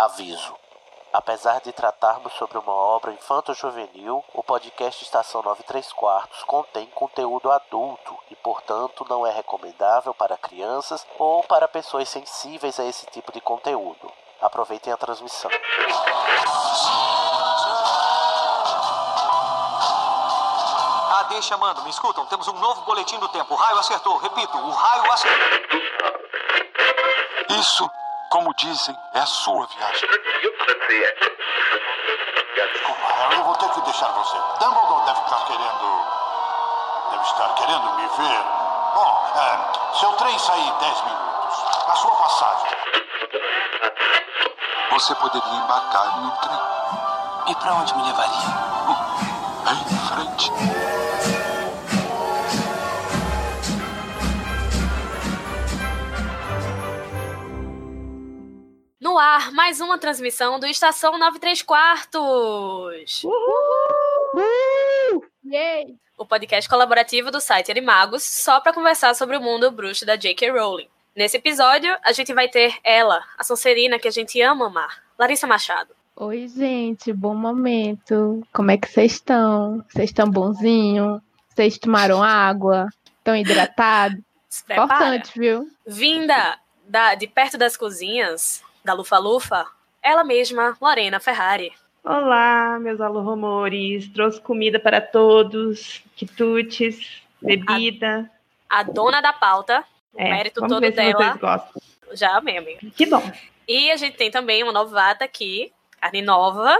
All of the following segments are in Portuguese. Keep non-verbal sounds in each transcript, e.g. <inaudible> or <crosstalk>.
Aviso. Apesar de tratarmos sobre uma obra infanto-juvenil, o podcast Estação 93 Quartos contém conteúdo adulto e, portanto, não é recomendável para crianças ou para pessoas sensíveis a esse tipo de conteúdo. Aproveitem a transmissão. Ah, deixa, mando. Me escutam? Temos um novo boletim do tempo. O raio acertou. Repito, o raio acertou. Isso, como dizem, é a sua viagem. Desculpa, eu vou ter que deixar você. Dumbledore deve estar querendo. Deve estar querendo me ver. Bom, é, seu trem sai em 10 minutos. A sua passagem. Você poderia embarcar em um trem. E pra onde me levaria? Ar, mais uma transmissão do Estação 93 Quartos. Yay! O podcast colaborativo do site Animagos, só para conversar sobre o mundo bruxo da J.K. Rowling. Nesse episódio, a gente vai ter ela, a Sonserina que a gente ama amar, Larissa Machado. Oi, gente, bom momento. Como é que vocês estão? Vocês estão bonzinho? Vocês tomaram água? Estão hidratados? <laughs> Importante, viu? Vinda da- de perto das cozinhas, da Lufa Lufa, ela mesma, Lorena Ferrari. Olá, meus alurrumores. Trouxe comida para todos, quitutes, bebida. A dona da pauta, o É, mérito vamos todo ver se dela. vocês gostam. Já amei, amiga. Que bom. E a gente tem também uma novata aqui, carne nova,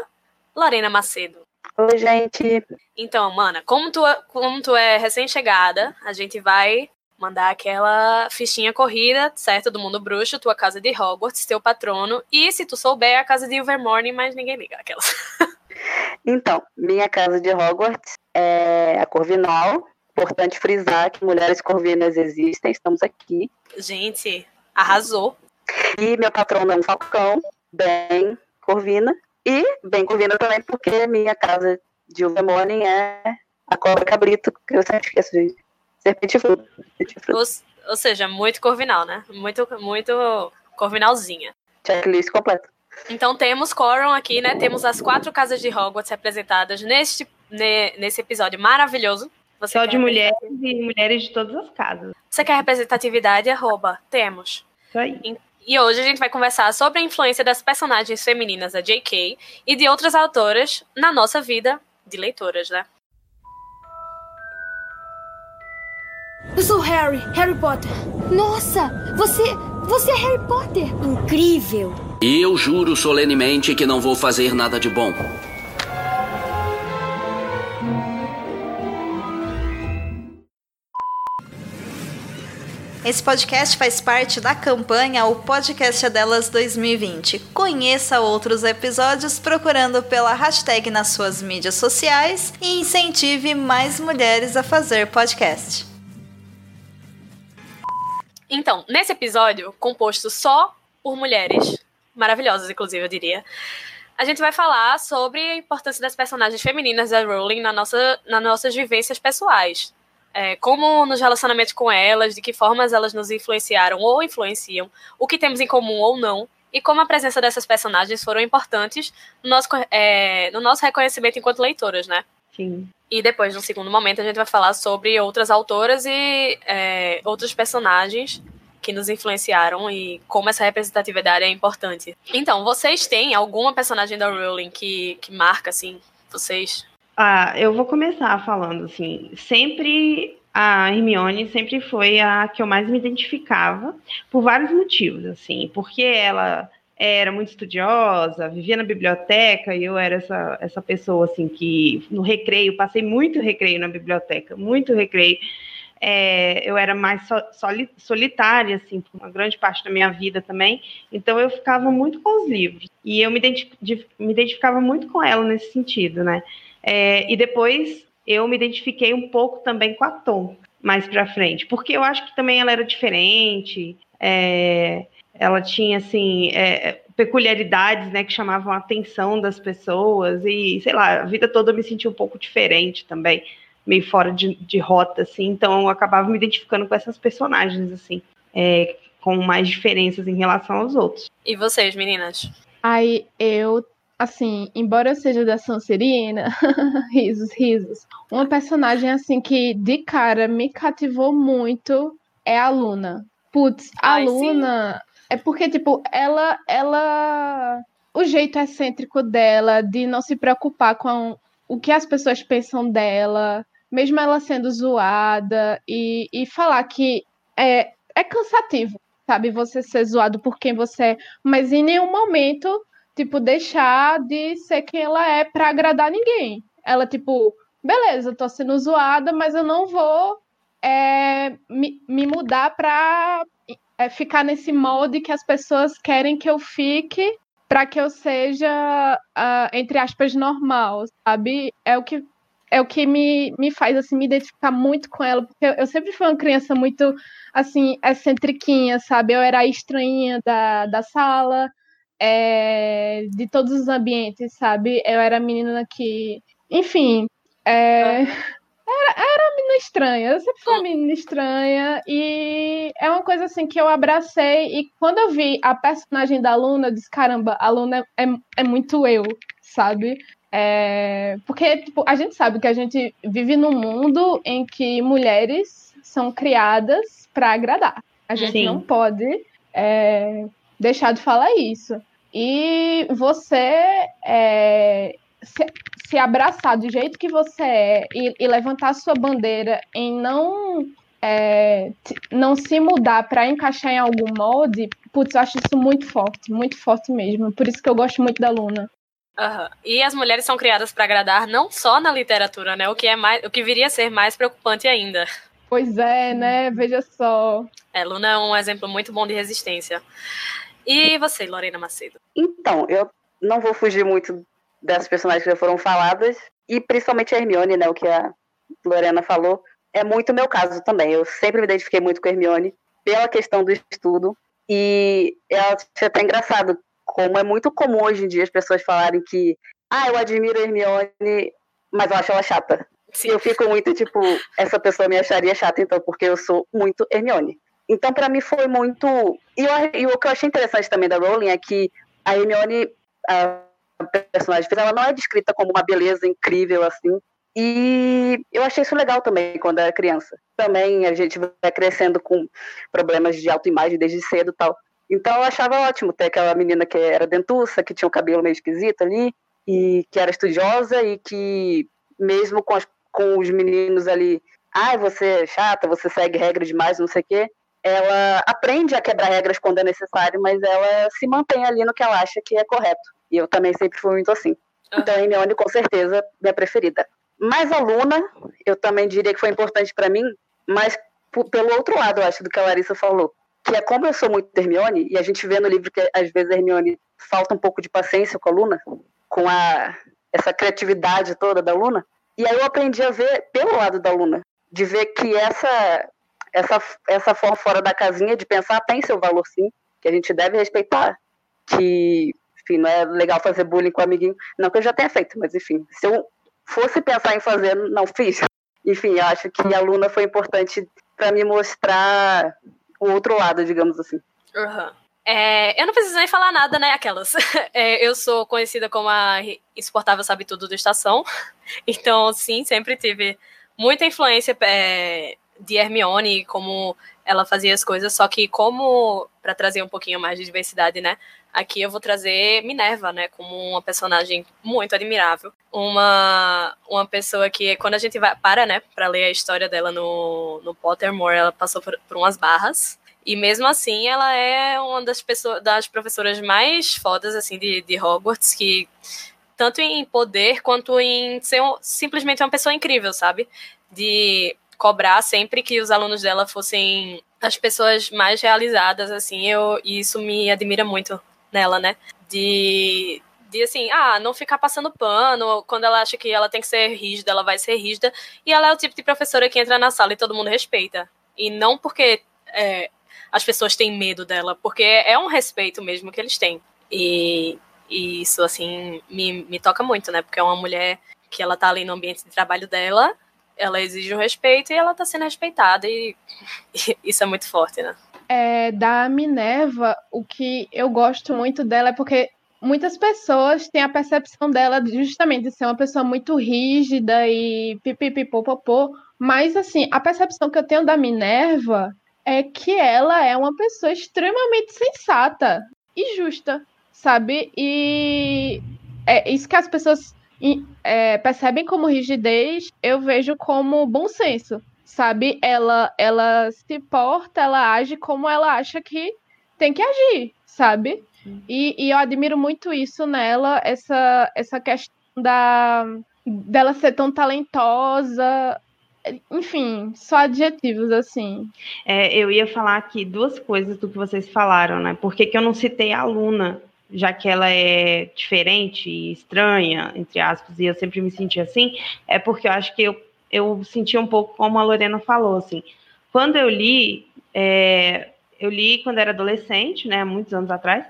Lorena Macedo. Oi, gente. Então, mana, como tu, como tu é recém-chegada, a gente vai mandar aquela fichinha corrida, certo? Do mundo bruxo, tua casa de Hogwarts, teu patrono. E se tu souber, a casa de Ilvermorny, mas ninguém liga. Aquelas. Então, minha casa de Hogwarts é a Corvinal. Importante frisar que mulheres corvinas existem, estamos aqui. Gente, arrasou. E meu patrono é um falcão, bem corvina. E bem corvina também, porque minha casa de Ilvermorny é a cobra cabrito, que eu sempre esqueço de serpente fruta. Serpente fruta. Ou, ou seja, muito corvinal, né? Muito, muito corvinalzinha. Checklist completa. Então temos Coron aqui, né? Temos as quatro casas de Hogwarts representadas neste, ne- nesse episódio maravilhoso. Você Só de mulheres e mulheres de todas as casas. Você quer representatividade? Arroba, temos. Isso aí. E hoje a gente vai conversar sobre a influência das personagens femininas da J.K. e de outras autoras na nossa vida de leitoras, né? Eu sou Harry, Harry Potter. Nossa, você, você é Harry Potter. Incrível. E eu juro solenemente que não vou fazer nada de bom. Esse podcast faz parte da campanha O Podcast é Delas 2020. Conheça outros episódios procurando pela hashtag nas suas mídias sociais e incentive mais mulheres a fazer podcast. Então, nesse episódio, composto só por mulheres, maravilhosas, inclusive, eu diria, a gente vai falar sobre a importância das personagens femininas da Rowling na nossa, nas nossas vivências pessoais. É, como nos relacionamentos com elas, de que formas elas nos influenciaram ou influenciam, o que temos em comum ou não, e como a presença dessas personagens foram importantes no nosso, é, no nosso reconhecimento enquanto leitoras, né? Sim. E depois, no segundo momento, a gente vai falar sobre outras autoras e é, outros personagens que nos influenciaram e como essa representatividade é importante. Então, vocês têm alguma personagem da Rowling que, que marca, assim, vocês? Ah, eu vou começar falando assim. Sempre a Hermione sempre foi a que eu mais me identificava por vários motivos, assim, porque ela era muito estudiosa, vivia na biblioteca e eu era essa, essa pessoa assim que no recreio passei muito recreio na biblioteca, muito recreio. É, eu era mais so- soli- solitária, assim, por uma grande parte da minha vida também. Então eu ficava muito com os livros. E eu me, identi- de- me identificava muito com ela nesse sentido, né? É, e depois eu me identifiquei um pouco também com a Tom, mais pra frente. Porque eu acho que também ela era diferente. é, ela tinha, assim, é, peculiaridades, né, que chamavam a atenção das pessoas. E, sei lá, a vida toda eu me senti um pouco diferente também meio fora de, de rota, assim, então eu acabava me identificando com essas personagens, assim, é, com mais diferenças em relação aos outros. E vocês, meninas? Aí eu, assim, embora eu seja da Sonserina, <laughs> risos, risos, uma personagem assim que de cara me cativou muito é a Luna. Putz, a Ai, sim. É porque tipo, ela ela o jeito excêntrico dela de não se preocupar com o que as pessoas pensam dela, mesmo ela sendo zoada e, e falar que é, é cansativo, sabe? Você ser zoado por quem você é, mas em nenhum momento, tipo, deixar de ser quem ela é pra agradar ninguém. Ela, tipo, beleza, tô sendo zoada, mas eu não vou é, me, me mudar pra é, ficar nesse molde que as pessoas querem que eu fique para que eu seja, ah, entre aspas, normal, sabe? É o que é o que me, me faz assim me identificar muito com ela, porque eu, eu sempre fui uma criança muito assim excentriquinha, sabe? Eu era a estranhinha da, da sala, é, de todos os ambientes, sabe? Eu era a menina que, enfim, é, era, era menina estranha, eu sempre fui uma menina estranha, e é uma coisa assim que eu abracei, e quando eu vi a personagem da Luna, eu disse, caramba, a Luna é, é muito eu, sabe? É, porque, tipo, a gente sabe que a gente vive num mundo em que mulheres são criadas para agradar. A gente Sim. não pode é, deixar de falar isso. E você é, se, se abraçar do jeito que você é e, e levantar sua bandeira em não é, não se mudar para encaixar em algum molde, putz, eu acho isso muito forte, muito forte mesmo. Por isso que eu gosto muito da Luna. Aham. E as mulheres são criadas para agradar não só na literatura, né? O que é mais, o que viria a ser mais preocupante ainda. Pois é, né? Veja só. É, Luna é um exemplo muito bom de resistência. E você, Lorena Macedo? Então, eu não vou fugir muito dessas personagens que já foram faladas, e principalmente a Hermione, né, o que a Lorena falou, é muito meu caso também. Eu sempre me identifiquei muito com a Hermione pela questão do estudo, e acho até engraçado como é muito comum hoje em dia as pessoas falarem que ah, eu admiro a Hermione, mas eu acho ela chata. E eu fico muito tipo, essa pessoa me acharia chata então, porque eu sou muito Hermione. Então, para mim foi muito. E, eu- e o que eu achei interessante também da Rowling é que a Hermione, a personagem principal, ela não é descrita como uma beleza incrível assim. E eu achei isso legal também quando era criança. Também a gente vai crescendo com problemas de autoimagem desde cedo tal. Então eu achava ótimo ter aquela menina que era dentuça, que tinha o cabelo meio esquisito ali, e que era estudiosa e que, mesmo com, as- com os meninos ali, ai, você é chata, você segue regra demais, não sei o quê, ela aprende a quebrar regras quando é necessário, mas ela se mantém ali no que ela acha que é correto. E eu também sempre fui muito assim. Então a Hermione, com certeza, minha preferida. Mas a Luna, eu também diria que foi importante para mim, mas pelo outro lado, eu acho, do que a Larissa falou. Que é como eu sou muito Hermione, e a gente vê no livro que às vezes a Hermione falta um pouco de paciência com a Luna, com a, essa criatividade toda da Luna. E aí eu aprendi a ver pelo lado da Luna, de ver que essa, essa, essa forma fora da casinha de pensar tem seu valor sim, que a gente deve respeitar, que, enfim, não é legal fazer bullying com o amiguinho. Não que eu já tenha feito, mas enfim, se eu fosse pensar em fazer, não fiz. <laughs> Enfim, eu acho que a Luna foi importante para me mostrar o outro lado, digamos assim. Aham. É, eu não preciso nem falar nada, né? Aquelas. <laughs> É, eu sou conhecida como a insuportável sabe tudo do Estação. <laughs> Então, sim, sempre tive muita influência é, de Hermione, como ela fazia as coisas. Só que, como para trazer um pouquinho mais de diversidade, né? Aqui eu vou trazer Minerva, né? Como uma personagem muito admirável. Uma, uma pessoa que, quando a gente vai, para, né? Para ler a história dela no, no Pottermore, ela passou por, por umas barras. E mesmo assim, ela é uma das pessoas, das professoras mais fodas assim de, de Hogwarts, que tanto em poder quanto em ser um- simplesmente uma pessoa incrível, sabe? De cobrar sempre que os alunos dela fossem as pessoas mais realizadas, assim, eu, e isso me admira muito nela, né? De, de assim, ah, não ficar passando pano, quando ela acha que ela tem que ser rígida, ela vai ser rígida, e ela é o tipo de professora que entra na sala e todo mundo respeita. E não porque é, as pessoas têm medo dela, porque é um respeito mesmo que eles têm. E, e isso, assim, me, me toca muito, né? Porque é uma mulher que ela tá ali no ambiente de trabalho dela, ela exige o respeito e ela tá sendo respeitada, e, e <laughs> isso é muito forte, né? É, da Minerva, o que eu gosto muito dela é porque muitas pessoas têm a percepção dela de, justamente de ser uma pessoa muito rígida e pipipipopopô, mas assim, a percepção que eu tenho da Minerva é que ela é uma pessoa extremamente sensata e justa, sabe? E é isso que as pessoas é, percebem como rigidez, eu vejo como bom senso, sabe? Ela, ela se porta, ela age como ela acha que tem que agir, sabe? E, e eu admiro muito isso nela, essa, essa questão da, dela ser tão talentosa, enfim, só adjetivos assim. É, eu ia falar aqui duas coisas do que vocês falaram, né? Por que, que eu não citei a aluna, já que ela é diferente e estranha, entre aspas, e eu sempre me senti assim? É porque eu acho que eu, eu senti um pouco como a Lorena falou, assim. Quando eu li, é, eu li quando era adolescente, né, muitos anos atrás,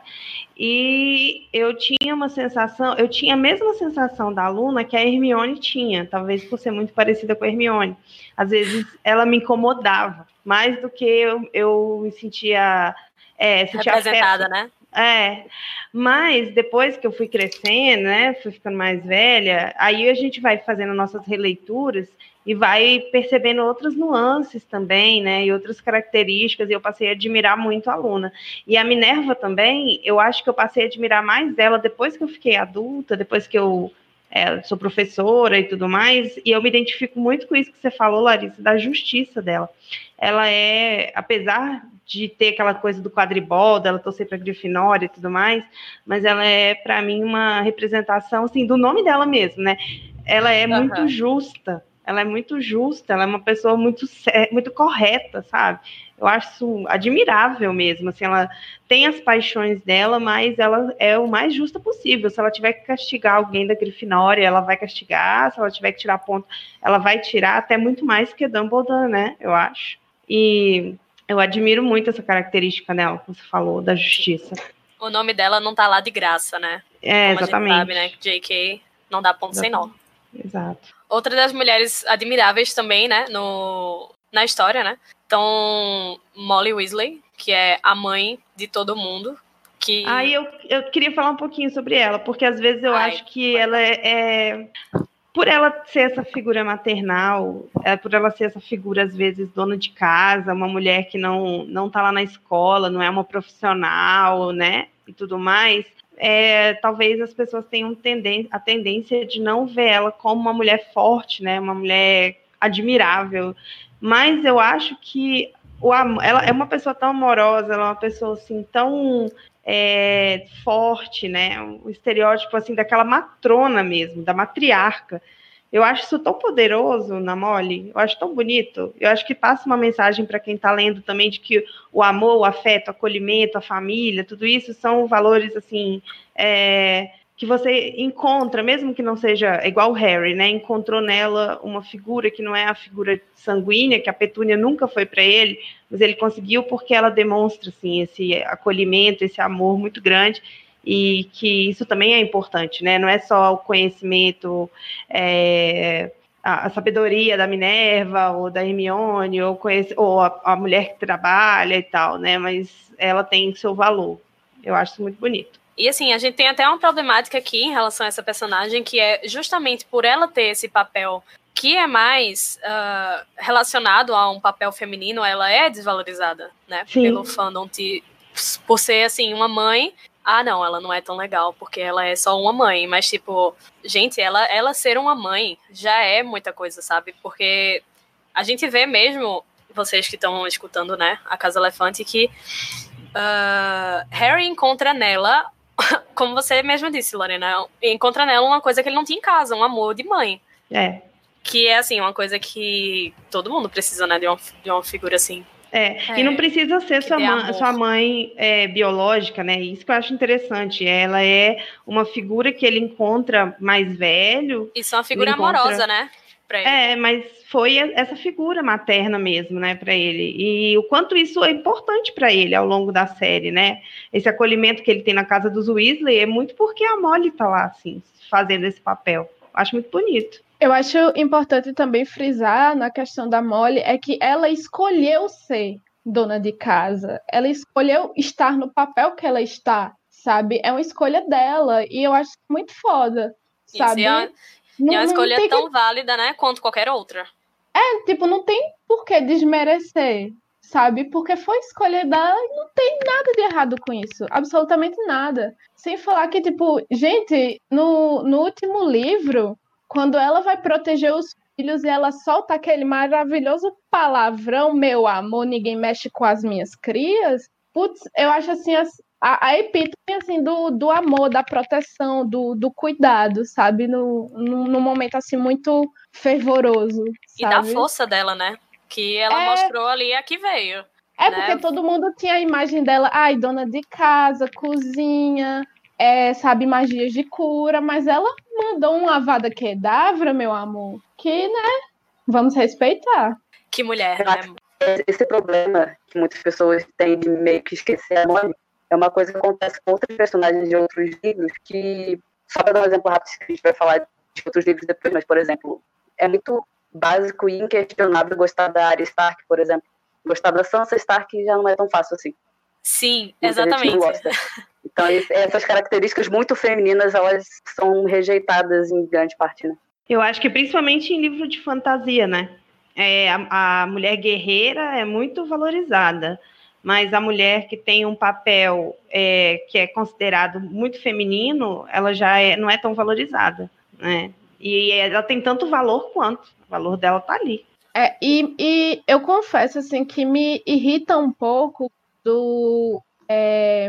e eu tinha uma sensação, eu tinha a mesma sensação da aluna que a Hermione tinha, talvez por ser muito parecida com a Hermione. Às vezes ela me incomodava, mais do que eu, eu me sentia, é, sentia representada, afeto. né? É, mas depois que eu fui crescendo, né, fui ficando mais velha, aí a gente vai fazendo nossas releituras e vai percebendo outras nuances também, né, e outras características, e eu passei a admirar muito a aluna. E a Minerva também, eu acho que eu passei a admirar mais dela depois que eu fiquei adulta, depois que eu é, sou professora e tudo mais, e eu me identifico muito com isso que você falou, Larissa, da justiça dela. Ela é, apesar de ter aquela coisa do quadribol, dela torcer para Grifinória e tudo mais, mas ela é, para mim, uma representação, assim, do nome dela mesmo, né? Ela é uhum. muito justa, ela é muito justa, ela é uma pessoa muito, muito correta, sabe? Eu acho admirável mesmo, assim, ela tem as paixões dela, mas ela é o mais justa possível. Se ela tiver que castigar alguém da Grifinória, ela vai castigar, se ela tiver que tirar ponto, ela vai tirar até muito mais que Dumbledore, né? Eu acho. E eu admiro muito essa característica nela, que você falou, da justiça. O nome dela não tá lá de graça, né? É, Como exatamente. A gente sabe, né? JK não dá ponto sem nó. Exato. Outra das mulheres admiráveis também, né, no, na história, né? Então, Molly Weasley, que é a mãe de todo mundo. Que... Aí eu, eu queria falar um pouquinho sobre ela, porque às vezes eu Ai, acho que ela é, é, Por ela ser essa figura maternal, é, por ela ser essa figura, às vezes, dona de casa, uma mulher que não, não tá lá na escola, não é uma profissional, né? E tudo mais, é, talvez as pessoas tenham a tendência de não ver ela como uma mulher forte, né, uma mulher admirável. Mas eu acho que o, ela é uma pessoa tão amorosa, ela é uma pessoa assim tão é, forte, né, o estereótipo assim daquela matrona mesmo, da matriarca. Eu acho isso tão poderoso na Molly, eu acho tão bonito. Eu acho que passa uma mensagem para quem está lendo também de que o amor, o afeto, o acolhimento, a família, tudo isso são valores assim é, que você encontra, mesmo que não seja igual o Harry, né? Encontrou nela uma figura que não é a figura sanguínea, que a Petúnia nunca foi para ele, mas ele conseguiu porque ela demonstra assim esse acolhimento, esse amor muito grande e que isso também é importante, né? Não é só o conhecimento, é, a, a, sabedoria da Minerva ou da Hermione ou, conhece, ou a, a, mulher que trabalha e tal, né? Mas ela tem seu valor. Eu acho isso muito bonito. E assim, a gente tem até uma problemática aqui em relação a essa personagem, que é justamente por ela ter esse papel que é mais uh, relacionado a um papel feminino, ela é desvalorizada, né? Sim. Pelo fandom, de, por ser assim, uma mãe ah, não, ela não é tão legal, porque ela é só uma mãe. Mas, tipo, gente, ela, ela ser uma mãe já é muita coisa, sabe? Porque a gente vê mesmo, vocês que estão escutando, né, a Casa Elefante, que uh, Harry encontra nela, <laughs> como você mesma disse, Lorena, encontra nela uma coisa que ele não tinha em casa, um amor de mãe. É. Que é, assim, uma coisa que todo mundo precisa, né, de uma, de uma figura assim. É, é, e não precisa ser sua mãe, sua mãe é, biológica, né? Isso que eu acho interessante. Ela é uma figura que ele encontra mais velho. Isso é uma figura encontra... amorosa, né? É, mas foi essa figura materna mesmo, né, para ele. E o quanto isso é importante para ele ao longo da série, né? Esse acolhimento que ele tem na casa dos Weasley é muito porque a Molly tá lá, assim, fazendo esse papel. Acho muito bonito. Eu acho importante também frisar na questão da Molly é que ela escolheu ser dona de casa. Ela escolheu estar no papel que ela está, sabe? É uma escolha dela e eu acho muito foda, sabe? Isso, e Não- e é uma escolha que- tão válida, né, quanto qualquer outra. É, tipo, não tem por que desmerecer, sabe? Porque foi escolha dela e não tem nada de errado com isso. Absolutamente nada. Sem falar que, tipo, gente, no, no último livro, quando ela vai proteger os filhos e ela solta aquele maravilhoso palavrão, meu amor, ninguém mexe com as minhas crias. Putz, eu acho assim, as- a, a epítome assim, do, do amor, da proteção, do, do cuidado, sabe? No, no, num momento assim muito fervoroso. E da sabe? força dela, né? Que ela É. mostrou ali a que veio. É né? porque todo mundo tinha a imagem dela, ai, dona de casa, cozinha, é, sabe, magias de cura, mas ela mandou um avada kedavra, meu amor, que, né, vamos respeitar. Que mulher, né? esse problema que muitas pessoas têm de meio que esquecer a Mônica é uma coisa que acontece com outros personagens de outros livros que, só para dar um exemplo rápido, a gente vai falar de outros livros depois, mas, por exemplo, é muito básico e inquestionável gostar da Arya Stark, por exemplo. Gostar da Sansa Stark já não é tão fácil assim. Sim, exatamente. Então, <laughs> essas características muito femininas, elas são rejeitadas em grande parte, né? Eu acho que principalmente em livro de fantasia, né? É, a, a mulher guerreira é muito valorizada, mas a mulher que tem um papel é, que é considerado muito feminino, ela já é- não é tão valorizada, né? E ela tem tanto valor quanto. O valor dela tá ali. É, e, e eu confesso, assim, que me irrita um pouco do... é,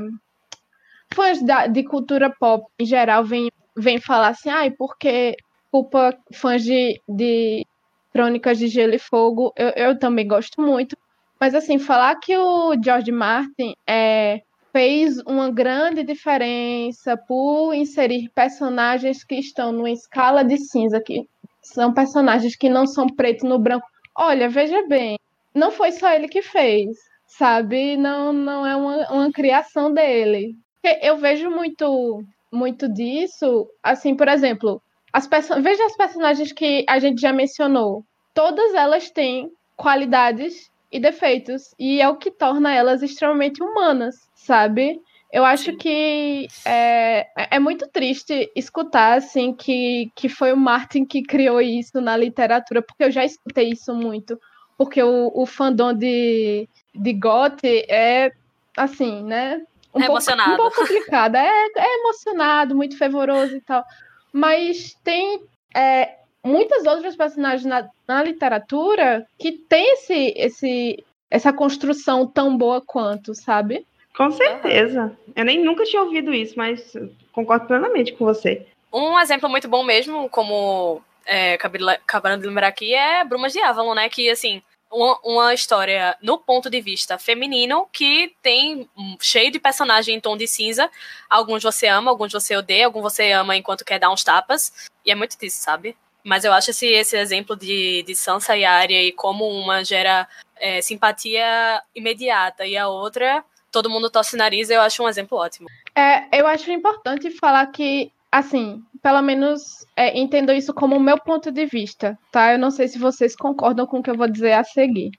fãs da- de cultura pop, em geral, vem, vem falar assim, ai, porque culpa fãs de, de Crônicas de Gelo e Fogo, eu, eu também gosto muito, mas assim, falar que o George Martin é, fez uma grande diferença por inserir personagens que estão numa escala de cinza, que são personagens que não são preto no branco. Olha, veja bem, não foi só ele que fez, sabe? Não, não é uma, uma criação dele. Eu vejo muito, muito disso, assim, por exemplo, as veja as personagens que a gente já mencionou. Todas elas têm qualidades e defeitos, e é o que torna elas extremamente humanas, sabe? Eu acho que é, é muito triste escutar assim que, que foi o Martin que criou isso na literatura, porque eu já escutei isso muito. Porque o, o fandom de, de Goth é assim, né? Um É pouco, emocionado. um pouco complicado. É, é emocionado, muito fervoroso e tal. Mas tem é, muitas outras personagens na, na literatura que tem esse, esse, essa construção tão boa quanto, sabe? Com certeza. Eu nem nunca tinha ouvido isso, mas concordo plenamente com você. Um exemplo muito bom mesmo, como é, acabando de lembrar aqui, é Brumas de Avalon, né? Que, assim, uma, uma história no ponto de vista feminino que tem cheio de personagem em tom de cinza. Alguns você ama, alguns você odeia, alguns você ama enquanto quer dar uns tapas. E é muito disso, sabe? Mas eu acho esse, esse exemplo de, de Sansa e Arya e como uma gera é, simpatia imediata e a outra, todo mundo torce o nariz, eu acho um exemplo ótimo. É, eu acho importante falar que, assim, pelo menos é, entendo isso como o meu ponto de vista, tá? Eu não sei se vocês concordam com o que eu vou dizer a seguir.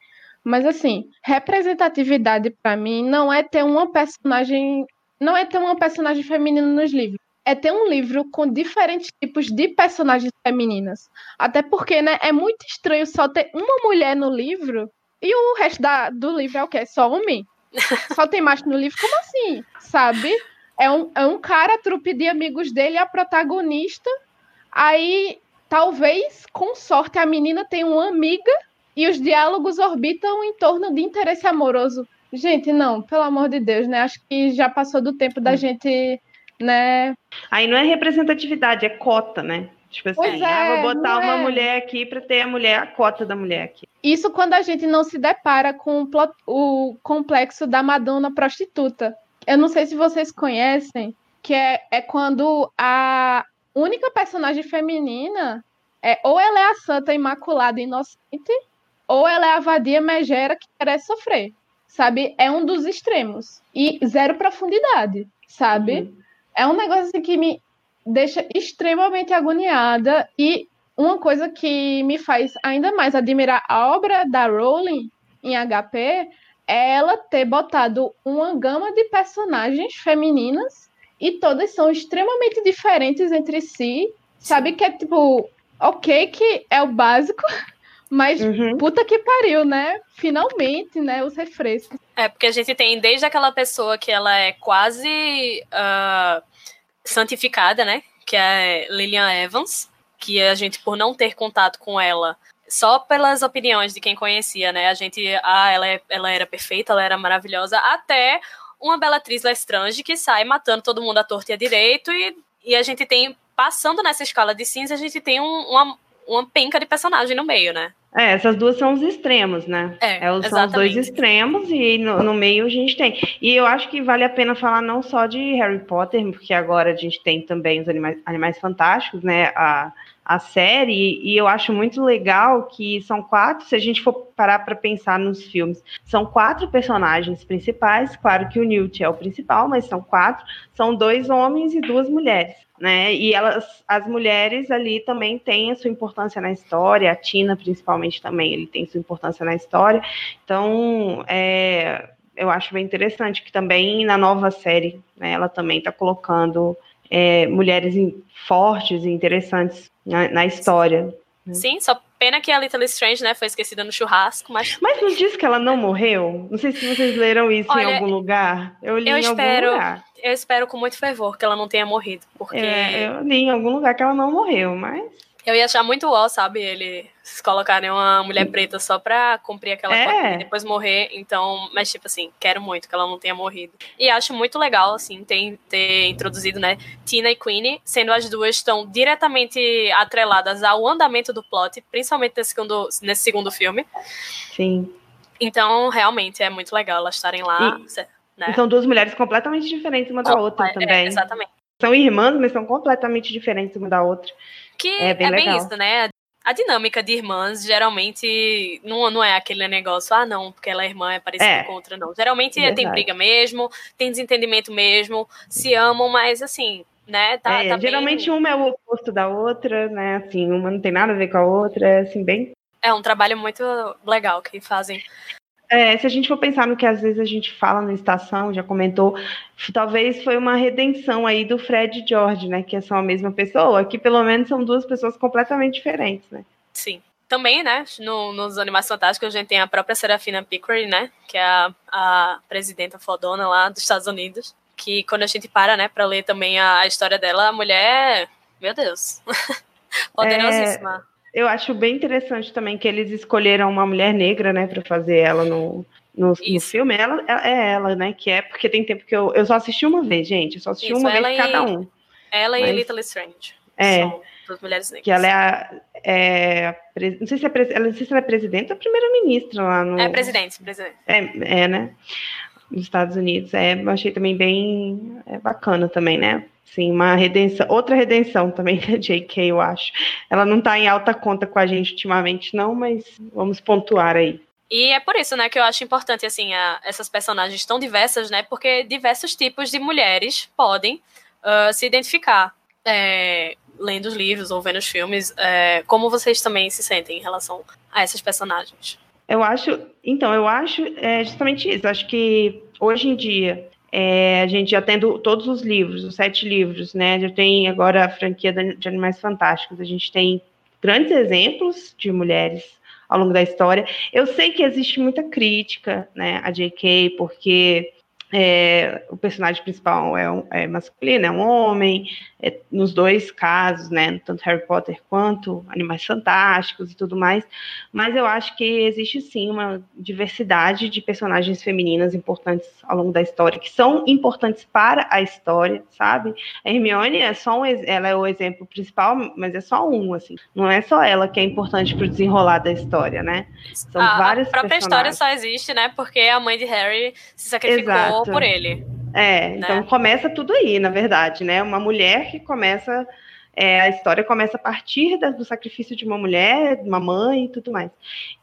Mas, assim, representatividade pra mim não é ter uma personagem. Não é ter uma personagem feminina nos livros. É ter um livro com diferentes tipos de personagens femininas. Até porque, né, é muito estranho só ter uma mulher no livro e o resto da, do livro é o quê? Só homem? <laughs> Só tem macho no livro? Como assim? Sabe? É um, é um cara, a trupe de amigos dele, a protagonista. Aí, talvez, com sorte, a menina tenha uma amiga e os diálogos orbitam em torno de interesse amoroso. Gente, não, pelo amor de Deus, né? Acho que já passou do tempo da gente, né? Aí não é representatividade, é cota, né? Tipo assim, Pois ah, é, vou botar não uma é. mulher aqui pra ter a mulher, a cota da mulher aqui. Isso quando a gente não se depara com o complexo da Madonna prostituta. Eu não sei se vocês conhecem, que é, é quando a única personagem feminina é ou ela é a santa imaculada inocente, ou ela é a vadia megera que merece sofrer. Sabe? É um dos extremos. E zero profundidade, sabe? É um negócio assim que me deixa extremamente agoniada e uma coisa que me faz ainda mais admirar a obra da Rowling em HP é ela ter botado uma gama de personagens femininas e todas são extremamente diferentes entre si. Sabe que é tipo, ok, que é o básico, <laughs> mas Uhum. puta que pariu, né? Finalmente, né? Os refrescos. É, porque a gente tem desde aquela pessoa que ela é quase ah, santificada, né? Que é Lillian Evans, que a gente, por não ter contato com ela, só pelas opiniões de quem conhecia, né? A gente, ah, ela, é- ela era perfeita, ela era maravilhosa, até uma Bellatrix Lestrange que sai matando todo mundo à torta e à direito, e, e a gente tem, passando nessa escala de cinza, a gente tem um- uma, uma penca de personagem no meio, né? É, essas duas são os extremos, né? É, são os dois extremos e no, no meio a gente tem. E eu acho que vale a pena falar não só de Harry Potter, porque agora a gente tem também os Animais, Animais Fantásticos, né? A, a série, e eu acho muito legal que são quatro, se a gente for parar para pensar nos filmes, são quatro personagens principais, claro que o Newt é o principal, mas são quatro, são dois homens e duas mulheres, né? E elas, as mulheres ali também têm a sua importância na história, a Tina principalmente também, ele tem sua importância na história. Então, é, eu acho bem interessante que também na nova série, né, ela também está colocando é, mulheres em- fortes e interessantes na, na história. Sim, só pena que a Little Strange, né, foi esquecida no churrasco, mas Mas não diz que ela não morreu? Não sei se vocês leram isso Olha, em algum lugar. Eu li eu em espero, algum lugar. eu espero com muito fervor que ela não tenha morrido, porque É, eu li em algum lugar que ela não morreu, mas. Eu ia achar muito ó, sabe, ele se colocarem uma mulher preta só pra cumprir aquela É. e depois morrer, então, mas tipo assim, quero muito que ela não tenha morrido. E acho muito legal, assim, ter, ter introduzido, né, Tina e Queenie, sendo as duas estão diretamente atreladas ao andamento do plot, principalmente nesse segundo, nesse segundo filme. Sim. Então, realmente, é muito legal elas estarem lá, né? E são duas mulheres completamente diferentes uma da outra É, também. exatamente. São irmãs, mas são completamente diferentes uma da outra. Que É é bem bem, legal. isso, né? A dinâmica de irmãs geralmente não, não é aquele negócio, ah, não, porque ela é irmã, é parecida É. com outra, não. Geralmente é- tem briga mesmo, tem desentendimento mesmo, se amam, mas assim, né? Tá, É, tá geralmente bem, uma é o oposto da outra, né? Assim, uma não tem nada a ver com a outra, é assim, bem. é um trabalho muito legal que fazem. É, se a gente for pensar no que às vezes a gente fala na estação, já comentou, talvez foi uma redenção aí do Fred e George, né? Que são a mesma pessoa, que pelo menos são duas pessoas completamente diferentes, né? Sim. Também, né, no- nos Animais Fantásticos a gente tem a própria Serafina Pickering, né, que é a, a presidenta fodona lá dos Estados Unidos, que quando a gente para, né, pra ler também a, a história dela, a mulher, meu Deus, <laughs> poderosíssima. Eu acho bem interessante também que eles escolheram uma mulher negra, né, para fazer ela no, no, no filme. Ela é ela, né, que é porque tem tempo que eu, eu só assisti uma vez, gente, eu só assisti Isso, uma vez e- cada um. Ela e Mas- Little Strange. É. São duas mulheres negras. Que ela é, a, é não sei se é, não sei se ela é presidenta ou primeira-ministra lá no. É presidente, presidente. É, é, né? Nos Estados Unidos. É, eu achei também bem é, bacana também, né? Sim, uma redenção, outra redenção também <laughs> da JK, eu acho. Ela não tá em alta conta com a gente ultimamente, não, mas vamos pontuar aí. E é por isso, né, que eu acho importante, assim, a- essas personagens tão diversas, né, porque diversos tipos de mulheres podem ah, se identificar é, lendo os livros ou vendo os filmes. é, como vocês também se sentem em relação a essas personagens? Eu acho, então, eu acho é, justamente isso. Acho que hoje em dia é, a gente já tendo todos os livros, os sete livros, né? Já tem agora a franquia de Animais Fantásticos. A gente tem grandes exemplos de mulheres ao longo da história. Eu sei que existe muita crítica, né, a J.K., porque é, o personagem principal é, um, é masculino, é um homem, é, nos dois casos, né, tanto Harry Potter quanto Animais Fantásticos e tudo mais, mas eu acho que existe sim uma diversidade de personagens femininas importantes ao longo da história, que são importantes para a história, sabe? A Hermione é só um, ela é o exemplo principal, mas é só um, assim, não é só ela que é importante para o desenrolar da história, né? São a, várias a própria história só existe, né, porque a mãe de Harry se sacrificou Exato. por ele. É, então né? começa tudo aí, na verdade, né? Uma mulher que começa. é, a história começa a partir da- do sacrifício de uma mulher, de uma mãe e tudo mais.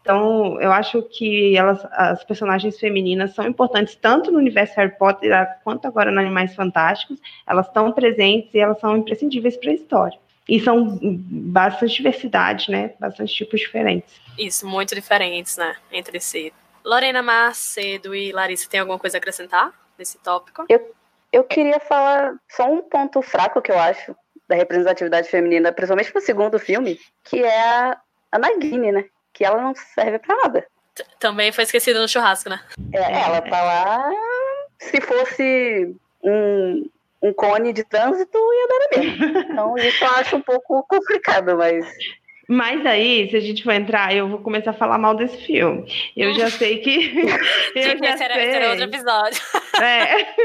Então, eu acho que elas, as personagens femininas são importantes tanto no universo Harry Potter quanto agora no Animais Fantásticos. Elas estão presentes e elas são imprescindíveis para a história. E são bastante diversidade, né? Bastante tipos diferentes. Isso, muito diferentes, né, entre si. Lorena Macedo e Larissa, tem alguma coisa a acrescentar nesse tópico? Eu queria falar só um ponto fraco que eu acho da representatividade feminina, principalmente no segundo filme, que é a, a Nagini, né? Que ela não serve pra nada. T- Também foi esquecida no churrasco, né? É, ela tá lá. Se fosse um, um cone de trânsito, ia dar a mesma. Então, isso eu acho um pouco complicado, mas. Mas aí, se a gente for entrar, eu vou começar a falar mal desse filme. Eu já sei que. <laughs> <laughs> eu Sim, já esse era outro sei. episódio. <laughs> É.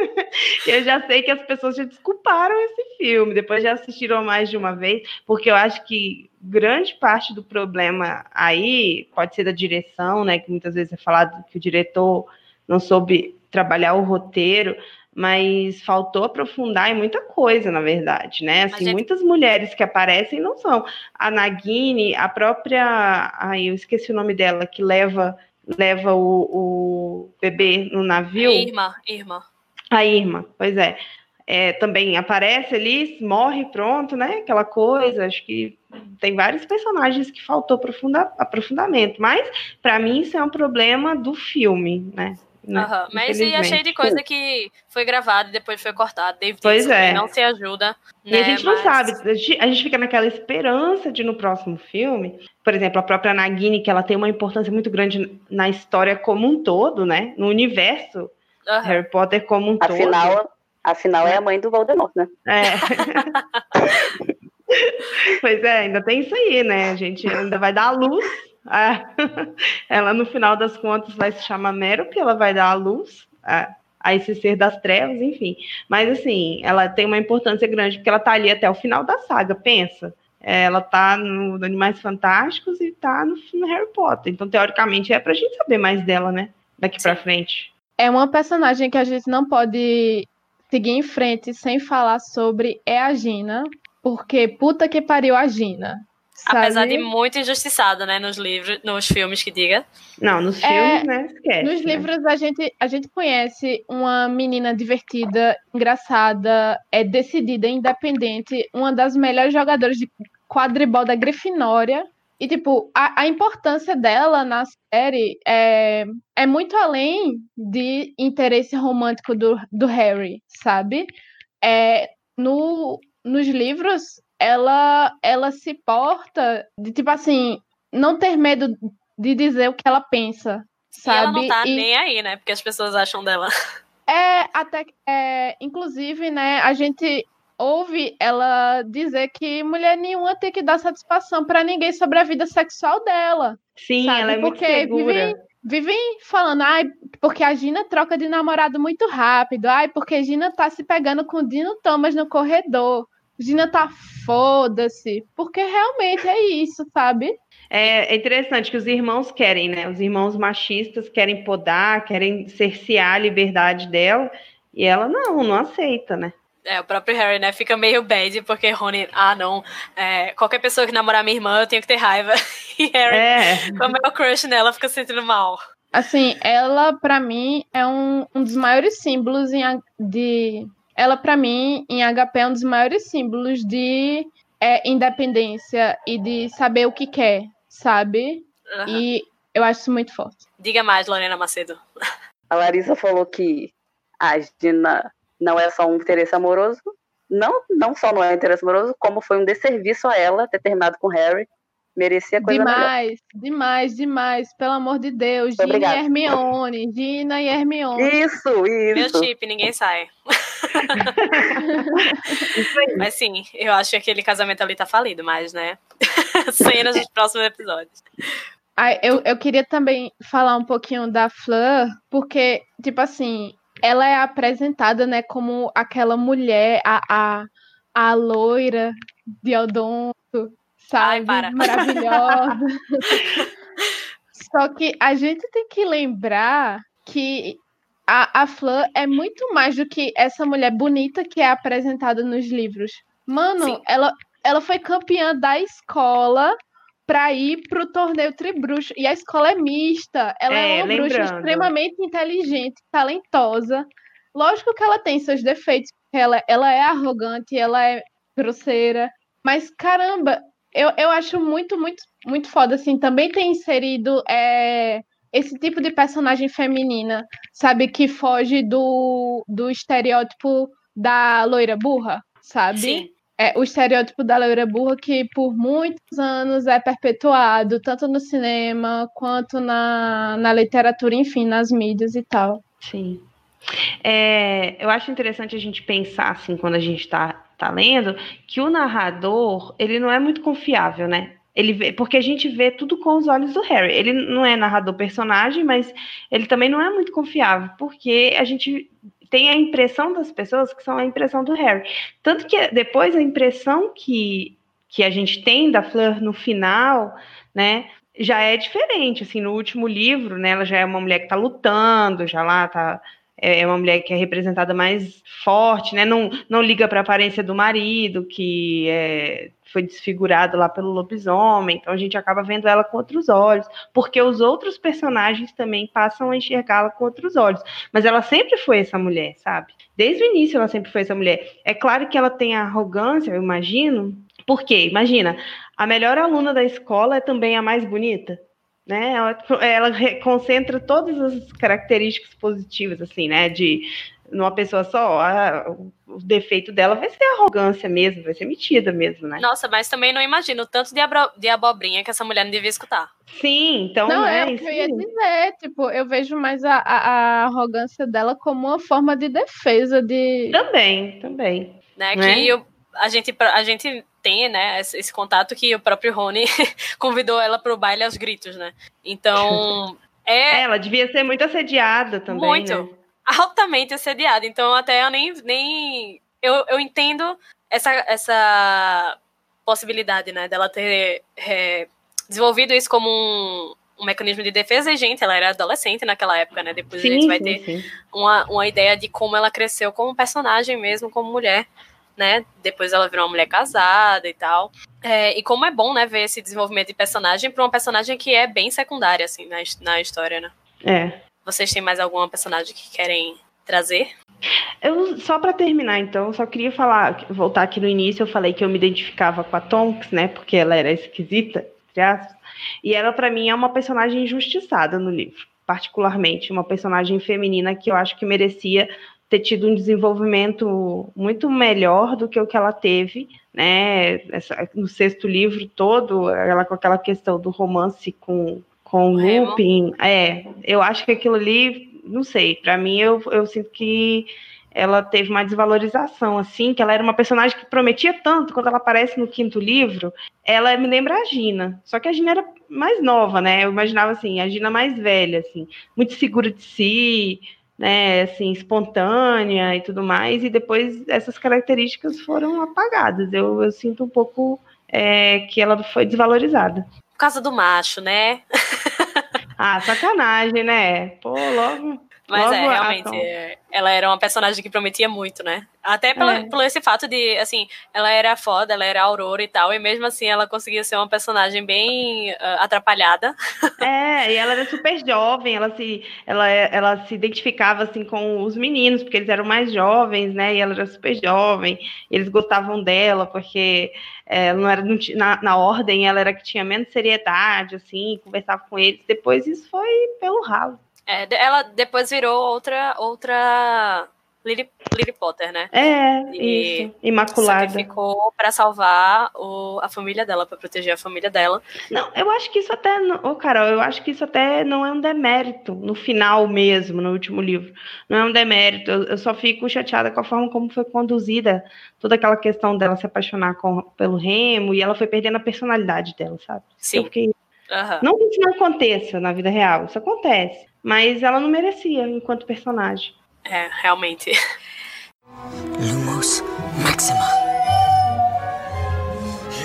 Eu já sei que as pessoas já desculparam esse filme, depois já assistiram mais de uma vez, porque eu acho que grande parte do problema aí pode ser da direção, né? Que muitas vezes é falado que o diretor não soube trabalhar o roteiro, mas faltou aprofundar em muita coisa, na verdade, né? Assim, Mas é- muitas mulheres que aparecem não são. A Nagini, a própria. Ai, eu esqueci o nome dela, que leva, leva o, o bebê no navio. Irma, Irma. A Irma, pois é. É, também aparece ali, morre, pronto, né? Aquela coisa. Acho que tem vários personagens que faltou aprofunda- aprofundamento. Mas, para mim, isso é um problema do filme, né? Né? Aham, Mas e cheio de coisa que foi gravada e depois foi cortada. David Pois é. não se ajuda. E né? a gente não Mas- sabe, a gente, a gente fica naquela esperança de no próximo filme, por exemplo, a própria Nagini, que ela tem uma importância muito grande na história como um todo, né? No universo Aham. Harry Potter como um todo. Afinal, afinal é a mãe do Voldemort, né? É. <laughs> pois é, ainda tem isso aí, né? A gente ainda vai dar a luz. Ah, <laughs> ela, no final das contas, vai se chamar Mero, porque ela vai dar a luz a, a esse ser das trevas, enfim. Mas, assim, ela tem uma importância grande, porque ela tá ali até o final da saga, pensa. É, Ela tá no Animais Fantásticos e tá no, no Harry Potter. Então, teoricamente, é pra gente saber mais dela, né? Daqui pra frente. É uma personagem que a gente não pode seguir em frente sem falar sobre é a Gina, porque puta que pariu a Gina. Apesar sabe? de muito injustiçada, né? Nos livros, nos filmes que diga. Não, nos É, filmes, né? Esquece. Nos né? livros a gente, a gente conhece uma menina divertida, engraçada, é decidida, independente, uma das melhores jogadoras de quadribol da Grifinória. E, tipo, a, a importância dela na série é, é muito além de interesse romântico do, do Harry, sabe? É, no, nos livros, ela, ela se porta de, tipo assim, não ter medo de dizer o que ela pensa, sabe? E ela não tá E- nem aí, né? Porque as pessoas acham dela. <laughs> é, até é, inclusive, né, a gente ouve ela dizer que mulher nenhuma tem que dar satisfação pra ninguém sobre a vida sexual dela. Sim, sabe? ela é muito Porque segura. Vivem, vivem falando, ai, porque a Gina troca de namorado muito rápido, ai, porque a Gina tá se pegando com o Dino Thomas no corredor. Gina tá foda-se. Porque realmente é isso, sabe? É, é interessante que os irmãos querem, né? Os irmãos machistas querem podar, querem cercear a liberdade dela, e ela não, não aceita, né? É, o próprio Harry, né? Fica meio bad, porque Rony, ah, não. é, qualquer pessoa que namorar minha irmã, eu tenho que ter raiva. <laughs> E Harry, É. como é o crush nela, fica se sentindo mal. Assim, ela, pra mim, é um, um dos maiores símbolos em, de. Ela, pra mim, em HP, é um dos maiores símbolos de é, independência e de saber o que quer, sabe? Aham. E eu acho isso muito forte. Diga mais, Lorena Macedo. A Larissa falou que a Gina não é só um interesse amoroso. Não, não só não é um interesse amoroso, como foi um desserviço a ela ter terminado com o Harry. Merecia coisa melhor. Demais, demais, demais. Pelo amor de Deus. Gina Obrigada. e Hermione. Gina e Hermione. Isso, Meu isso. chip, ninguém sai. <laughs> Mas sim, eu acho que aquele casamento ali tá falido, mas, né? <laughs> Cenas dos próximos episódios. Ah, eu, eu queria também falar um pouquinho da Fleur, porque, tipo assim, ela é apresentada, né, como aquela mulher, a, a, a loira de odonto, sabe? para. Maravilhosa. <laughs> Só que a gente tem que lembrar que a, a Fleur é muito mais do que essa mulher bonita que é apresentada nos livros. Mano, Sim. ela, ela foi campeã da escola para ir pro torneio Tribruxo. E a escola é mista. Ela é, É, uma bruxa lembrando. extremamente inteligente, talentosa. Lógico que ela tem seus defeitos, porque ela, ela é arrogante, ela é grosseira. Mas, caramba, eu, eu acho muito, muito, muito foda, assim. Também tem inserido é, esse tipo de personagem feminina, sabe, que foge do, do estereótipo da loira burra, sabe? Sim. É, o estereótipo da loira burra que por muitos anos é perpetuado, tanto no cinema quanto na, na literatura, enfim, nas mídias e tal. Sim. É, eu acho interessante a gente pensar, assim, quando a gente está tá lendo, que o narrador, ele não é muito confiável, né? Ele vê, porque a gente vê tudo com os olhos do Harry. Ele não é narrador personagem, mas ele também não é muito confiável, porque a gente tem a impressão das pessoas que são a impressão do Harry. Tanto que depois a impressão que, que a gente tem da Fleur no final, né, já é diferente. Assim, no último livro, né, ela já é uma mulher que está lutando, já lá está é, é uma mulher que é representada mais forte, né? Não, não liga para a aparência do marido, que é, foi desfigurado lá pelo lobisomem. Então a gente acaba vendo ela com outros olhos, porque os outros personagens também passam a enxergá-la com outros olhos. Mas ela sempre foi essa mulher, sabe? Desde o início ela sempre foi essa mulher. É claro que ela tem arrogância, eu imagino. Porque, imagina, a melhor aluna da escola é também a mais bonita né? Ela, ela concentra todas as características positivas, assim, né? De numa pessoa só, a, o defeito dela vai ser arrogância mesmo, vai ser metida mesmo, né? Nossa, mas também não imagino o tanto de, abro, de abobrinha que essa mulher não devia escutar. Sim, então não é, é o que eu ia dizer, tipo, eu vejo mais a, a, a, arrogância dela como uma forma de defesa de também, também, né? né? Que eu, a gente a gente tem, né, esse contato que o próprio Rony <laughs> convidou ela pro baile aos gritos, né? Então, <laughs> é... é ela devia ser muito assediada também, Muito. Né? Altamente assediada. Então, até eu nem... nem eu, eu entendo essa, essa possibilidade, né, dela ter é, desenvolvido isso como um, um mecanismo de defesa e, gente, ela era adolescente naquela época, né? Depois sim, a gente vai sim, ter sim. Uma, uma ideia de como ela cresceu como personagem mesmo, como mulher né? Depois ela virou uma mulher casada e tal. É, e como é bom, né, ver esse desenvolvimento de personagem para uma personagem que é bem secundária, assim, na, na história, né? É. Vocês têm mais alguma personagem que querem trazer? Eu, só para terminar, então, só queria falar, voltar aqui no início, eu falei que eu me identificava com a Tonks, né, porque ela era esquisita, entre aspas, e ela, para mim, é uma personagem injustiçada no livro, particularmente, uma personagem feminina que eu acho que merecia ter tido um desenvolvimento muito melhor do que o que ela teve, né? Essa, no sexto livro todo, ela com aquela questão do romance com, com o Lupin. É, eu acho que aquilo ali, não sei, para mim eu, eu sinto que ela teve uma desvalorização, assim, que ela era uma personagem que prometia tanto quando ela aparece no quinto livro. Ela me lembra a Gina, só que a Gina era mais nova, né? Eu imaginava assim, a Gina mais velha, assim, muito segura de si, né, assim, espontânea e tudo mais, e depois essas características foram apagadas. Eu, eu sinto um pouco é, que ela foi desvalorizada. Por causa do macho, né? <laughs> ah, sacanagem, né? Pô, logo. Mas é, realmente, é, ela era uma personagem que prometia muito, né? Até pelo, é. pelo esse fato de, assim, ela era foda, ela era aurora e tal, e mesmo assim ela conseguia ser uma personagem bem uh, atrapalhada. É, e ela era super jovem, ela se, ela, ela se identificava, assim, com os meninos, porque eles eram mais jovens, né? E ela era super jovem, eles gostavam dela, porque é, não era na, na ordem, ela era que tinha menos seriedade, assim, conversava com eles. Depois isso foi pelo ralo. É, ela depois virou outra outra Lily, Lily Potter, né? É, e isso. Imaculada. Sacrificou para salvar o, a família dela, para proteger a família dela. Não, eu acho que isso até, ô oh, Carol, eu acho que isso até não é um demérito no final mesmo, no último livro. Não é um demérito. Eu, eu só fico chateada com a forma como foi conduzida toda aquela questão dela se apaixonar com, pelo Remo e ela foi perdendo a personalidade dela, sabe? Sim. Eu fiquei... Uhum. Não que isso não aconteça na vida real, isso acontece. Mas ela não merecia enquanto personagem. É, realmente. Lumos Maxima.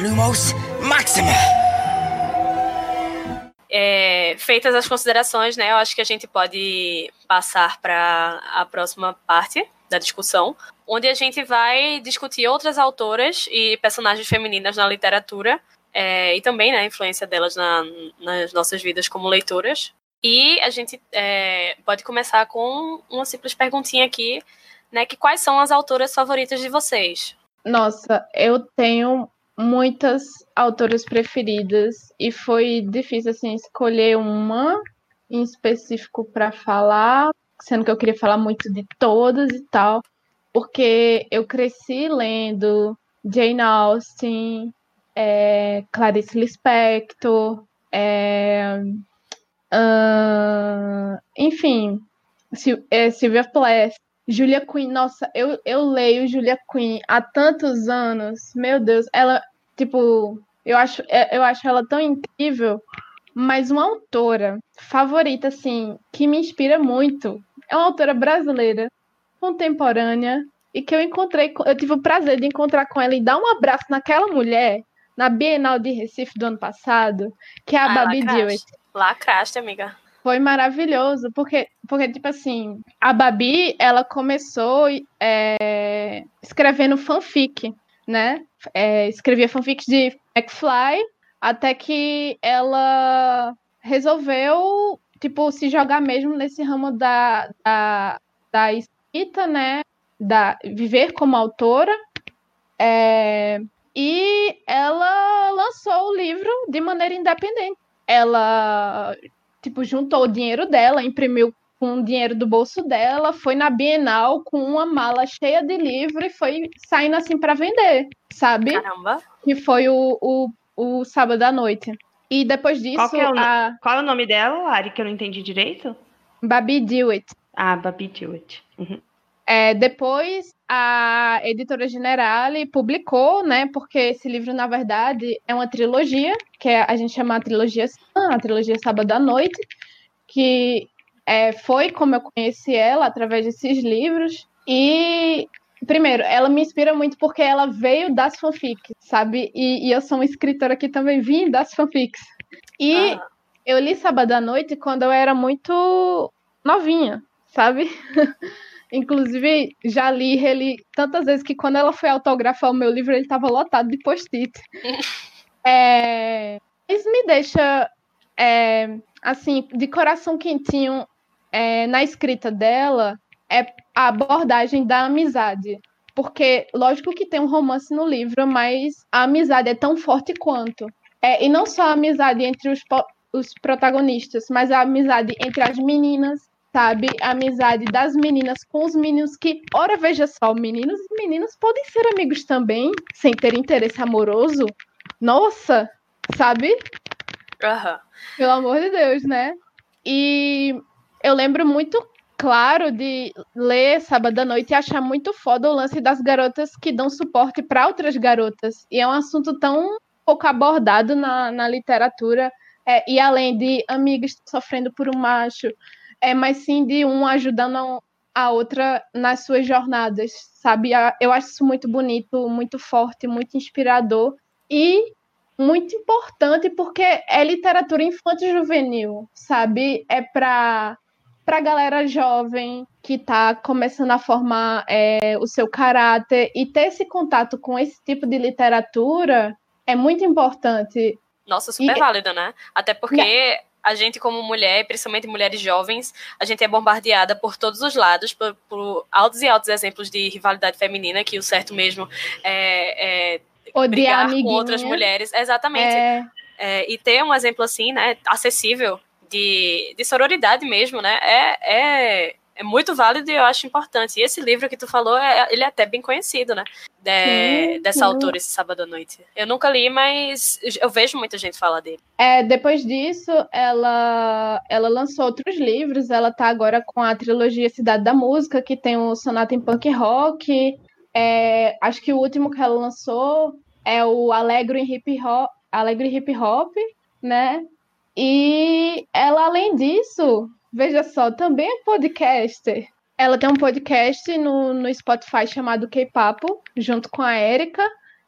Lumos Maxima. É, feitas as considerações, né? Eu acho que a gente pode passar para a próxima parte da discussão, onde a gente vai discutir outras autoras e personagens femininas na literatura é, e também né, a influência delas na, nas nossas vidas como leitoras. E a gente é, pode começar com uma simples perguntinha aqui, né? Que quais são as autoras favoritas de vocês? Nossa, eu tenho muitas autoras preferidas e foi difícil assim escolher uma, em específico para falar, sendo que eu queria falar muito de todas e tal, porque eu cresci lendo Jane Austen, é, Clarice Lispector, é, uh, enfim, Sil é, Sylvia Plath, Julia Quinn. Nossa, eu, eu leio Julia Quinn há tantos anos. Meu Deus, ela, tipo, eu acho, é, eu acho ela tão incrível. Mas uma autora favorita, assim, que me inspira muito, é uma autora brasileira, contemporânea, e que eu encontrei, eu tive o prazer de encontrar com ela e dar um abraço naquela mulher na Bienal de Recife do ano passado, que é a ah, Babi Dewitt. Lacraste, amiga. Foi maravilhoso, porque, porque, tipo assim, a Babi, ela começou é, escrevendo fanfic, né? É, escrevia fanfics de McFly, até que ela resolveu, tipo, se jogar mesmo nesse ramo da, da, da escrita, né? Da, viver como autora. É, e ela lançou o livro de maneira independente. Ela, tipo, juntou o dinheiro dela, imprimiu com o dinheiro do bolso dela, foi na Bienal com uma mala cheia de livro e foi saindo assim para vender, sabe? Caramba! Que foi o, o o sábado à noite. E depois disso. Qual, é o, a... qual é o nome dela, Lari, que eu não entendi direito? Babi Dewitt. Ah, Babi Dewitt. Uhum. É, depois a editora Generale publicou, né? Porque esse livro, na verdade, é uma trilogia, que é, a gente chama a trilogia a trilogia Sábado à Noite, que é, foi como eu conheci ela através desses livros. E Primeiro, ela me inspira muito porque ela veio das fanfics, sabe? E, e eu sou uma escritora que também vim das fanfics. E ah. eu li Sábado à Noite quando eu era muito novinha, sabe? <laughs> Inclusive, já li e reli tantas vezes que quando ela foi autografar o meu livro, ele estava lotado de post-it. <laughs> é... Isso me deixa, é, assim, de coração quentinho é, na escrita dela, é a abordagem da amizade. Porque, lógico que tem um romance no livro, mas a amizade é tão forte quanto. É, e não só a amizade entre os, os protagonistas, mas a amizade entre as meninas, sabe? A amizade das meninas com os meninos que, ora, veja só, meninos e meninas podem ser amigos também, sem ter interesse amoroso. Nossa, sabe? Uhum. Pelo amor de Deus, né? E eu lembro muito claro de ler Sábado à Noite e achar muito foda o lance das garotas que dão suporte para outras garotas. E é um assunto tão pouco abordado na, na literatura. É, e além de amigas sofrendo por um macho, é, mas sim de um ajudando a outra nas suas jornadas, sabe? Eu acho isso muito bonito, muito forte, muito inspirador e muito importante porque é literatura infantil juvenil, sabe? É para para a galera jovem que está começando a formar é, o seu caráter e ter esse contato com esse tipo de literatura é muito importante. Nossa, super e, válido, né? Até porque né? A gente, como mulher, principalmente mulheres jovens, a gente é bombardeada por todos os lados, por, por altos e altos exemplos de rivalidade feminina, que o certo mesmo é, é brigar com outras mulheres. Exatamente. É... É, e ter um exemplo assim, né, acessível de, de sororidade mesmo, né? É, é, é muito válido e eu acho importante. E esse livro que tu falou, é, ele é até bem conhecido, né? De, sim, dessa sim. autora, esse sábado à noite. Eu nunca li, mas eu vejo muita gente falar dele. É, depois disso, ela, ela lançou outros livros. Ela tá agora com a trilogia Cidade da Música, que tem o Sonata em Punk Rock. É, acho que o último que ela lançou é o Alegro em Hip Hop, Alegre Hip Hop, né? E ela, além disso, veja só, também é podcaster. Ela tem um podcast no, no Spotify chamado K-Papo, junto com a Erika,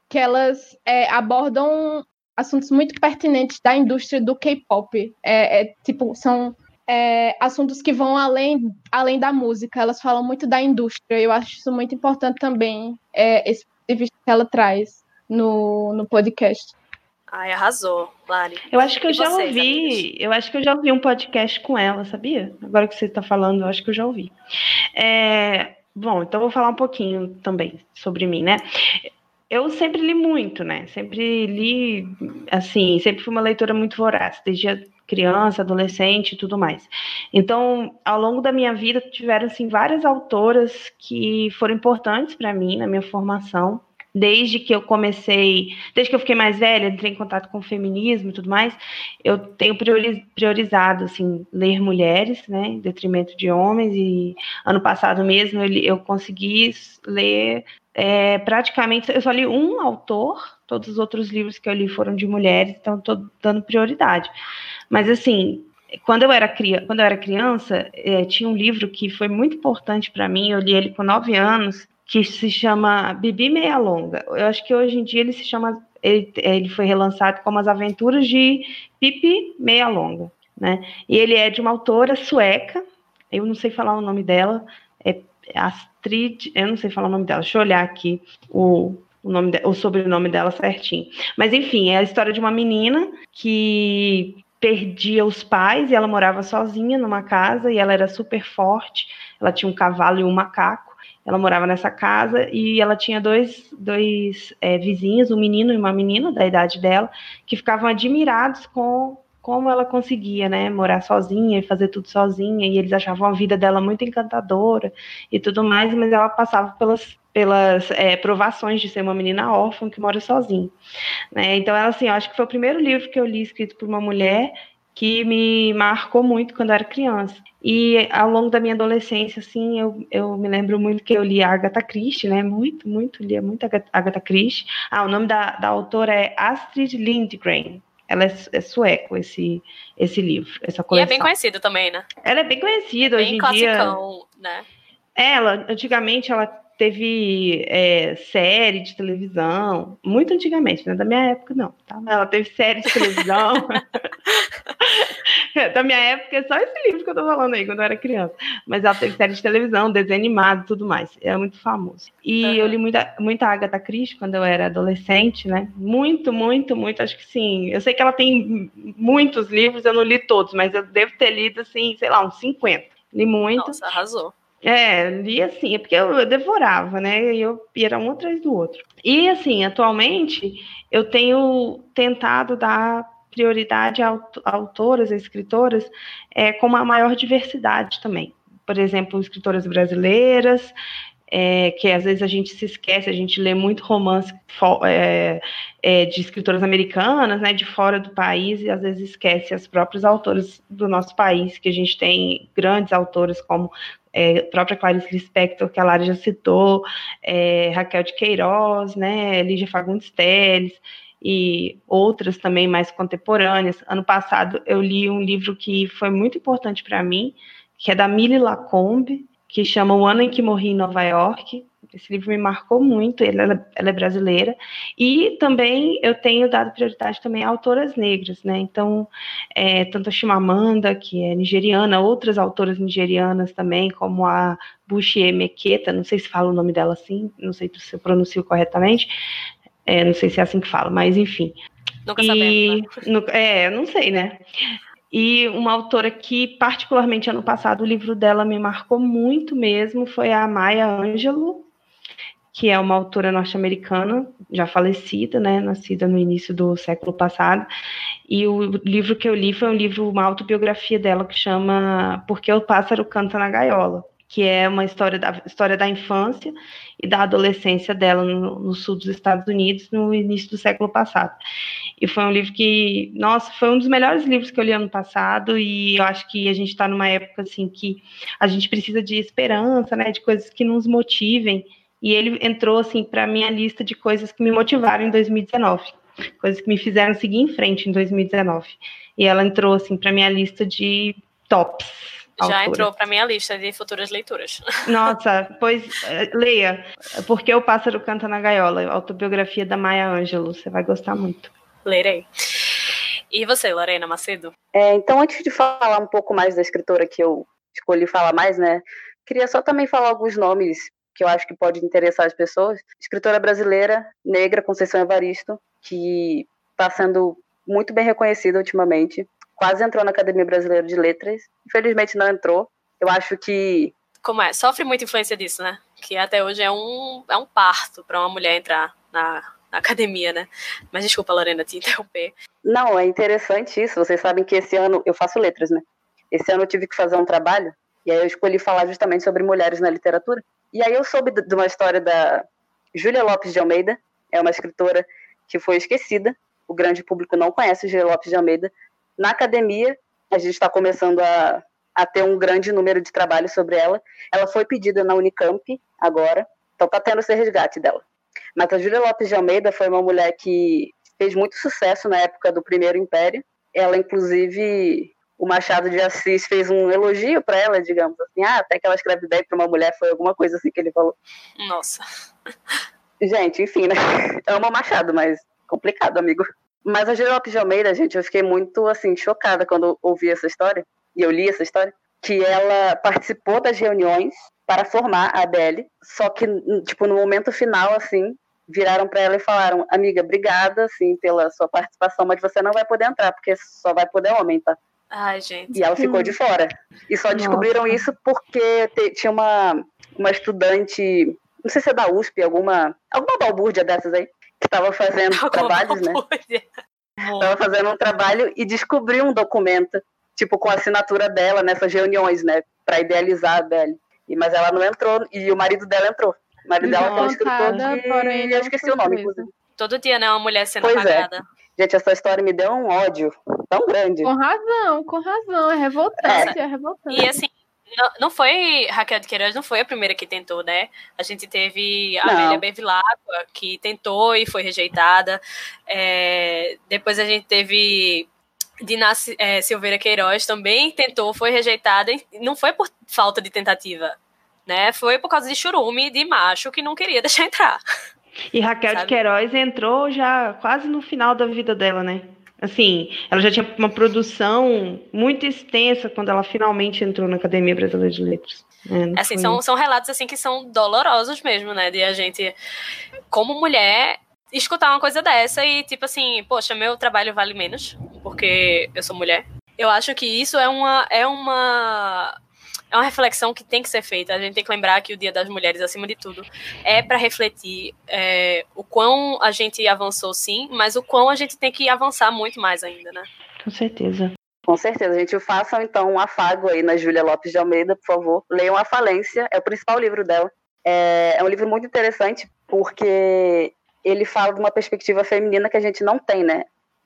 que elas é, abordam assuntos muito pertinentes da indústria do K-pop. É, é, tipo, são é, assuntos que vão além, além da música, elas falam muito da indústria. Eu acho isso muito importante também, é, esse vista que ela traz no, no podcast. Ai, arrasou, Lari. Eu acho que eu já ouvi, amigos? eu acho que eu já ouvi um podcast com ela, sabia? Agora que você está falando, eu acho que eu já ouvi. É, bom, então vou falar um pouquinho também sobre mim, né? Eu sempre li muito, né? Sempre li, assim, sempre fui uma leitora muito voraz, desde criança, adolescente e tudo mais. Então, ao longo da minha vida, tiveram assim várias autoras que foram importantes para mim na minha formação desde que eu comecei, desde que eu fiquei mais velha, entrei em contato com o feminismo e tudo mais, eu tenho priorizado, assim, ler mulheres, né, em detrimento de homens, e ano passado mesmo eu, eu consegui ler é, praticamente, eu só li um autor, todos os outros livros que eu li foram de mulheres, então estou dando prioridade. Mas, assim, quando eu era, quando eu era criança, é, tinha um livro que foi muito importante para mim, eu li ele com nove anos, que se chama Bibi Meia Longa. Eu acho que hoje em dia ele se chama, ele, ele foi relançado como As Aventuras de Pipi Meia Longa, né? E ele é de uma autora sueca, eu não sei falar o nome dela, é Astrid, eu não sei falar o nome dela, deixa eu olhar aqui o, o, nome de, o sobrenome dela certinho. Mas enfim, é a história de uma menina que perdia os pais e ela morava sozinha numa casa e ela era super forte, ela tinha um cavalo e um macaco ela morava nessa casa e ela tinha dois, dois é, vizinhos, um menino e uma menina da idade dela, que ficavam admirados com como ela conseguia, né, morar sozinha e fazer tudo sozinha, e eles achavam a vida dela muito encantadora e tudo mais, mas ela passava pelas, pelas é, provações de ser uma menina órfã que mora sozinha, né, então ela, assim, eu acho que foi o primeiro livro que eu li escrito por uma mulher que me marcou muito quando eu era criança. E ao longo da minha adolescência, assim, eu, eu me lembro muito que eu li Agatha Christie, né? Muito, muito, lia muito Agatha Christie. Ah, o nome da, da autora é Astrid Lindgren. Ela é, é sueco, esse, esse livro, essa coleção. E é bem conhecido também, né? Ela é bem conhecida bem hoje em classicão, dia. né? Ela, antigamente, ela teve é, série de televisão, muito antigamente, não é da minha época, não. Tá? Ela teve série de televisão. <laughs> da minha época é só esse livro que eu tô falando aí, quando eu era criança. Mas ela teve série de televisão, desenho animado tudo mais. É muito famoso. E uhum. eu li muita, muita Agatha Christie quando eu era adolescente, né? Muito, muito, muito. Acho que sim. Eu sei que ela tem muitos livros, eu não li todos, mas eu devo ter lido, assim, sei lá, uns 50. Li muito. Nossa, arrasou. É, li assim, é porque eu, devorava, né? E eu era um atrás do outro. E assim, atualmente eu tenho tentado dar prioridade a autoras, a escritoras, é, com uma maior diversidade também. Por exemplo, escritoras brasileiras, é, que às vezes a gente se esquece, a gente lê muito romance é, é, de escritoras americanas, né, de fora do país, e às vezes esquece as próprias autoras do nosso país, que a gente tem grandes autoras como é, própria Clarice Lispector, que a Lara já citou, é, Raquel de Queiroz, né, Lígia Fagundes Telles, e outras também mais contemporâneas. Ano passado eu li um livro que foi muito importante para mim, que é da Millie Lacombe, que chama O Ano em que Morri em Nova York. Esse livro me marcou muito, ela, ela é brasileira. E também eu tenho dado prioridade também a autoras negras, né? Então, é, tanto a Chimamanda, que é nigeriana, outras autoras nigerianas também, como a Bushie Meketa, não sei se fala o nome dela assim, não sei se eu pronuncio corretamente, é, não sei se é assim que fala, mas enfim. Nunca e, sabemos, né? no, é, não sei, né? E uma autora que, particularmente ano passado, o livro dela me marcou muito mesmo foi a Maya Angelou, que é uma autora norte-americana, já falecida, né, nascida no início do século passado. E o livro que eu li foi um livro, uma autobiografia dela que chama Porque o Pássaro Canta na Gaiola que é uma história da, história da infância e da adolescência dela no, no, sul dos Estados Unidos no início do século passado. E foi um livro que, nossa, foi um dos melhores livros que eu li ano passado e eu acho que a gente está numa época assim que a gente precisa de esperança, né, de coisas que nos motivem. E ele entrou assim para minha lista de coisas que me motivaram em 2019, coisas que me fizeram seguir em frente em 2019. E ela entrou assim para minha lista de tops já autora. entrou para minha lista de futuras leituras. <laughs> Nossa, pois eh, leia, porque o pássaro canta na gaiola, autobiografia da Maya Angelou, você vai gostar muito. Lerei. E você, Lorena Macedo? É, então, antes de falar um pouco mais da escritora que eu escolhi falar mais, né, queria só também falar alguns nomes que eu acho que pode interessar as pessoas. Escritora brasileira, negra, Conceição Evaristo, que está sendo muito bem reconhecida ultimamente quase entrou na Academia Brasileira de Letras. Infelizmente não entrou. Eu acho que. Como é? Sofre muita influência disso, né? Que até hoje é um, é um parto para uma mulher entrar na na academia, né? Mas desculpa, Lorena, te interromper. Não, é interessante isso. Vocês sabem que esse ano eu faço letras, né? Esse ano eu tive que fazer um trabalho e aí eu escolhi falar justamente sobre mulheres na literatura. E aí eu soube de uma história da Júlia Lopes de Almeida, é uma escritora que foi esquecida. O grande público não conhece Júlia Lopes de Almeida. Na academia, a gente está começando a, a ter um grande número de trabalhos sobre ela. Ela foi pedida na Unicamp agora, então está tendo esse resgate dela. Mas a Júlia Lopes de Almeida foi uma mulher que fez muito sucesso na época do Primeiro Império. Ela, inclusive, o Machado de Assis fez um elogio para ela, digamos assim. Ah, até que ela escreve bem para uma mulher, foi alguma coisa assim que ele falou. Nossa. Gente, enfim, né? <laughs> Amo Machado, mas complicado, amigo. Mas a Lopes de Almeida, gente, eu fiquei muito, assim, chocada quando ouvi essa história, e eu li essa história, que ela participou das reuniões para formar a Adele, só que, tipo, no momento final, assim, viraram para ela e falaram, amiga, obrigada, assim, pela sua participação, mas você não vai poder entrar, porque só vai poder homem, tá? Ai, gente. E ela ficou de fora. E só descobriram Nossa. isso porque te- tinha uma, uma estudante, não sei se é da USP, alguma, alguma balbúrdia dessas aí, que estava fazendo trabalhos, né? Estava fazendo um trabalho e descobriu um documento, tipo, com a assinatura dela nessas reuniões, né? Para idealizar a Belle. E, mas ela não entrou, e o marido dela entrou. O marido dela foi um escritor de... Eu esqueci o nome, inclusive. Todo dia, né? Uma mulher sendo Pois é. Gente, essa história me deu um ódio tão grande. Com razão, com razão. É revoltante, é, revoltante. E assim, não, não foi, Raquel de Queiroz não foi a primeira que tentou, né? A gente teve a Não. Amélia Bevilacqua, que tentou e foi rejeitada. É, depois a gente teve Dina é, Silveira Queiroz, também tentou, foi rejeitada. Não foi por falta de tentativa, né? Foi por causa de churume de macho que não queria <laughs> deixar entrar. E Raquel de Sabe? Queiroz entrou já quase no final da vida dela, né? Assim, ela já tinha uma produção muito extensa quando ela finalmente entrou na Academia Brasileira de Letras. É, Assim, foi- são, são relatos assim que são dolorosos mesmo, né? De a gente, como mulher, escutar uma coisa dessa e tipo assim, poxa, meu trabalho vale menos porque eu sou mulher. Eu acho que isso é uma é uma é uma reflexão que tem que ser feita. A gente tem que lembrar que o Dia das Mulheres, acima de tudo, é para refletir é, o quão a gente avançou, sim, mas o quão a gente tem que avançar muito mais ainda, né? Com certeza. Com certeza, gente. Façam então um afago aí na Júlia Lopes de Almeida, por favor. Leiam A Falência, é o principal livro dela. É, é um livro muito interessante porque ele fala de uma perspectiva feminina que a gente não tem, né?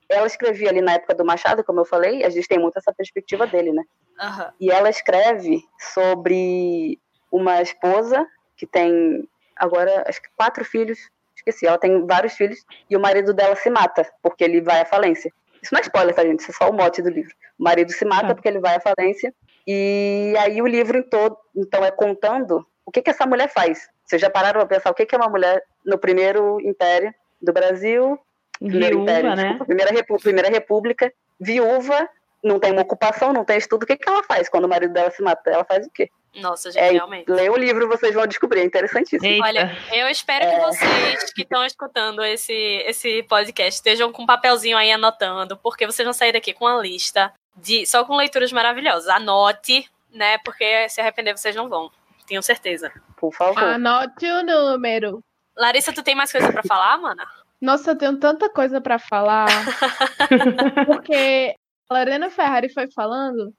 Ela escrevia ali na época do Machado, como eu falei, a gente tem muito essa perspectiva dele, né? Aham. E ela escreve sobre uma esposa que tem agora acho que quatro filhos, esqueci, ela tem vários filhos e o marido dela se mata porque ele vai à falência. Isso não é spoiler, tá, gente? Isso é só o mote do livro. O marido se mata Tá. porque ele vai à falência e aí o livro em todo, então é contando o que que essa mulher faz. Vocês já pararam para pensar o que que é uma mulher no primeiro império do Brasil? Primeiro Viúva, império, né? desculpa, primeira, repu- primeira república, viúva, não tem uma ocupação, não tem estudo. O que, que ela faz quando o marido dela se mata? Ela faz o quê? Nossa, gente, É, realmente. lê o livro, vocês vão descobrir, é interessantíssimo. Olha, eu espero É. que vocês que estão escutando esse, esse podcast estejam com um papelzinho aí anotando, porque vocês vão sair daqui com uma lista de só com leituras maravilhosas. Anote, né? Porque se arrepender vocês não vão. Tenho certeza. Por favor. Anote o número. Larissa, tu tem mais coisa pra falar, mana? Nossa, eu tenho tanta coisa pra falar. <laughs> porque a Lorena Ferrari foi falando,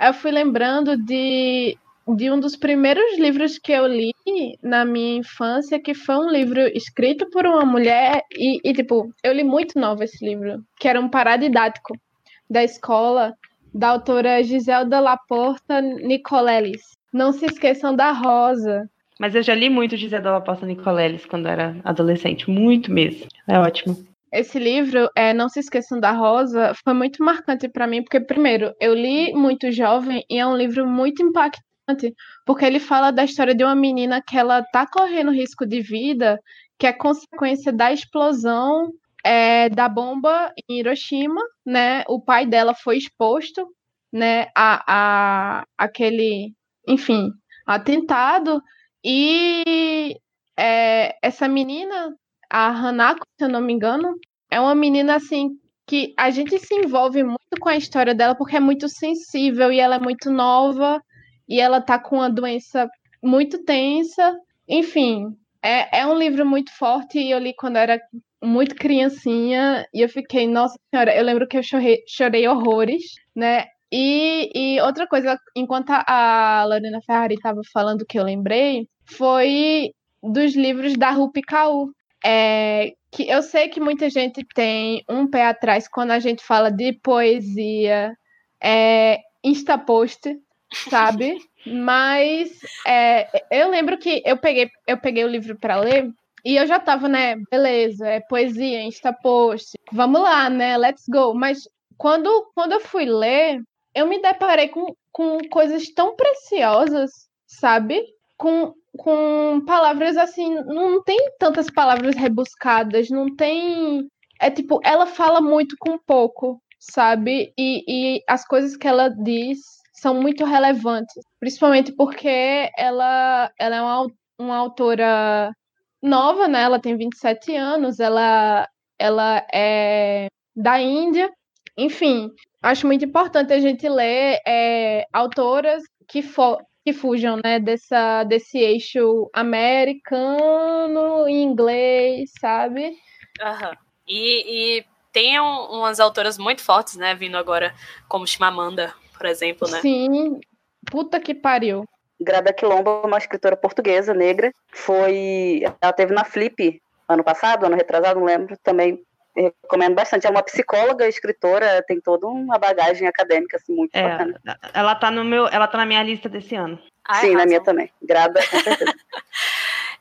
eu fui lembrando de, de um dos primeiros livros que eu li na minha infância, que foi um livro escrito por uma mulher, e, e, tipo, eu li muito novo esse livro, que era um paradidático da escola, da autora Giselda Laporta Nicoleles. Não se esqueçam da Rosa. Mas eu já li muito de Isadora Posta Nicoleles quando era adolescente, muito mesmo. É ótimo. Esse livro, é, Não Se Esqueçam da Rosa, foi muito marcante para mim, porque, primeiro, eu li muito jovem e é um livro muito impactante, porque ele fala da história de uma menina que ela tá correndo risco de vida, que é consequência da explosão é, da bomba em Hiroshima, né? O pai dela foi exposto, né, a, a aquele, enfim, atentado, e é, essa menina a Hanako, se eu não me engano, é uma menina assim que a gente se envolve muito com a história dela porque é muito sensível e ela é muito nova e ela tá com uma doença muito tensa. Enfim, é, é um livro muito forte e eu li quando era muito criancinha e eu fiquei, nossa senhora, eu lembro que eu chorei, chorei horrores, né? E, e outra coisa, enquanto a Lorena Ferrari estava falando que eu lembrei, foi dos livros da Rupi Kaur. É, que eu sei que muita gente tem um pé atrás quando a gente fala de poesia, é, instapost, sabe? <laughs> Mas é, eu lembro que eu peguei, eu peguei o livro para ler e eu já tava, né? Beleza, é poesia, instapost, vamos lá, né? Let's go. Mas quando, quando eu fui ler, eu me deparei com, com coisas tão preciosas, sabe? Com, com palavras assim, não tem tantas palavras rebuscadas, não tem. É tipo, ela fala muito com pouco, sabe? E, e as coisas que ela diz são muito relevantes, principalmente porque ela, ela é uma, uma autora nova, né? Ela tem 27 anos, ela, ela é da Índia. Enfim, acho muito importante a gente ler é, autoras que, que fujam né, dessa, desse eixo americano e inglês, sabe? Aham. E, e tem um, umas autoras muito fortes, né, vindo agora, como Chimamanda, por exemplo, né? Sim, puta que pariu. Grada Quilombo, uma escritora portuguesa, negra, foi. Ela teve na Flip ano passado, ano retrasado, não lembro, também recomendo bastante. É uma psicóloga, escritora, tem toda uma bagagem acadêmica assim, muito É, bacana. ela tá no meu, ela tá na minha lista desse ano. Ai, Sim, na arrasam. minha também. Grada, com certeza. <laughs>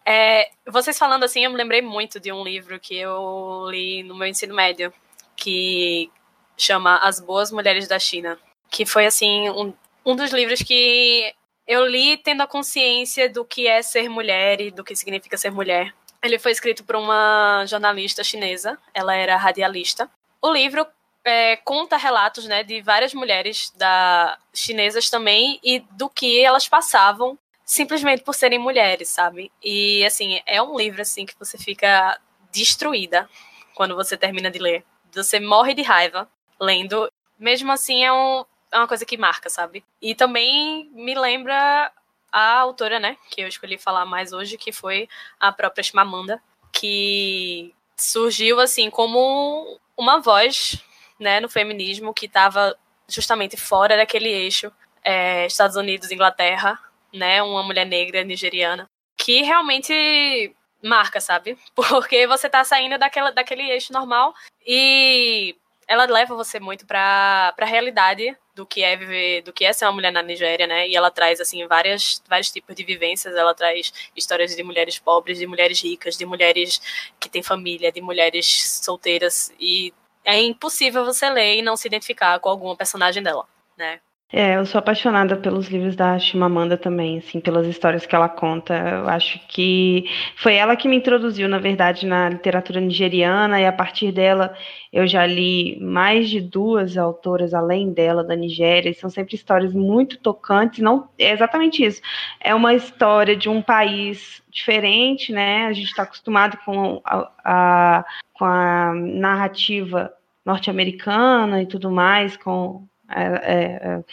É, vocês falando assim, eu me lembrei muito de um livro que eu li no meu ensino médio, que chama As Boas Mulheres da China, que foi assim um, um dos livros que eu li tendo a consciência do que é ser mulher e do que significa ser mulher. Ele foi escrito por uma jornalista chinesa, ela era radialista. O livro é, conta relatos né, de várias mulheres da, chinesas também e do que elas passavam simplesmente por serem mulheres, sabe? E assim, é um livro assim que você fica destruída quando você termina de ler. Você morre de raiva lendo. Mesmo assim, é, um, é uma coisa que marca, sabe? E também me lembra a autora, né, que eu escolhi falar mais hoje, que foi a própria Chimamanda, que surgiu assim como uma voz, né, no feminismo que estava justamente fora daquele eixo é, Estados Unidos, Inglaterra, né, uma mulher negra nigeriana, que realmente marca, sabe? <laughs> Porque você tá saindo daquela, daquele eixo normal e ela leva você muito pra, pra realidade do que é viver, do que é ser uma mulher na Nigéria, né? E ela traz, assim, várias, vários tipos de vivências. Ela traz histórias de mulheres pobres, de mulheres ricas, de mulheres que têm família, de mulheres solteiras. E é impossível você ler e não se identificar com alguma personagem dela, né? É, eu sou apaixonada pelos livros da Chimamanda também, assim, pelas histórias que ela conta. Eu acho que foi ela que me introduziu, na verdade, na literatura nigeriana, e a partir dela eu já li mais de duas autoras além dela da Nigéria, e são sempre histórias muito tocantes. Não, é exatamente isso. É uma história de um país diferente, né? A gente está acostumado com a, a, com a narrativa norte-americana e tudo mais, com é, é,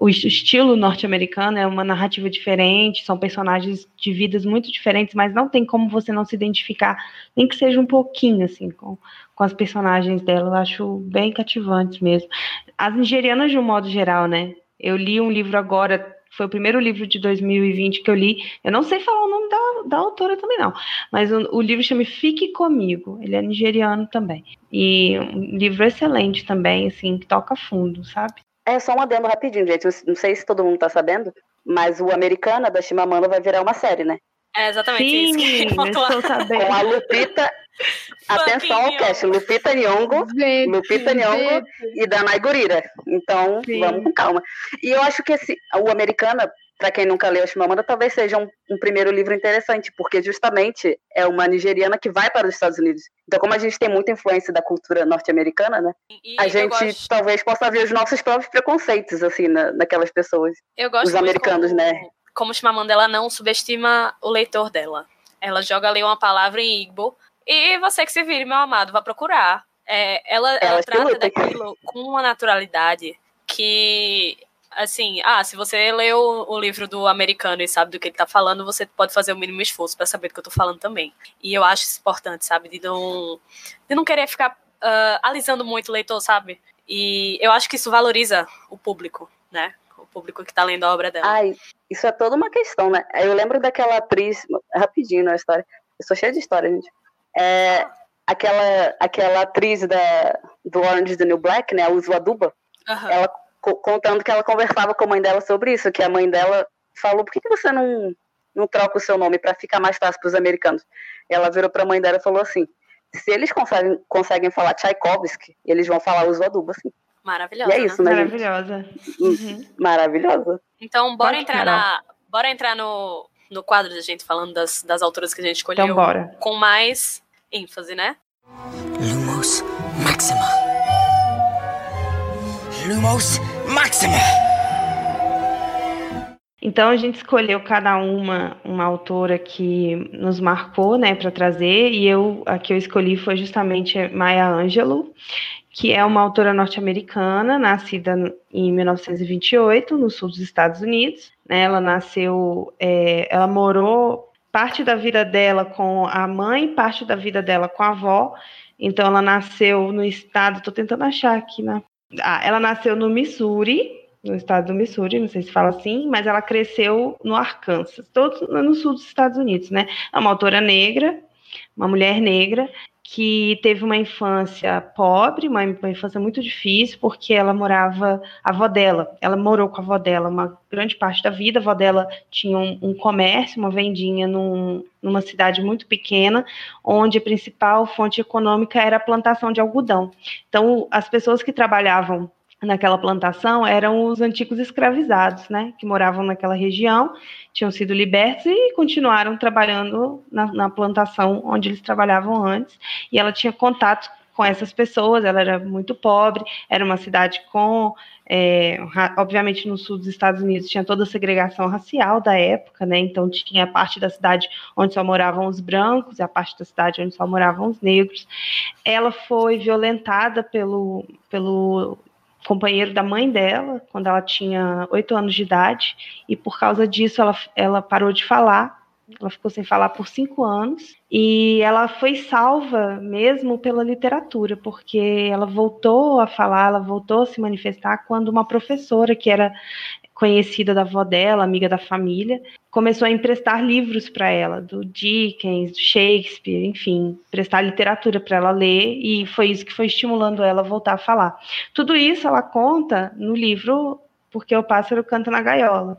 o estilo norte-americano é uma narrativa diferente, são personagens de vidas muito diferentes, mas não tem como você não se identificar, nem que seja um pouquinho, assim, com, com as personagens dela. Eu acho bem cativantes mesmo. As nigerianas, de um modo geral, né? Eu li um livro agora, foi o primeiro livro de 2020 que eu li. Eu não sei falar o nome da, da autora também, não. Mas o, o livro chama Fique Comigo. Ele é nigeriano também. E um livro excelente também, assim, que toca fundo, sabe? É só um adendo rapidinho, gente. Não sei se todo mundo tá sabendo, mas o Americana da Chimamanda vai virar uma série, né? É exatamente Sim, isso que estou sabendo. Com a Lupita. Atenção ao cast, Lupita Nyong'o, Gente, Lupita Nyong'o gente. e Danai Gurira. Então, Sim. vamos com calma. E eu acho que esse, o Americana, para quem nunca leu a Chimamanda, talvez seja um, um primeiro livro interessante, porque justamente é uma nigeriana que vai para os Estados Unidos. Então, como a gente tem muita influência da cultura norte-americana, né? E A gente gosto- talvez possa ver os nossos próprios preconceitos, assim, na, naquelas pessoas. Eu gosto Os americanos, como, né? Como Chimamanda, ela não subestima o leitor dela. Ela joga ali uma palavra em Igbo e você que se vire, meu amado, vá procurar. É, ela ela que trata daquilo com uma naturalidade que assim, ah, se você leu o livro do americano e sabe do que ele tá falando, você pode fazer o mínimo esforço para saber do que eu tô falando também. E eu acho isso importante, sabe? De não, de não querer ficar uh, alisando muito o leitor, sabe? E eu acho que isso valoriza o público, né? O público que tá lendo a obra dela. Ai, isso é toda uma questão, né? Eu lembro daquela atriz, rapidinho na história, eu sou cheia de história, gente. É, aquela, aquela atriz da, do Orange is the New Black, né? A Uso Aduba, Aham. ela contando que ela conversava com a mãe dela sobre isso, que a mãe dela falou, por que, que você não, não troca o seu nome para ficar mais fácil para os americanos? Ela virou para a mãe dela e falou assim, se eles conseguem, conseguem falar Tchaikovsky, eles vão falar Uso Aduba, assim. Maravilhosa. E é isso, né, gente? Maravilhosa. Maravilhosa. Então, bora Pode, entrar na. Bora entrar no, no quadro da gente falando das, das autoras que a gente escolheu. Então, bora. Com mais ênfase, né? Lumos Maxima. Lumos Maxima. Então a gente escolheu cada uma uma autora que nos marcou, né, para trazer, e eu a que eu escolhi foi justamente Maya Angelou, que é uma autora norte-americana, nascida em 1928 no sul dos Estados Unidos. né, Ela nasceu, é, ela morou parte da vida dela com a mãe, parte da vida dela com a avó. Então ela nasceu no estado, estou tentando achar aqui, né? Ah, ela nasceu no Missouri, no estado do Missouri, não sei se fala assim, mas ela cresceu no Arkansas, todo no sul dos Estados Unidos, né? É uma autora negra, uma mulher negra que teve uma infância pobre, uma, uma infância muito difícil, porque ela morava, a avó dela, ela morou com a avó dela uma grande parte da vida, a avó dela tinha um, um comércio, uma vendinha num, numa cidade muito pequena, onde a principal fonte econômica era a plantação de algodão. Então, as pessoas que trabalhavam naquela plantação eram os antigos escravizados, né, que moravam naquela região, tinham sido libertos e continuaram trabalhando na, na plantação onde eles trabalhavam antes. E ela tinha contato com essas pessoas, ela era muito pobre, era uma cidade com, é, obviamente no sul dos Estados Unidos tinha toda a segregação racial da época, né? Então tinha a parte da cidade onde só moravam os brancos e a parte da cidade onde só moravam os negros. Ela foi violentada pelo, pelo companheiro da mãe dela quando ela tinha oito anos de idade e por causa disso ela, ela parou de falar. Ela ficou sem falar por cinco anos. E ela foi salva mesmo pela literatura, porque ela voltou a falar, ela voltou a se manifestar quando uma professora que era conhecida da avó dela, amiga da família, começou a emprestar livros para ela, do Dickens, do Shakespeare, enfim, prestar literatura para ela ler, e foi isso que foi estimulando ela a voltar a falar. Tudo isso ela conta no livro Porque o Pássaro Canta na Gaiola,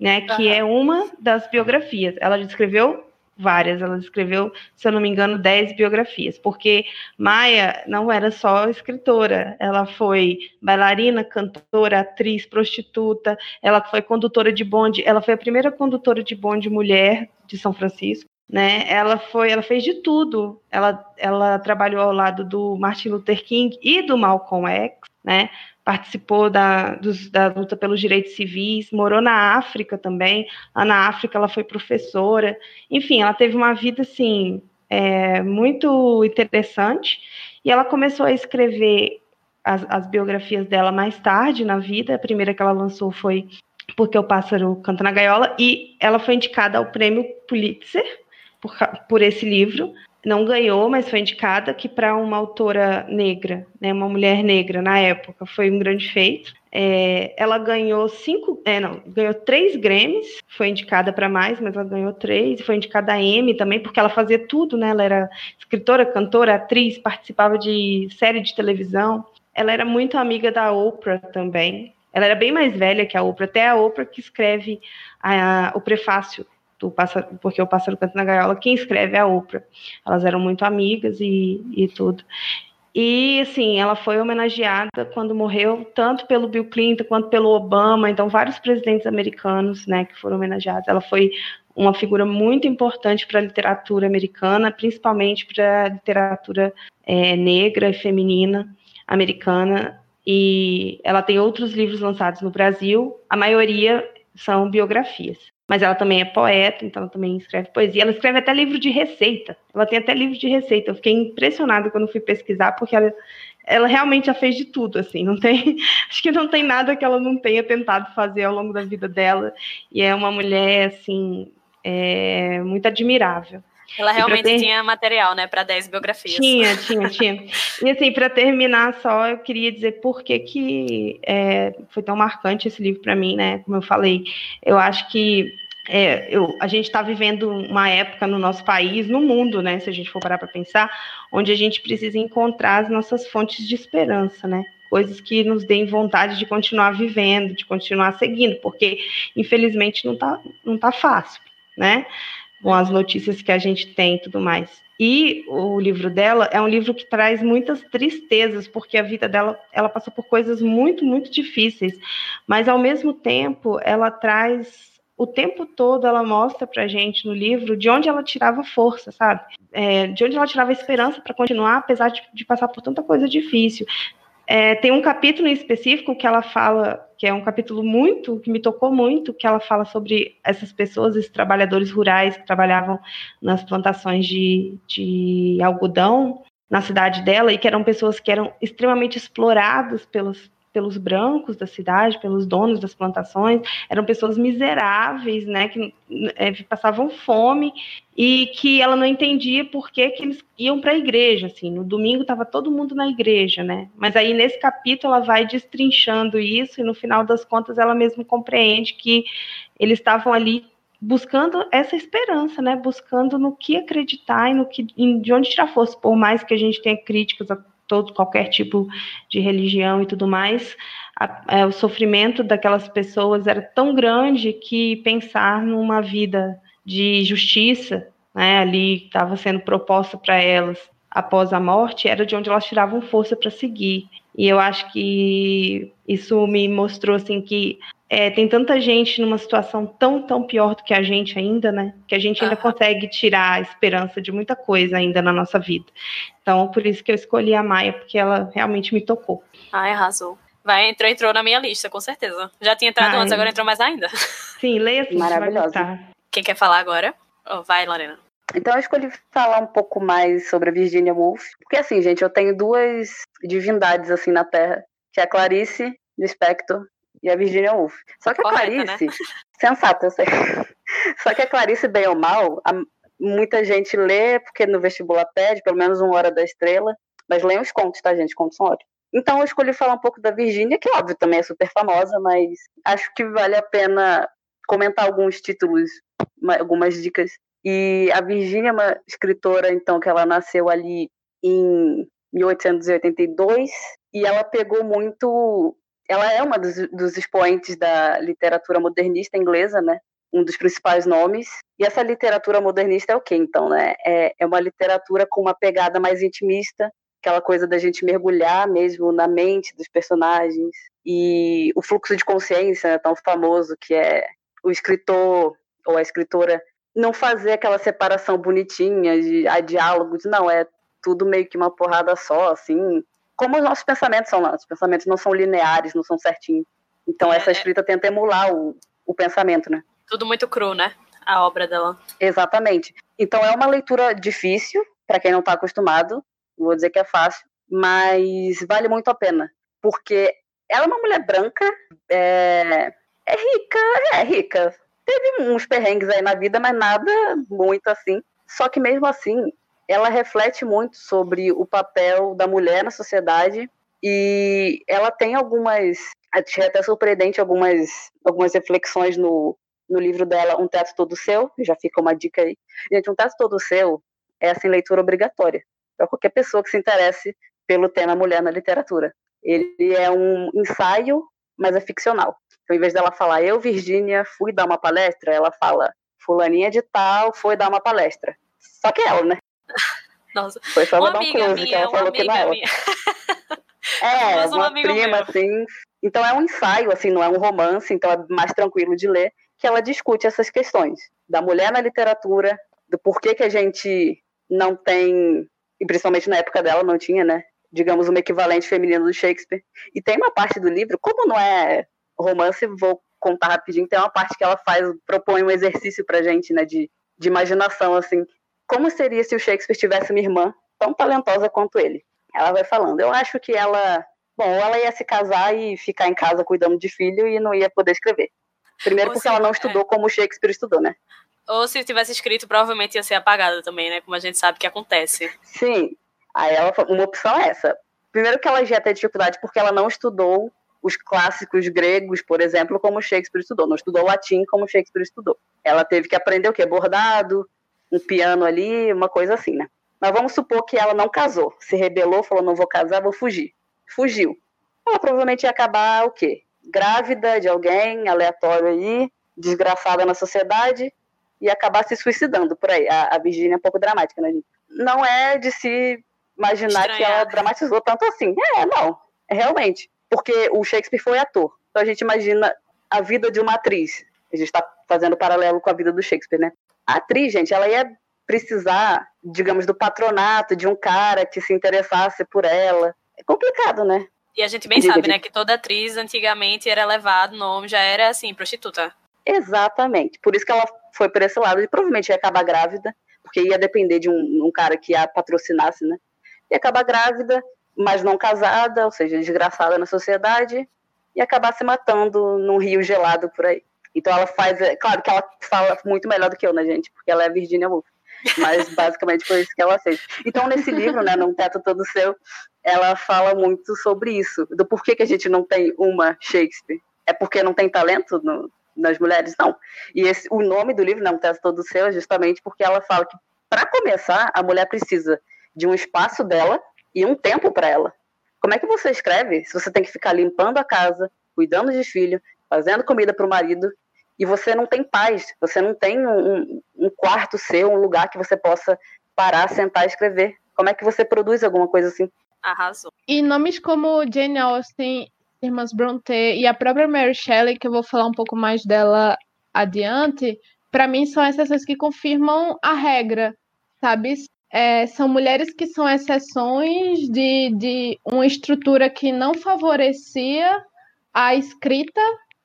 né, que é uma das biografias. Ela escreveu várias, ela escreveu, se eu não me engano, dez biografias, porque Maia não era só escritora, ela foi bailarina, cantora, atriz, prostituta, ela foi condutora de bonde, ela foi a primeira condutora de bonde mulher de São Francisco, né? Ela foi, ela fez de tudo. Ela, ela trabalhou ao lado do Martin Luther King e do Malcolm X, né? Participou da, dos, da luta pelos direitos civis, morou na África também. Lá na África ela foi professora. Enfim, ela teve uma vida assim é, muito interessante. E ela começou a escrever as, as biografias dela mais tarde na vida. A primeira que ela lançou foi Porque o Pássaro Canta na Gaiola, e ela foi indicada ao prêmio Pulitzer por, por esse livro. Não ganhou, mas foi indicada, que para uma autora negra, né, uma mulher negra na época, foi um grande feito. É, ela ganhou cinco, é, não, ganhou três Grammys, foi indicada para mais, mas ela ganhou três, foi indicada a Emmy também, porque ela fazia tudo, né? Ela era escritora, cantora, atriz, participava de série de televisão. Ela era muito amiga da Oprah também. Ela era bem mais velha que a Oprah, até a Oprah que escreve a, o prefácio do pássaro, porque o pássaro canta na gaiola, quem escreve é a Oprah. Elas eram muito amigas e, e tudo. E, assim, ela foi homenageada quando morreu, tanto pelo Bill Clinton quanto pelo Obama, então vários presidentes americanos, né, que foram homenageados. Ela foi uma figura muito importante para a literatura americana, principalmente para a literatura é, negra e feminina americana. E ela tem outros livros lançados no Brasil, a maioria são biografias. Mas ela também é poeta, então ela também escreve poesia. Ela escreve até livro de receita. Ela tem até livro de receita. Eu fiquei impressionada quando fui pesquisar, porque ela, ela realmente já fez de tudo, assim. Não tem, <laughs> acho que não tem nada que ela não tenha tentado fazer ao longo da vida dela. E é uma mulher, assim, é, muito admirável. Ela realmente ter... tinha material, né, para 10 biografias. Tinha, <laughs> tinha, tinha. E assim, para terminar só, eu queria dizer por que, que é, foi tão marcante esse livro para mim, né? Como eu falei, eu acho que é, eu, a gente está vivendo uma época no nosso país, no mundo, né? Se a gente for parar para pensar, onde a gente precisa encontrar as nossas fontes de esperança, né? Coisas que nos deem vontade de continuar vivendo, de continuar seguindo, porque infelizmente não está não tá fácil, né? Com as notícias que a gente tem e tudo mais. E o livro dela é um livro que traz muitas tristezas, porque a vida dela, ela passou por coisas muito, muito difíceis, mas ao mesmo tempo ela traz o tempo todo ela mostra pra gente no livro de onde ela tirava força, sabe? É, de onde ela tirava esperança para continuar, apesar de, de, passar por tanta coisa difícil. É, tem um capítulo em específico que ela fala, que é um capítulo muito, que me tocou muito, que ela fala sobre essas pessoas, esses trabalhadores rurais que trabalhavam nas plantações de, de algodão na cidade dela e que eram pessoas que eram extremamente exploradas pelos, pelos brancos da cidade, pelos donos das plantações, eram pessoas miseráveis, né, que é, passavam fome e que ela não entendia por que, que eles iam para a igreja, assim, no domingo estava todo mundo na igreja, né, mas aí nesse capítulo ela vai destrinchando isso e no final das contas ela mesma compreende que eles estavam ali buscando essa esperança, né, buscando no que acreditar e no que, de onde tirar força, por mais que a gente tenha críticas a todo qualquer tipo de religião e tudo mais, a, é, o sofrimento daquelas pessoas era tão grande que pensar numa vida de justiça, né, ali estava sendo proposta para elas após a morte, era de onde elas tiravam força para seguir. E eu acho que isso me mostrou assim que é, tem tanta gente numa situação tão, tão pior do que a gente ainda, né? Que a gente ainda consegue tirar a esperança de muita coisa ainda na nossa vida. Então, por isso que eu escolhi a Maia, porque ela realmente me tocou. Ai, arrasou. Vai, entrou, entrou na minha lista, com certeza. Já tinha entrado Ai. antes, agora entrou mais ainda. Sim, leia assim, Maravilhosa. Quem quer falar agora? Oh, vai, Lorena. Então eu escolhi falar um pouco mais sobre a Virginia Woolf, porque assim, gente, eu tenho duas divindades assim na Terra, que é a Clarice Lispector e a Virginia Woolf. Só que a Correta, né? Clarice, né? sensata, eu sei. <laughs> Só que a Clarice, bem ou mal, a, muita gente lê, porque no vestibular pede, pelo menos uma hora da estrela, mas leem os contos, tá, gente? Contos são ótimos. Então eu escolhi falar um pouco da Virginia, que óbvio também é super famosa, mas acho que vale a pena comentar alguns títulos, algumas dicas. E a Virginia é uma escritora, então, que ela nasceu ali em 1882, e ela pegou muito ela é uma dos, dos expoentes da literatura modernista inglesa, né? um dos principais nomes. E essa literatura modernista é o quê, então, né? É, é uma literatura com uma pegada mais intimista, aquela coisa da gente mergulhar mesmo na mente dos personagens. E o fluxo de consciência, né, tão famoso, que é o escritor ou a escritora não fazer aquela separação bonitinha de a diálogos, não, é tudo meio que uma porrada só, assim, como os nossos pensamentos são, nossos pensamentos não são lineares, não são certinhos. Então, é, essa escrita tenta emular o, o pensamento, né? Tudo muito cru, né? A obra dela. Exatamente. Então, é uma leitura difícil, para quem não está acostumado, não vou dizer que é fácil, mas vale muito a pena. Porque ela é uma mulher branca, é, é rica, é rica. Teve uns perrengues aí na vida, mas nada muito assim. Só que mesmo assim, ela reflete muito sobre o papel da mulher na sociedade e ela tem algumas, achei até surpreendente algumas, algumas reflexões no, no livro dela, Um Teto Todo Seu, já fica uma dica aí. Gente, Um Teto Todo Seu é, assim, leitura obrigatória para qualquer pessoa que se interesse pelo tema mulher na literatura. Ele é um ensaio, mas é ficcional. Então, em vez dela falar, eu, Virgínia, fui dar uma palestra, ela fala, fulaninha de tal foi dar uma palestra. Só que ela, né? <laughs> Nossa. Foi só uma dar um close, minha, ela falou que não é ela. <laughs> É, uma, uma prima, meu. assim. Então é um ensaio, assim, não é um romance, então é mais tranquilo de ler, que ela discute essas questões da mulher na literatura, do porquê que a gente não tem, e principalmente na época dela não tinha, né? Digamos, um equivalente feminino do Shakespeare. E tem uma parte do livro, como não é romance, vou contar rapidinho. Tem uma parte que ela faz, propõe um exercício pra gente, né, de, de imaginação, assim. Como seria se o Shakespeare tivesse uma irmã tão talentosa quanto ele? Ela vai falando. Eu acho que ela, bom, ela ia se casar e ficar em casa cuidando de filho e não ia poder escrever. Primeiro Ou porque se- ela não é. estudou como o Shakespeare estudou, né? Ou se tivesse escrito, provavelmente ia ser apagada também, né? Como a gente sabe que acontece. Sim. Aí ela uma opção é essa. Primeiro que ela já ter dificuldade porque ela não estudou os clássicos gregos, por exemplo, como Shakespeare estudou. Não estudou latim como Shakespeare estudou. Ela teve que aprender o quê? Bordado, um piano ali, uma coisa assim, né? Mas vamos supor que ela não casou. Se rebelou, falou, não vou casar, vou fugir. Fugiu. Ela provavelmente ia acabar o quê? Grávida de alguém, aleatório aí, desgraçada na sociedade, e acabar se suicidando por aí. A, a Virgínia é um pouco dramática, né, gente? Não é de se imaginar que Estranhar. ela dramatizou tanto assim. É, não. É realmente. Porque o Shakespeare foi ator. Então a gente imagina a vida de uma atriz. A gente está fazendo paralelo com a vida do Shakespeare, né? A atriz, gente, ela ia precisar, digamos, do patronato de um cara que se interessasse por ela. É complicado, né? E a gente bem Diga, sabe, diga. né? Que toda atriz antigamente era levado, nome já era assim, prostituta. Exatamente. Por isso que ela foi por esse lado. E provavelmente ia acabar grávida, porque ia depender de um, um cara que a patrocinasse, né? Ia acabar grávida, mas não casada, ou seja, desgraçada na sociedade, e acabar se matando num rio gelado por aí. Então ela faz. é, Claro que ela fala muito melhor do que eu, né, gente? Porque ela é Virginia Woolf. Mas <laughs> basicamente foi isso que ela fez. Então, nesse livro, né, Num Teto Todo Seu, ela fala muito sobre isso, do porquê que a gente não tem uma Shakespeare. É porque não tem talento no- nas mulheres? Não. E esse, o nome do livro, Num Teto Todo Seu, é justamente porque ela fala que, para começar, a mulher precisa de um espaço dela e um tempo para ela. Como é que você escreve se você tem que ficar limpando a casa, cuidando de filho, fazendo comida para o marido, e você não tem paz, você não tem um, um- quarto seu, um lugar que você possa parar, sentar e escrever? Como é que você produz alguma coisa assim? Arrasou. E nomes como Jane Austen, Irmãs Bronte e a própria Mary Shelley, que eu vou falar um pouco mais dela adiante, para mim são exceções que confirmam a regra, sabe? É, são mulheres que são exceções de, de uma estrutura que não favorecia a escrita,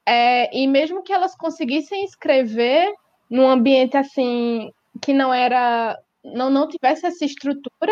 é, e mesmo que elas conseguissem escrever num ambiente assim que não era, não, não tivesse essa estrutura,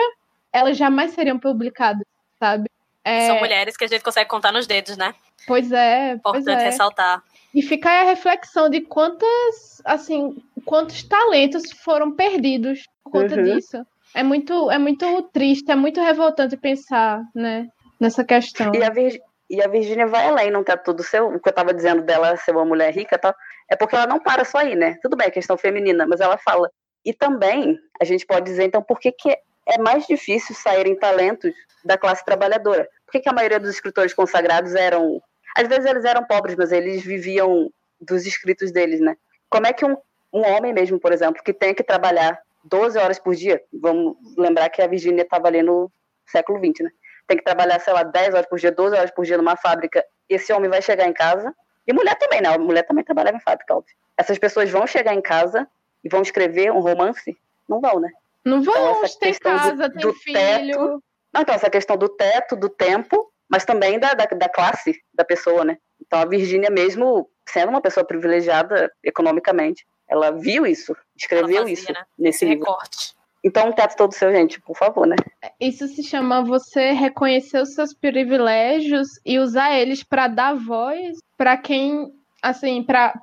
elas jamais seriam publicadas, sabe? É, São mulheres que a gente consegue contar nos dedos, né? Pois é, pois Importante é. ressaltar. E fica aí a reflexão de quantas, assim, quantos talentos foram perdidos por conta Uhum. disso. É muito, é muito triste, é muito revoltante pensar, né, nessa questão. E a, Vir- a Virgínia vai além, não tá tudo seu. O que eu tava dizendo dela ser uma mulher rica tal, é porque ela não para só aí, né? Tudo bem, questão feminina, mas ela fala. E também, a gente pode dizer, então, por que, que é mais difícil saírem talentos da classe trabalhadora? Por que, que a maioria dos escritores consagrados eram. Às vezes eles eram pobres, mas eles viviam dos escritos deles, né? Como é que um, um homem mesmo, por exemplo, que tem que trabalhar 12 horas por dia, vamos lembrar que a Virgínia estava ali no século XX, né? tem que trabalhar, sei lá, 10 horas por dia, 12 horas por dia numa fábrica, esse homem vai chegar em casa, e mulher também, né? A mulher também trabalhava em fábrica, óbvio. Essas pessoas vão chegar em casa e vão escrever um romance? Não vão, né? Não Então, vão, essa tem questão do- casa, tem do filho. teto- Não, então, essa questão do teto, do tempo, mas também da, da, da classe da pessoa, né? Então, a Virgínia, mesmo sendo uma pessoa privilegiada economicamente, ela viu isso, escreveu fazia, isso né? nesse livro. Recorte. Então, um teto todo seu, gente, por favor, né? Isso se chama você reconhecer os seus privilégios e usar eles para dar voz para quem, assim, para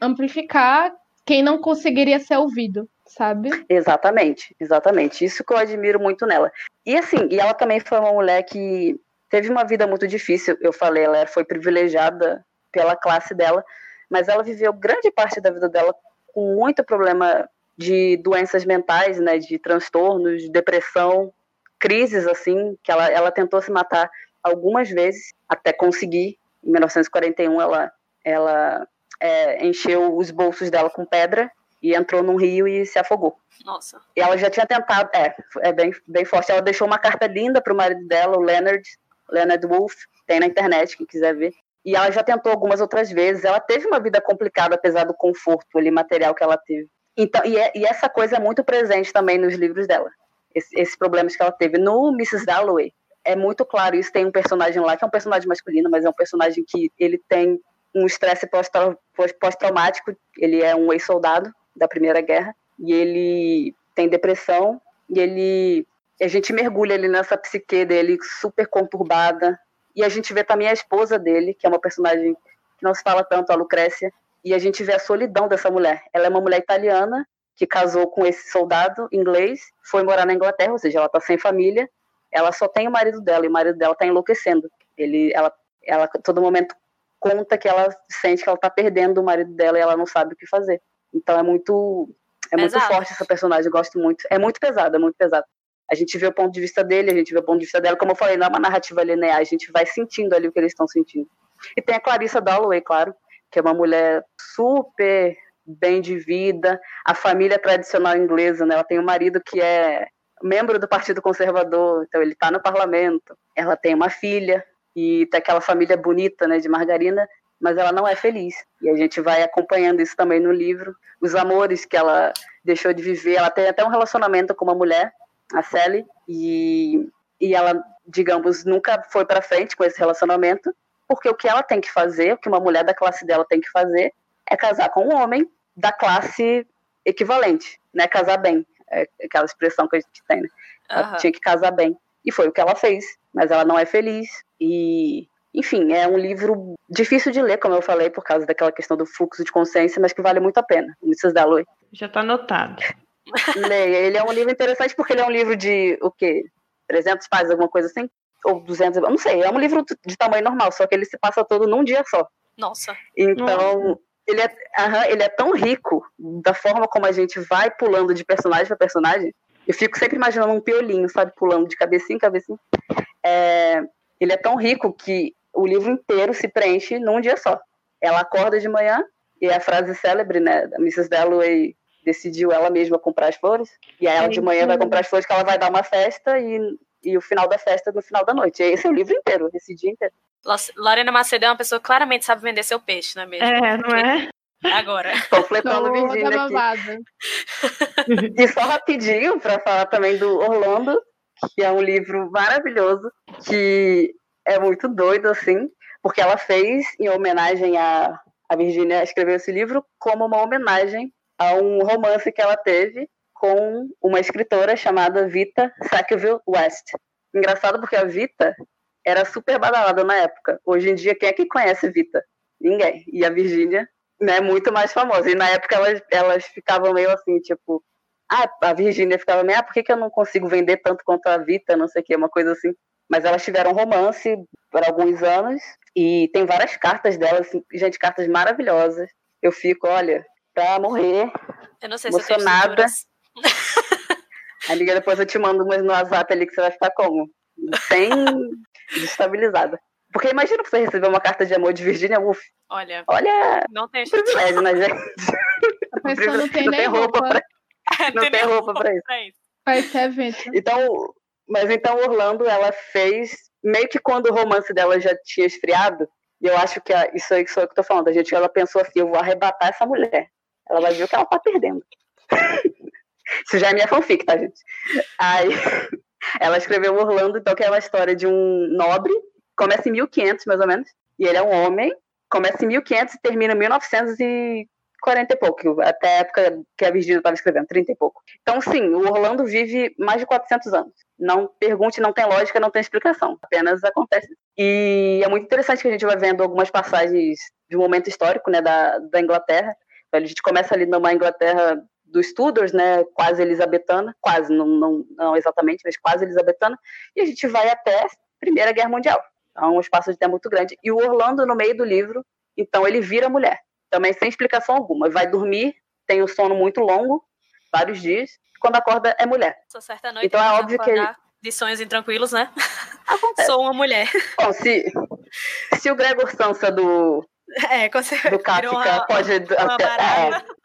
amplificar quem não conseguiria ser ouvido, sabe? Exatamente, exatamente. Isso que eu admiro muito nela. E assim, e ela também foi uma mulher que teve uma vida muito difícil. Eu falei, ela foi privilegiada pela classe dela, mas ela viveu grande parte da vida dela com muito problema de doenças mentais, né, de transtornos, de depressão, crises assim, que ela, ela tentou se matar algumas vezes até conseguir. Em 1941 ela ela é, encheu os bolsos dela com pedra e entrou num rio e se afogou. Nossa. E ela já tinha tentado, é, é bem, bem forte. Ela deixou uma carta linda pro marido dela, o Leonard, Leonard Wolf, tem na internet, quem quiser ver. E ela já tentou algumas outras vezes. Ela teve uma vida complicada, apesar do conforto ali material que ela teve. Então, e, é- e essa coisa é muito presente também nos livros dela. Esse- esses problemas que ela teve. No Mrs. Dalloway, é muito claro isso. Tem um personagem lá que é um personagem masculino, mas é um personagem que ele tem um estresse pós-trau- pós- pós-traumático. Ele é um ex-soldado da Primeira Guerra e ele tem depressão e ele a gente mergulha ali nessa psique dele super conturbada e a gente vê também a esposa dele, que é uma personagem que não se fala tanto, a Lucrécia, e a gente vê a solidão dessa mulher. Ela é uma mulher italiana que casou com esse soldado inglês, foi morar na Inglaterra, ou seja, ela tá sem família, ela só tem o marido dela e o marido dela tá enlouquecendo. Ele, ela, ela a todo momento conta que ela sente que ela tá perdendo o marido dela e ela não sabe o que fazer. Então é muito é muito forte essa personagem, eu gosto muito. É muito pesado, é muito pesado. A gente vê o ponto de vista dele, a gente vê o ponto de vista dela, como eu falei, não é uma narrativa linear, a gente vai sentindo ali o que eles estão sentindo. E tem a Clarissa Dalloway, claro, que é uma mulher super bem de vida, a família tradicional inglesa, né? Ela tem um marido que é membro do Partido Conservador, então ele está no parlamento. Ela tem uma filha e tem aquela família bonita, né, de margarina, mas ela não é feliz. E a gente vai acompanhando isso também no livro, os amores que ela deixou de viver. Ela tem até um relacionamento com uma mulher, a Sally, e e ela, digamos, nunca foi para frente com esse relacionamento, porque o que ela tem que fazer, o que uma mulher da classe dela tem que fazer, é casar com um homem da classe equivalente, né? Casar bem, é aquela expressão que a gente tem, né? Ela tinha que casar bem. E foi o que ela fez, mas ela não é feliz. E, enfim, é um livro difícil de ler, como eu falei, por causa daquela questão do fluxo de consciência, mas que vale muito a pena. Mrs. Dalloway. Já tá anotado. Leia. Ele é um livro interessante porque ele é um livro de, o quê? 300 páginas, alguma coisa assim? Ou 200, eu não sei. É um livro de tamanho normal, só que ele se passa todo num dia só. Nossa. Então, ele é, aham, ele é tão rico da forma como a gente vai pulando de personagem para personagem. Eu fico sempre imaginando um piolinho, sabe? Pulando de cabecinha em cabecinha. É, ele é tão rico que o livro inteiro se preenche num dia só. Ela acorda de manhã e é a frase célebre, né? Da Mrs. Dalloway decidiu ela mesma comprar as flores. E aí ela de manhã vai comprar as flores que ela vai dar uma festa e, e o final da festa é no final da noite. E esse é o livro inteiro, esse dia inteiro. Lorena Macedo é uma pessoa que claramente sabe vender seu peixe, não é mesmo? É, não é? Agora. <laughs> Completando Toda Virgínia aqui. <laughs> E só rapidinho, para falar também do Orlando, que é um livro maravilhoso, que é muito doido, assim, porque ela fez, em homenagem a, a Virginia, escreveu esse livro como uma homenagem a um romance que ela teve com uma escritora chamada Vita Sackville West. Engraçado porque a Vita era super badalada na época. Hoje em dia, quem é que conhece Vita? Ninguém. E a Virginia né, muito mais famosa. E na época elas, elas ficavam meio assim, tipo, ah, a Virgínia ficava meio, ah, por que, que eu não consigo vender tanto quanto a Vita, não sei o que, uma coisa assim. Mas elas tiveram romance por alguns anos e tem várias cartas delas, assim, gente, cartas maravilhosas. Eu fico, olha, pra morrer, Eu não sei se eu tenho emocionada. estruturas. <laughs> Amiga, depois eu te mando umas no WhatsApp ali que você vai ficar como? Bem <laughs> destabilizada. Porque imagina você receber uma carta de amor de Virgínia Woolf. Olha, Olha, não tem <laughs> privilégio, né, gente? A pessoa não tem não nem tem roupa roupa. pra, não tem roupa pra isso. pra isso. Pra esse evento. Então, mas então Orlando, ela fez meio que quando o romance dela já tinha esfriado, e eu acho que a- isso aí que sou eu que tô falando, a gente, ela pensou assim, eu vou arrebatar essa mulher. Ela vai ver o que ela tá perdendo. <laughs> isso já é minha fanfic, tá, gente? Aí, <laughs> ela escreveu Orlando, então, que é uma história de um nobre, começa em 1500, mais ou menos, e ele é um homem, começa em 1500 e termina em 1940 e pouco, até a época que a Virgínia estava escrevendo, 30 e pouco. Então, sim, o Orlando vive mais de 400 anos. Não pergunte, não tem lógica, não tem explicação. Apenas acontece. E é muito interessante que a gente vai vendo algumas passagens de um momento histórico né, da, da Inglaterra. A gente começa ali numa Inglaterra dos Tudors, né, quase elisabetana, quase, não, não, não exatamente, mas quase elisabetana, e a gente vai até a Primeira Guerra Mundial. Então, um espaço de tempo muito grande. E o Orlando, no meio do livro, então ele vira mulher, também sem explicação alguma. Vai dormir, tem um sono muito longo, vários dias, quando acorda é mulher. Sou certa noite. Então é óbvio que ele- De sonhos intranquilos, né? Sou uma mulher. Bom, se, se o Gregor Sansa do, <laughs> É, quando você do Kafka pode. uma até- barata. é.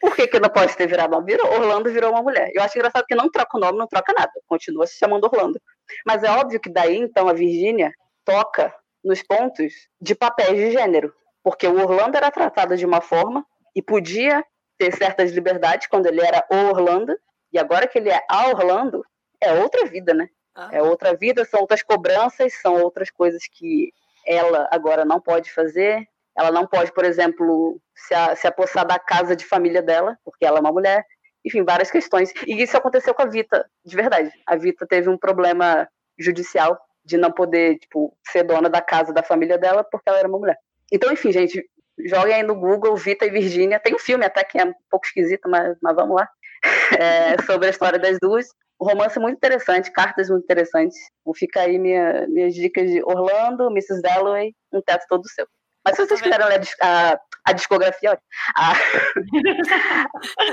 Por que, que não pode ter virado uma? Virou, Orlando virou uma mulher. Eu acho engraçado que não troca o nome, não troca nada. Continua se chamando Orlando. Mas é óbvio que daí, então, a Virgínia toca nos pontos de papéis de gênero. Porque o Orlando era tratado de uma forma e podia ter certas liberdades quando ele era o Orlando. E agora que ele é a Orlando, é outra vida, né? É outra vida, são outras cobranças, são outras coisas que ela agora não pode fazer. ela não pode, por exemplo, se, a, se apossar da casa de família dela, porque ela é uma mulher. Enfim, várias questões. E isso aconteceu com a Vita, de verdade. A Vita teve um problema judicial de não poder, tipo, ser dona da casa da família dela porque ela era uma mulher. Então, enfim, gente, joguem aí no Google Vita e Virgínia. Tem um filme até que é um pouco esquisito, mas, mas vamos lá. <laughs> É, sobre a história das duas. Um romance muito interessante, cartas muito interessantes. Então, fica aí minha, minhas dicas de Orlando, Mrs. Dalloway, um teto todo seu. Mas se vocês quiserem ler a, a discografia, a,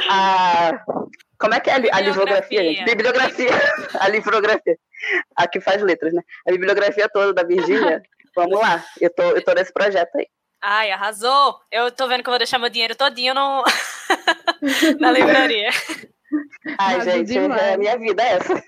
a, como é que é a, a livrografia, gente? Bibliografia. <laughs> A livrografia. A que faz letras, né? A bibliografia toda da Virgínia. Vamos lá. Eu tô, eu tô nesse projeto aí. Ai, arrasou! Eu tô vendo que eu vou deixar meu dinheiro todinho no... <laughs> na livraria. Ai, Nada gente, é a minha vida é essa.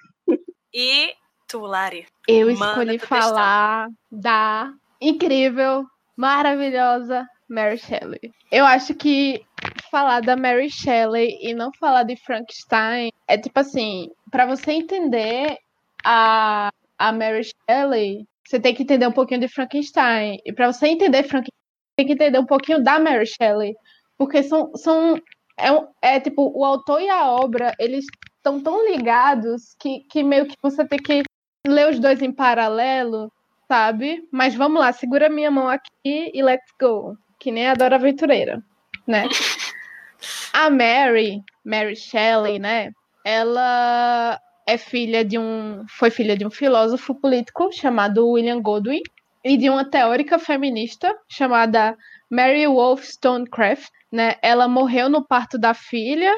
E tu, Lari? Eu escolhi falar da incrível, maravilhosa Mary Shelley. Eu acho que falar da Mary Shelley e não falar de Frankenstein é tipo assim, para você entender a, a Mary Shelley, você tem que entender um pouquinho de Frankenstein. E para você entender Frankenstein, tem que entender um pouquinho da Mary Shelley. Porque são. são é, é tipo, o autor e a obra, eles estão tão ligados que, que meio que você tem que ler os dois em paralelo, sabe? Mas vamos lá, segura minha mão aqui e let's go. Que nem a Dora Aventureira, né? <laughs> a Mary, Mary Shelley, né? Ela é filha de um. Foi filha de um filósofo político chamado William Godwin e de uma teórica feminista chamada Mary Wollstonecraft. Né? Ela morreu no parto da filha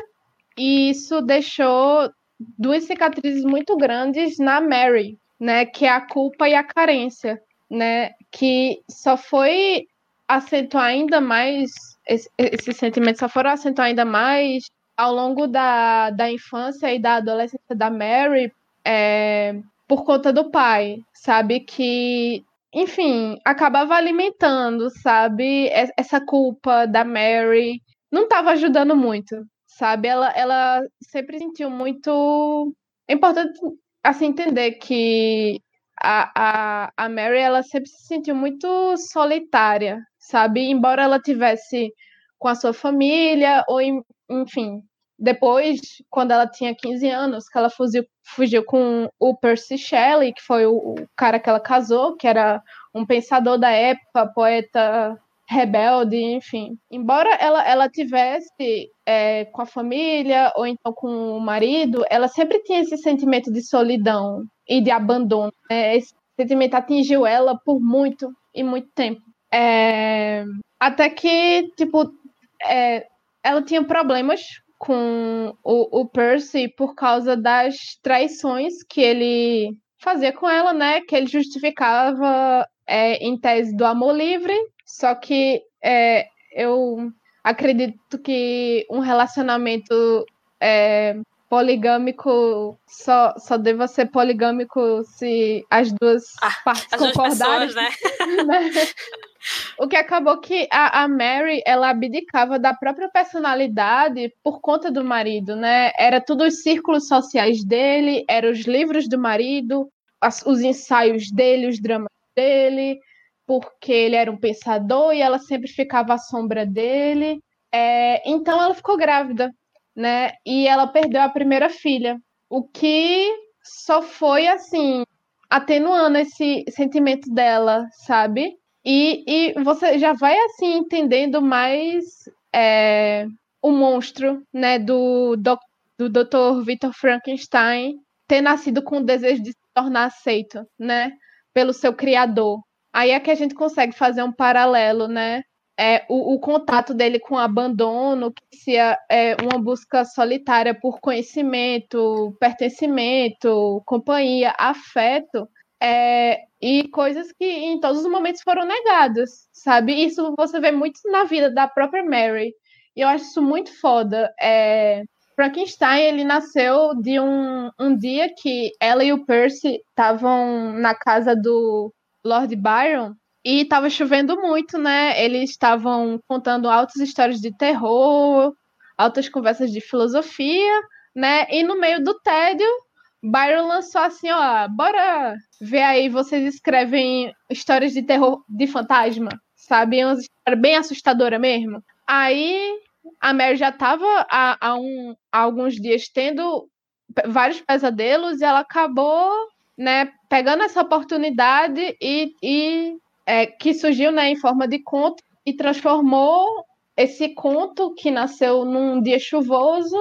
e isso deixou duas cicatrizes muito grandes na Mary, né? Que é a culpa e a carência, né? Que só foi acentuar ainda mais esse, esse sentimento só foram acentuar ainda mais ao longo da, da infância e da adolescência da Mary é, por conta do pai, sabe? Que, enfim, acabava alimentando, sabe? Essa culpa da Mary não estava ajudando muito, sabe? Ela, ela sempre sentiu muito. É importante assim, entender que a, a, a Mary ela sempre se sentiu muito solitária, sabe? Embora ela tivesse com a sua família, ou enfim, depois, quando ela tinha 15 anos, que ela fugiu, fugiu com o Percy Shelley, que foi o, o, cara que ela casou, que era um pensador da época, poeta rebelde, enfim. Embora ela, ela tivesse é, com a família ou então com o marido, ela sempre tinha esse sentimento de solidão e de abandono. Né? Esse sentimento atingiu ela por muito e muito tempo. É, até que, tipo, é, ela tinha problemas com o, o Percy por causa das traições que ele fazia com ela, né? Que ele justificava é, em tese do amor livre, só que é, eu acredito que um relacionamento é, poligâmico só, só deva ser poligâmico se as duas ah, partes as concordarem. Duas pessoas, né? <laughs> né? <laughs> O que acabou que a, a, Mary ela abdicava da própria personalidade por conta do marido, né? Era tudo os círculos sociais dele, eram os livros do marido, as, os ensaios dele, os dramas dele, porque ele era um pensador e ela sempre ficava à sombra dele. É, então ela ficou grávida, né? E ela perdeu a primeira filha, o que só foi assim atenuando esse sentimento dela, sabe? E, e você já vai assim entendendo mais é, o monstro, né, do, do, do Dr. Victor Frankenstein ter nascido com o desejo de se tornar aceito, né, pelo seu criador. Aí é que a gente consegue fazer um paralelo, né? É, o, o contato dele com o abandono, que se é, é uma busca solitária por conhecimento, pertencimento, companhia, afeto, é, e coisas que em todos os momentos foram negadas, sabe? Isso você vê muito na vida da própria Mary. E eu acho isso muito foda. É, Frankenstein, ele nasceu de um, um dia que ela e o Percy estavam na casa do Lord Byron e estava chovendo muito, né? Eles estavam contando altas histórias de terror, altas conversas de filosofia, né? E no meio do tédio, Byron lançou assim, ó, bora ver aí, vocês escrevem histórias de terror de fantasma, sabe? Uma história bem assustadora mesmo. Aí a Mary já estava há, há, um, há alguns dias tendo vários pesadelos e ela acabou né, pegando essa oportunidade e, e é, que surgiu né, em forma de conto e transformou esse conto que nasceu num dia chuvoso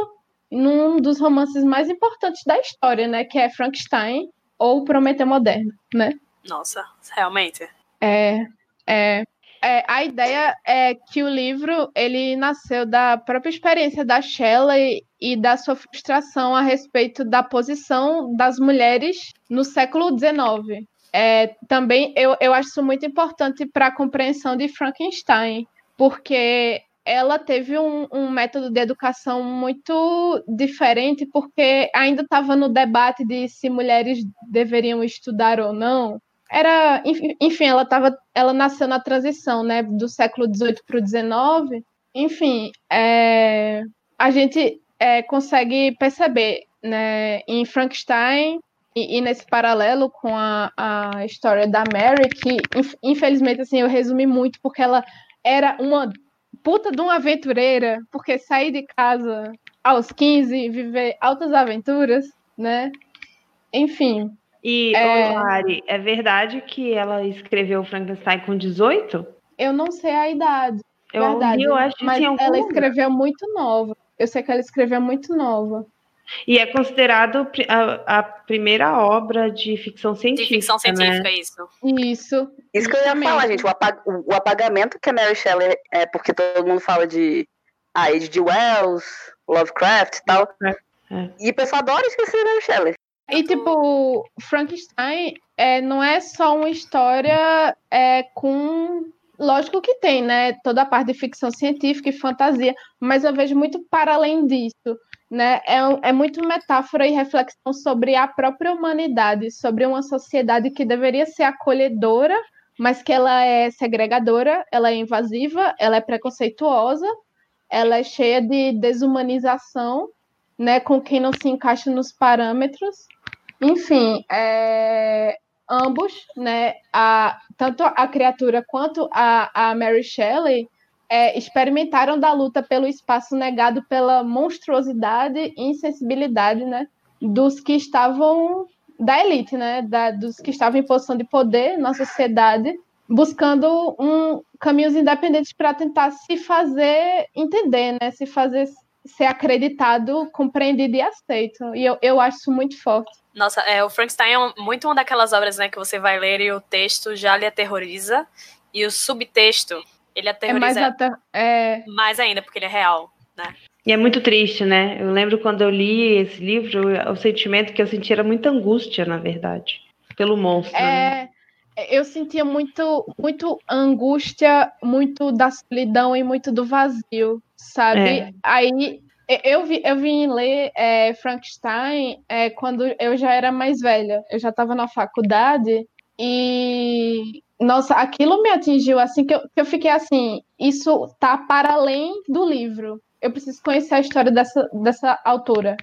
num dos romances mais importantes da história, né, que é Frankenstein ou Prometeu Moderno, né? Nossa, realmente. É, é, é, a ideia é que o livro ele nasceu da própria experiência da Shelley e da sua frustração a respeito da posição das mulheres no século XIX. É, também eu, eu acho isso muito importante para a compreensão de Frankenstein, porque ela teve um, um, método de educação muito diferente, porque ainda estava no debate de se mulheres deveriam estudar ou não. Era, enfim, ela tava, ela nasceu na transição, né, do século XVIII para o XIX. Enfim, é, a gente é, consegue perceber, né, em Frankenstein e, e, nesse paralelo com a, a história da Mary, que infelizmente assim eu resumi muito porque ela era uma puta de uma aventureira, porque sair de casa aos 15, viver altas aventuras, né? Enfim. E, é... Lari, é verdade que ela escreveu Frankenstein com 18? Eu não sei a idade. Eu, verdade, eu acho que mas sim, ela escreveu muito nova. Eu sei que ela escreveu muito nova. E é considerado a, a, primeira obra de ficção científica. De ficção científica, né? isso. Isso. Isso que eu ia falar, gente. O, apag o, apagamento que a Mary Shelley é porque todo mundo fala de a H.G. Wells, Lovecraft e tal. É, é. E o pessoal adora esquecer a Mary Shelley. E, tipo, Frankenstein é, não é só uma história é, com. Lógico que tem, né? Toda a parte de ficção científica e fantasia, mas eu vejo muito para além disso né? É, é muito metáfora e reflexão sobre a própria humanidade, sobre uma sociedade que deveria ser acolhedora, mas que ela é segregadora, ela é invasiva, ela é preconceituosa, ela é cheia de desumanização, né? Com quem não se encaixa nos parâmetros. Enfim, é, ambos, né? A, tanto a criatura quanto a, a Mary Shelley é, experimentaram da luta pelo espaço negado pela monstruosidade e insensibilidade né, dos que estavam da elite, né, da, dos que estavam em posição de poder na sociedade, buscando um, caminhos independentes para tentar se fazer entender, né, se fazer ser acreditado, compreendido e aceito. E eu, eu acho isso muito forte. Nossa, é, o Frankenstein é muito uma daquelas obras né, que você vai ler e o texto já lhe aterroriza, e o subtexto ele aterroriza é mais, ater... é... mais ainda, porque ele é real, né? E é muito triste, né? Eu lembro quando eu li esse livro, o sentimento que eu senti era muita angústia, na verdade, pelo monstro. É, né? eu sentia muito, muito angústia, muito da solidão e muito do vazio, sabe? É. Aí eu, vi, eu vim ler é, Frankenstein é, quando eu já era mais velha. Eu já estava na faculdade e nossa, aquilo me atingiu assim que eu, que eu fiquei assim, isso tá para além do livro. Eu preciso conhecer a história dessa, dessa autora.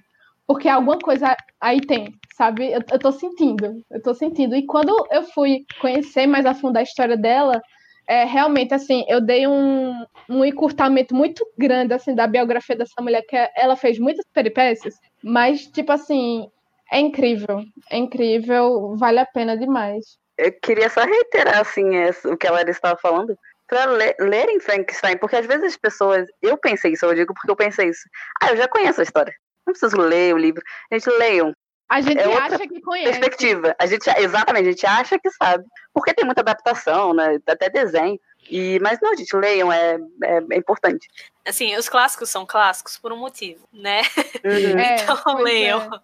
Porque alguma coisa aí tem, sabe? Eu, eu tô sentindo, eu tô sentindo. E quando eu fui conhecer mais a fundo a história dela, é, realmente, assim, eu dei um, um encurtamento muito grande, assim, da biografia dessa mulher, que ela fez muitas peripécias, mas, tipo assim, é incrível, é incrível, vale a pena demais eu queria só reiterar assim o que a Larissa estava falando para ler, lerem Frankenstein, porque às vezes as pessoas, eu pensei isso, eu digo porque eu pensei isso. Ah, eu já conheço a história. Não preciso ler o livro. A gente leiam. A gente é acha que conhece. Perspectiva. A gente, exatamente, a gente acha que sabe. Porque tem muita adaptação, né? Até desenho. E, mas não, gente, leiam, é, é, é, importante. Assim, os clássicos são clássicos por um motivo, né? Uhum. <laughs> É, então leiam. É.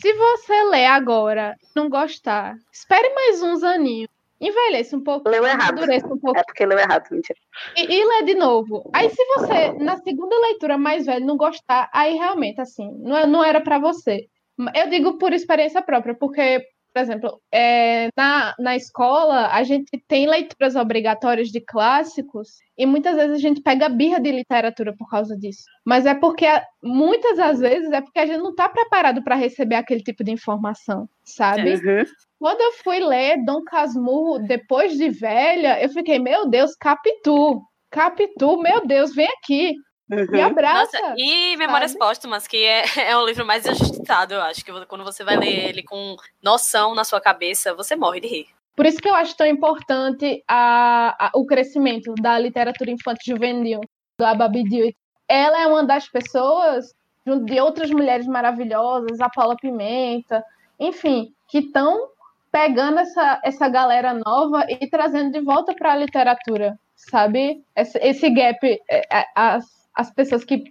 Se você ler agora não gostar, espere mais uns aninhos. Envelheça um pouco. Leu errado. Um pouco. É porque leu errado, mentira. E, e lê de novo. Aí, se você, na segunda leitura mais velho, não gostar, aí realmente, assim, não, não era para você. Eu digo por experiência própria, porque por exemplo, é, na, na escola a gente tem leituras obrigatórias de clássicos e muitas vezes a gente pega birra de literatura por causa disso. Mas é porque, muitas das vezes, é porque a gente não está preparado para receber aquele tipo de informação, sabe? Uhum. Quando eu fui ler Dom Casmurro depois de velha, eu fiquei, meu Deus, Capitu, Capitu, meu Deus, vem aqui. Me abraça. Nossa, e Memórias sabe? Póstumas, que é, <laughs> é o livro mais injustiçado, eu acho. Que quando você vai ler ele com noção na sua cabeça, você morre de rir. Por isso que eu acho tão importante a, a- o crescimento da literatura infantil juvenil, do Ababi Dewitt. Ela é uma das pessoas, junto de outras mulheres maravilhosas, a Paula Pimenta, enfim, que estão pegando essa, essa galera nova e trazendo de volta para a literatura, sabe? Esse, esse gap, é, é, as, as pessoas que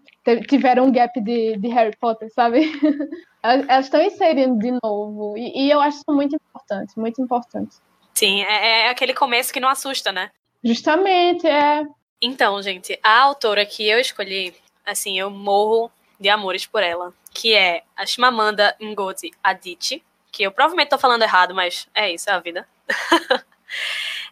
tiveram um gap de, de Harry Potter, sabe? <laughs> Elas estão inserindo de novo. E, e eu acho isso muito importante, muito importante. Sim, é, é aquele começo que não assusta, né? Justamente, é. Então, gente, a autora que eu escolhi, assim, eu morro de amores por ela, que é a Chimamanda Ngozi Adichie, que eu provavelmente tô falando errado, mas é isso, é a vida. <laughs>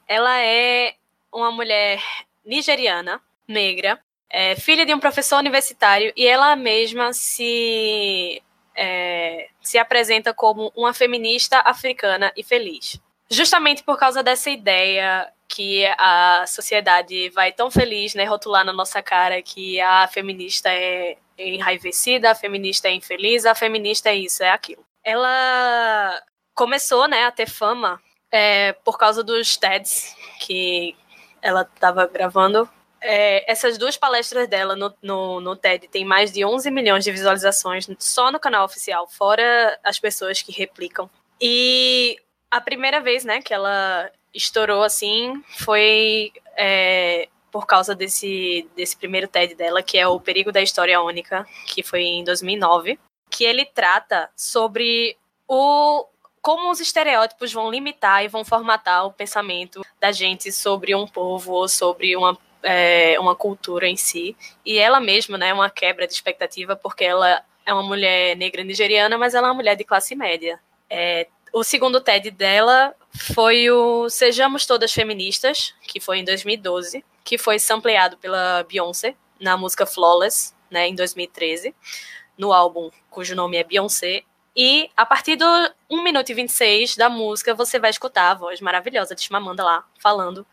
ela é uma mulher nigeriana, negra, é, filha de um professor universitário e ela mesma se é, se apresenta como uma feminista africana e feliz. Justamente por causa dessa ideia que a sociedade vai tão feliz, né, rotular na nossa cara que a feminista é enraivecida, a feminista é infeliz, a feminista é isso, é aquilo. Ela começou, né, a ter fama é, por causa dos TEDs que ela estava gravando. É, essas duas palestras dela no, no, no TED tem mais de 11 milhões de visualizações só no canal oficial, fora as pessoas que replicam. E a primeira vez, né, que ela estourou assim foi é, por causa desse, desse primeiro TED dela, que é o Perigo da História Única, que foi em 2009, que ele trata sobre o como os estereótipos vão limitar e vão formatar o pensamento da gente sobre um povo ou sobre uma, é, uma cultura em si. E ela mesma, né, é uma quebra de expectativa, porque ela é uma mulher negra nigeriana, mas ela é uma mulher de classe média. É, o segundo TED dela foi o Sejamos Todas Feministas, que foi em 2012, que foi sampleado pela Beyoncé na música Flawless, né, em 2013, no álbum cujo nome é Beyoncé. E a partir do 1 minuto e 26 da música, você vai escutar a voz maravilhosa de Chimamanda lá, falando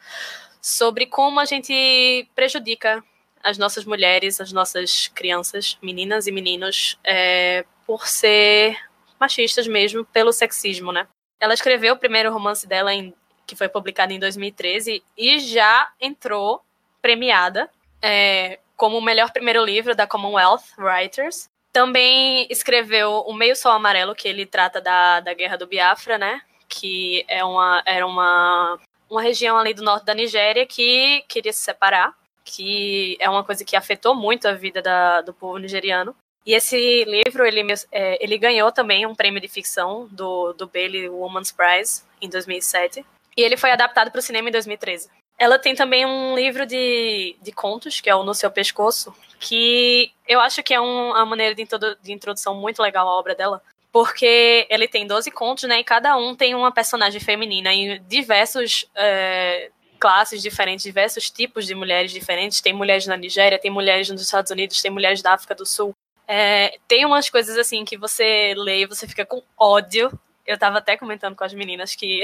sobre como a gente prejudica as nossas mulheres, as nossas crianças, meninas e meninos, é, por ser machistas mesmo, pelo sexismo, né? Ela escreveu o primeiro romance dela, em, que foi publicado em 2013, e já entrou premiada é, como o melhor primeiro livro da Commonwealth Writers. Também escreveu O Meio Sol Amarelo, que ele trata da, da Guerra do Biafra, né? Que é uma, era uma, uma região ali do norte da Nigéria que queria se separar, que é uma coisa que afetou muito a vida da, do povo nigeriano. E esse livro, ele, é, ele ganhou também um prêmio de ficção do, do Bailey Women's Prize, em 2007. E ele foi adaptado para o cinema em 2013. Ela tem também um livro de, de contos, que é o No Seu Pescoço, que eu acho que é um, uma maneira de, introdu de introdução muito legal à obra dela, porque ele tem 12 contos, né, e cada um tem uma personagem feminina em diversos é, classes diferentes, diversos tipos de mulheres diferentes. Tem mulheres na Nigéria, tem mulheres nos Estados Unidos, tem mulheres da África do Sul. É, tem umas coisas assim que você lê e você fica com ódio. Eu tava até comentando com as meninas que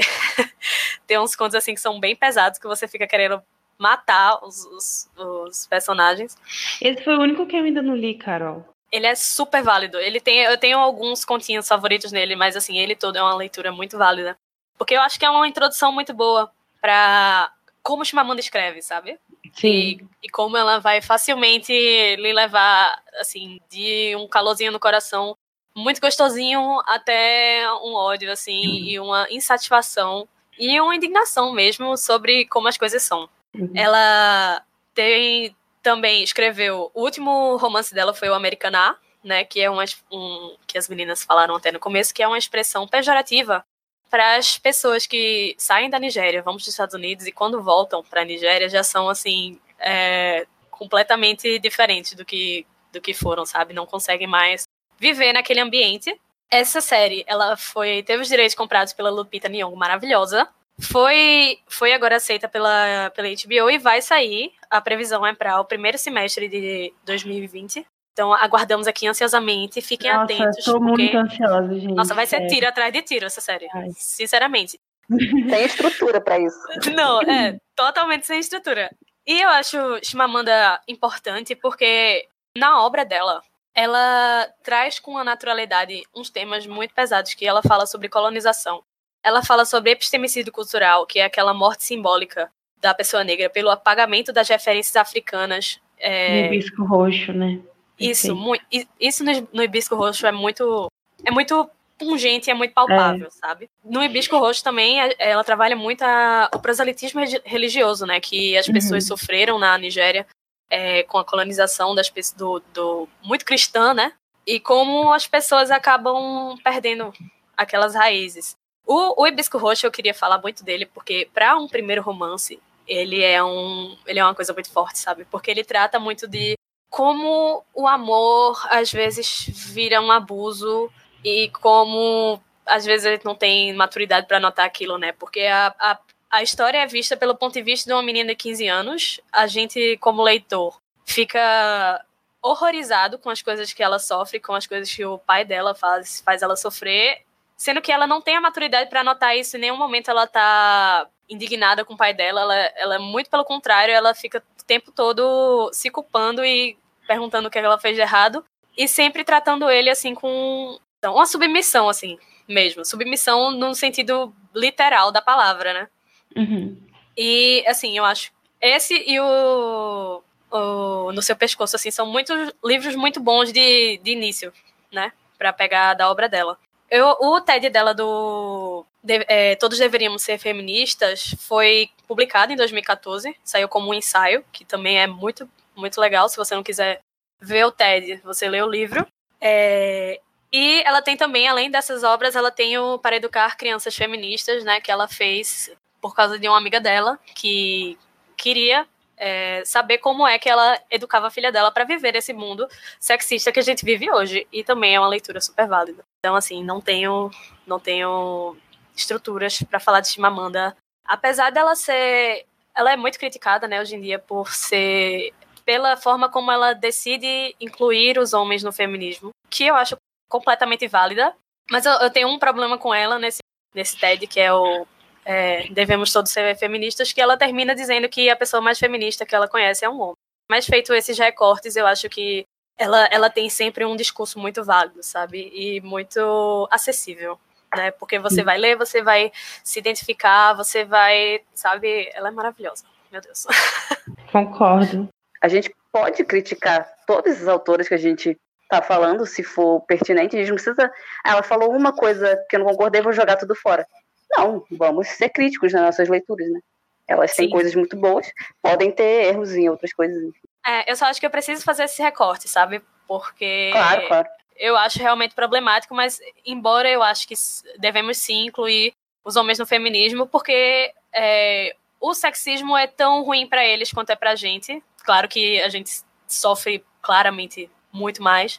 <laughs> tem uns contos assim que são bem pesados, que você fica querendo matar os, os, os, personagens. Esse foi o único que eu ainda não li, Carol. Ele é super válido. Ele tem, eu tenho alguns continhos favoritos nele, mas assim, ele todo é uma leitura muito válida. Porque eu acho que é uma introdução muito boa para como Chimamanda escreve, sabe? Sim. E, e, como ela vai facilmente lhe levar, assim, de um calorzinho no coração muito gostosinho até um ódio, assim, uhum. e uma insatisfação e uma indignação mesmo sobre como as coisas são. Uhum. Ela tem também escreveu o último romance dela foi o Americaná, né, que é uma, um que as meninas falaram até no começo, que é uma expressão pejorativa para as pessoas que saem da Nigéria, vão para os Estados Unidos e quando voltam para a Nigéria já são assim é, completamente diferentes do que do que foram, sabe? Não conseguem mais viver naquele ambiente essa série, ela foi teve os direitos comprados pela Lupita Nyong'o, maravilhosa. Foi foi agora aceita pela pela HBO e vai sair. A previsão é para o primeiro semestre de 2020. Então aguardamos aqui ansiosamente, fiquem Nossa, atentos. tô porque... muito ansiosa, gente. Nossa, vai ser sério. tiro atrás de tiro essa série. Ai. Sinceramente. <laughs> Tem estrutura pra isso. <laughs> Não, é totalmente sem estrutura. E eu acho Chimamanda importante porque na obra dela, ela traz com a naturalidade uns temas muito pesados que ela fala sobre colonização. Ela fala sobre epistemicídio cultural, que é aquela morte simbólica da pessoa negra pelo apagamento das referências africanas. É, No hibisco roxo, né? isso, Perfeito. mui- i- isso no, no hibisco roxo é muito é muito pungente, é muito palpável, sabe? No hibisco roxo também é- ela trabalha muito a- o proselitismo religioso, né, que as pessoas Uhum. sofreram na Nigéria é, com a colonização das pessoas do, do muito cristã, né? E como as pessoas acabam perdendo aquelas raízes. O, o hibisco roxo eu queria falar muito dele porque para um primeiro romance ele é um ele é uma coisa muito forte, sabe? Porque ele trata muito de como o amor às vezes vira um abuso e como às vezes ele não tem maturidade para notar aquilo, né? Porque a, a, a história é vista pelo ponto de vista de uma menina de 15 anos. A gente, como leitor, fica horrorizado com as coisas que ela sofre, com as coisas que o pai dela faz, faz ela sofrer, sendo que ela não tem a maturidade para notar isso. Em nenhum momento ela tá indignada com o pai dela. Ela, ela é muito pelo contrário, ela fica o tempo todo se culpando e perguntando o que ela fez de errado e sempre tratando ele assim com uma submissão assim mesmo, submissão no sentido literal da palavra, né? Uhum. E assim, eu acho esse e o, o no seu pescoço assim são muitos livros muito bons de, de início, né? Para pegar da obra dela. Eu, o TED dela do de- é, Todos Deveríamos Ser Feministas foi publicado em 2014, saiu como um ensaio, que também é muito, muito legal. Se você não quiser ver o TED, você lê o livro. É, e ela tem também, além dessas obras, ela tem o Para Educar Crianças Feministas, né, que ela fez por causa de uma amiga dela que queria é, saber como é que ela educava a filha dela para viver esse mundo sexista que a gente vive hoje. E também é uma leitura super válida. Então, assim, não tenho, não tenho estruturas para falar de Chimamanda. Apesar dela ser. Ela é muito criticada, né, hoje em dia, por ser. pela forma como ela decide incluir os homens no feminismo, que eu acho completamente válida. Mas eu, eu tenho um problema com ela nesse, nesse TED, que é o é, Devemos Todos Ser Feministas, que ela termina dizendo que a pessoa mais feminista que ela conhece é um homem. Mas feito esses recortes, eu acho que ela, ela tem sempre um discurso muito válido, sabe? E muito acessível, né? Porque você vai ler, você vai se identificar, você vai, sabe? Ela é maravilhosa, meu Deus. <laughs> Concordo. A gente pode criticar todos os autores que a gente tá falando, se for pertinente. A gente não precisa. Ah, ela falou uma coisa que eu não concordei, vou jogar tudo fora. Não, vamos ser críticos nas nossas leituras, né? Elas têm Sim. coisas muito boas, podem ter erros em outras coisas. É, eu só acho que eu preciso fazer esse recorte, sabe? Porque Claro, claro. eu acho realmente problemático, mas embora eu acho que devemos sim incluir os homens no feminismo, porque é, o sexismo é tão ruim pra eles quanto é pra gente. Claro que a gente sofre claramente muito mais,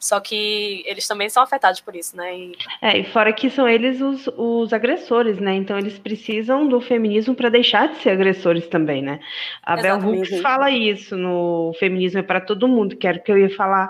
só que eles também são afetados por isso, né? E É, e fora que são eles os, os agressores, né? Então eles precisam do feminismo para deixar de ser agressores também, né? A Bell Exatamente. Hooks fala isso no Feminismo é para todo mundo, que era o que eu ia falar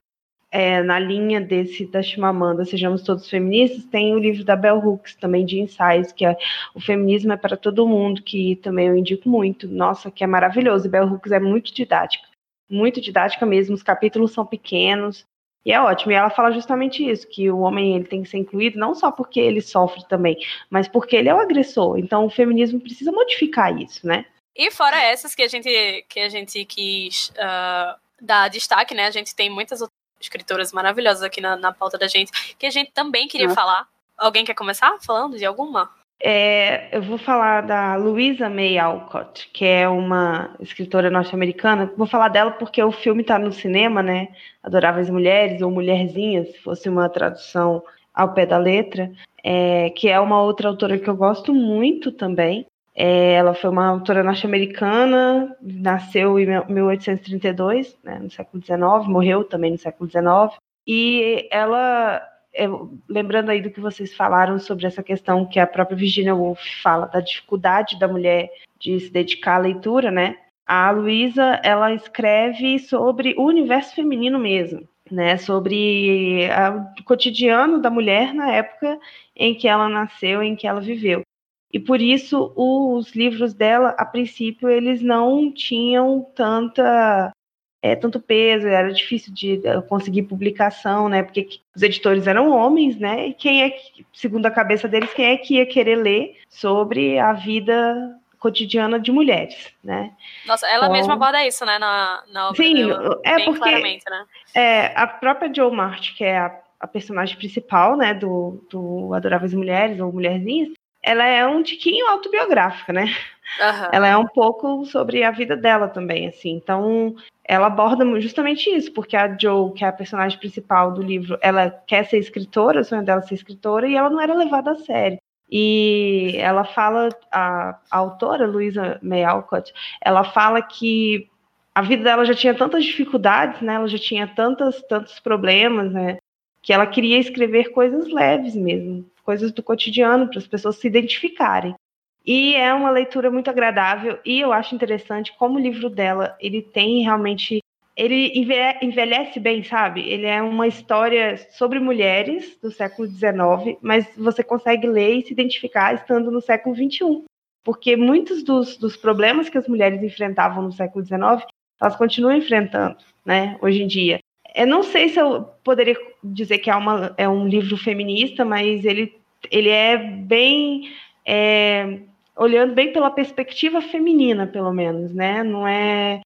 é, na linha desse da Chimamanda, Sejamos Todos Feministas, tem o livro da Bell Hooks também de ensaios, que é O Feminismo é para todo mundo, que também eu indico muito. Nossa, que é maravilhoso. E Bell Hooks é muito didática, muito didática mesmo, os capítulos são pequenos, e é ótimo. E ela fala justamente isso, que o homem ele tem que ser incluído não só porque ele sofre também, mas porque ele é o agressor. Então o feminismo precisa modificar isso, né? E fora essas que a gente, que a gente quis ah, dar destaque, né? A gente tem muitas outras escritoras maravilhosas aqui na, na pauta da gente, que a gente também queria Nossa. falar. Alguém quer começar falando de alguma? É, eu vou falar da Louisa May Alcott, que é uma escritora norte-americana. Vou falar dela porque o filme está no cinema, né? Adoráveis Mulheres, ou Mulherzinhas, se fosse uma tradução ao pé da letra, é, que é uma outra autora que eu gosto muito também. É, ela foi uma autora norte-americana, nasceu em 1832, né, no século XIX, morreu também no século XIX, e ela eu, lembrando aí do que vocês falaram sobre essa questão que a própria Virginia Woolf fala da dificuldade da mulher de se dedicar à leitura, né? A Luísa, ela escreve sobre o universo feminino mesmo, né? Sobre o cotidiano da mulher na época em que ela nasceu, em que ela viveu. E por isso os livros dela, a princípio, eles não tinham tanta é, tanto peso, era difícil de eh, conseguir publicação, né? Porque os editores eram homens, né? E quem é, segundo a cabeça deles, quem é que ia querer ler sobre a vida cotidiana de mulheres, né? Nossa, ela então, mesma aborda isso, né? Na, na obra sim, dela, é porque né? é, a própria Jo Mart, que é a, a personagem principal, né? Do, do Adoráveis Mulheres ou Mulherzinhas, ela é um tiquinho autobiográfica, né? Uhum. Ela é um pouco sobre a vida dela também, assim. Então, ela aborda justamente isso, porque a Jo, que é a personagem principal do livro, ela quer ser escritora, o sonho dela é ser escritora, e ela não era levada a sério. E ela fala, a, a autora, Luisa May Alcott, ela fala que a vida dela já tinha tantas dificuldades, né? Ela já tinha tantos, tantos problemas, né? Que ela queria escrever coisas leves mesmo, coisas do cotidiano para as pessoas se identificarem. E é uma leitura muito agradável e eu acho interessante como o livro dela, ele tem realmente ele envelhece bem, sabe? Ele é uma história sobre mulheres do século XIX, mas você consegue ler e se identificar estando no século XXI. Porque muitos dos, dos problemas que as mulheres enfrentavam no século XIX, elas continuam enfrentando, né, hoje em dia. Eu não sei se eu poderia dizer que é, uma, é um livro feminista, mas ele, ele é bem é, olhando bem pela perspectiva feminina, pelo menos, né? Não é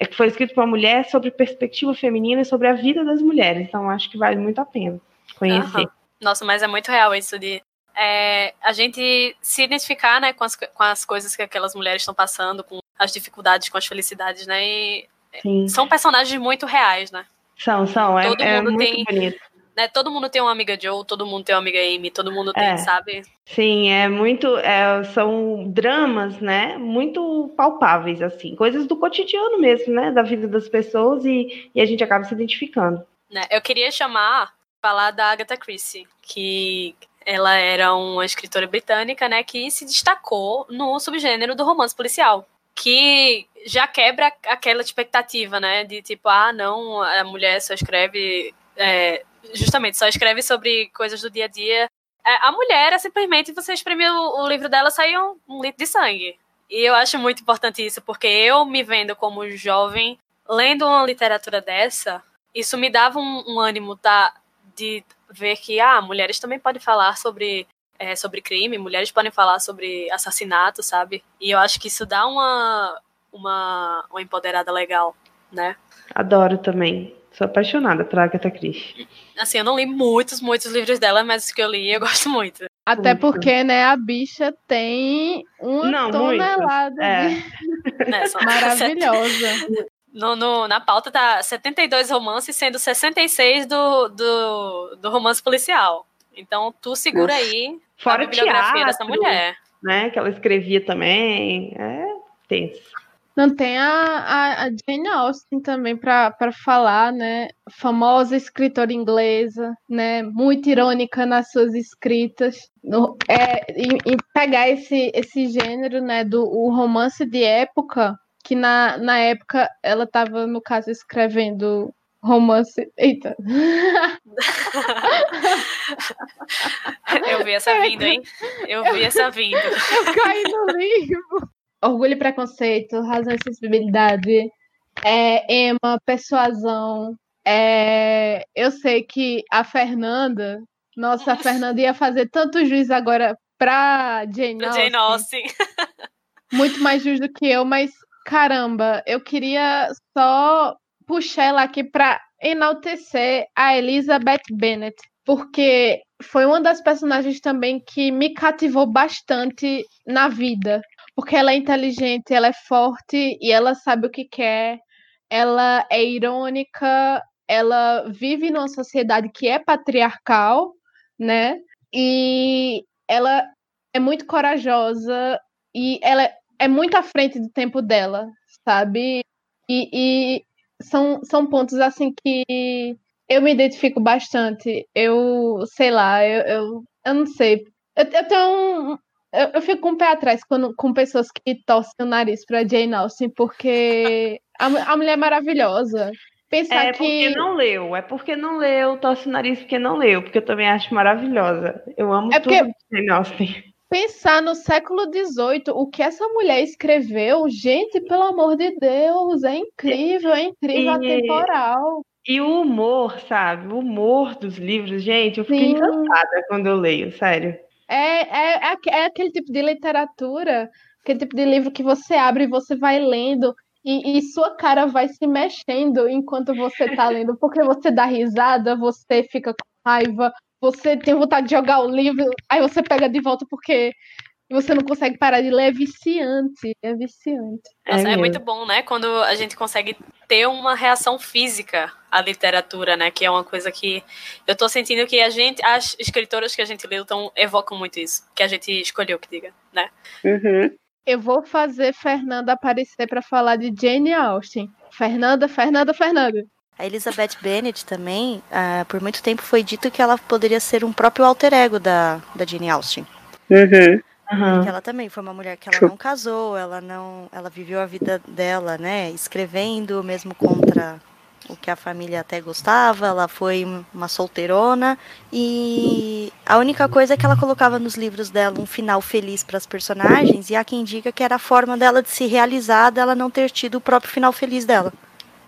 é que foi escrito por uma mulher sobre perspectiva feminina e sobre a vida das mulheres. Então acho que vale muito a pena conhecer. Uhum. Nossa, mas é muito real isso de é, a gente se identificar, né, com as, com as coisas que aquelas mulheres estão passando, com as dificuldades, com as felicidades, né? E Sim. são personagens muito reais, né? São, são. É, Todo é, mundo é muito tem, bonito né? Todo mundo tem uma amiga Joe, todo mundo tem uma amiga Amy, todo mundo tem, é. sabe? Sim, é muito. É, são dramas, né? Muito palpáveis, assim, coisas do cotidiano mesmo, né? Da vida das pessoas e, e a gente acaba se identificando. Né? Eu queria chamar, falar da Agatha Christie, que ela era uma escritora britânica, né? Que se destacou no subgênero do romance policial que já quebra aquela expectativa, né? De tipo, ah, não, a mulher só escreve é, justamente, só escreve sobre coisas do dia a dia. É, a mulher é simplesmente você espremir o, livro dela sai um, um litro de sangue. E eu acho muito importante isso, porque eu me vendo como jovem, lendo uma literatura dessa, isso me dava um, um ânimo tá, de ver que ah, mulheres também podem falar sobre, é, sobre crime, mulheres podem falar sobre assassinato, sabe? E eu acho que isso dá uma, uma, uma empoderada legal, né? Adoro também. Sou apaixonada por Agatha Christie. Assim, eu não li muitos, muitos livros dela, mas os que eu li eu gosto muito. Até muito. porque, né, a bicha tem uma não, tonelada é. <laughs> Né, maravilhosa. <laughs> No, no, na pauta tá 72 romances, sendo 66 do, do, do romance policial. Então, tu segura aí Fora a bibliografia teatro, dessa mulher. Né, que ela escrevia também. É tenso. Não tem a, a, a Jane Austen também para falar, né? Famosa escritora inglesa, né? Muito irônica nas suas escritas. No, é, em, em pegar esse, esse gênero, né? Do o romance de época, que na, na época ela estava, no caso, escrevendo romance. Eita! <laughs> Eu vi essa vindo, hein? Eu vi essa vindo. Eu caí no livro. Orgulho e Preconceito, Razão e Sensibilidade, é, Emma, Persuasão. É, eu sei que a Fernanda, nossa, a Fernanda ia fazer tanto juiz agora pra Jane Austen. Jane Austen. <laughs> muito mais juiz do que eu, mas caramba, eu queria só puxar ela aqui para enaltecer a Elizabeth Bennet, porque foi uma das personagens também que me cativou bastante na vida porque ela é inteligente, ela é forte e ela sabe o que quer. Ela é irônica, ela vive numa sociedade que é patriarcal, né? E ela é muito corajosa e ela é muito à frente do tempo dela, sabe? E, e são, são pontos assim que eu me identifico bastante. Eu, sei lá, eu, eu, eu não sei. Eu, eu tenho. Eu, eu fico com o pé atrás quando, com pessoas que torcem o nariz pra Jane Austen, porque a, a mulher é maravilhosa. Pensar É que. porque não leu, é porque não leu, torce o nariz porque não leu, porque eu também acho maravilhosa. Eu amo É tudo porque- Jane Austen. Pensar no século XVIII, o que essa mulher escreveu, gente, pelo amor de Deus, é incrível, é incrível, E- atemporal. E o humor, sabe? O humor dos livros, gente, eu fico Sim. encantada quando eu leio, sério. É, é, é, é aquele tipo de literatura, aquele tipo de livro que você abre e você vai lendo e, e sua cara vai se mexendo enquanto você tá lendo, porque você dá risada, você fica com raiva, você tem vontade de jogar o livro, aí você pega de volta porque você não consegue parar de ler, é viciante, é viciante. Nossa, é, muito bom, né? Quando a gente consegue ter uma reação física à literatura, né? Que é uma coisa que eu tô sentindo que a gente, as escritoras que a gente leu tão, evocam muito isso. Que a gente escolheu que diga, né? Eu vou fazer Fernanda aparecer para falar de Jane Austen. Fernanda, Fernanda, Fernanda. A Elizabeth Bennet também, ah, por muito tempo foi dito que ela poderia ser um próprio alter ego da, da Jane Austen. Uhum. Porque ela também foi uma mulher que ela não casou, ela não, ela viveu a vida dela, né, escrevendo mesmo contra o que a família até gostava, ela foi uma solteirona e a única coisa é que ela colocava nos livros dela um final feliz para as personagens e há quem diga que era a forma dela de se realizar, dela não ter tido o próprio final feliz dela.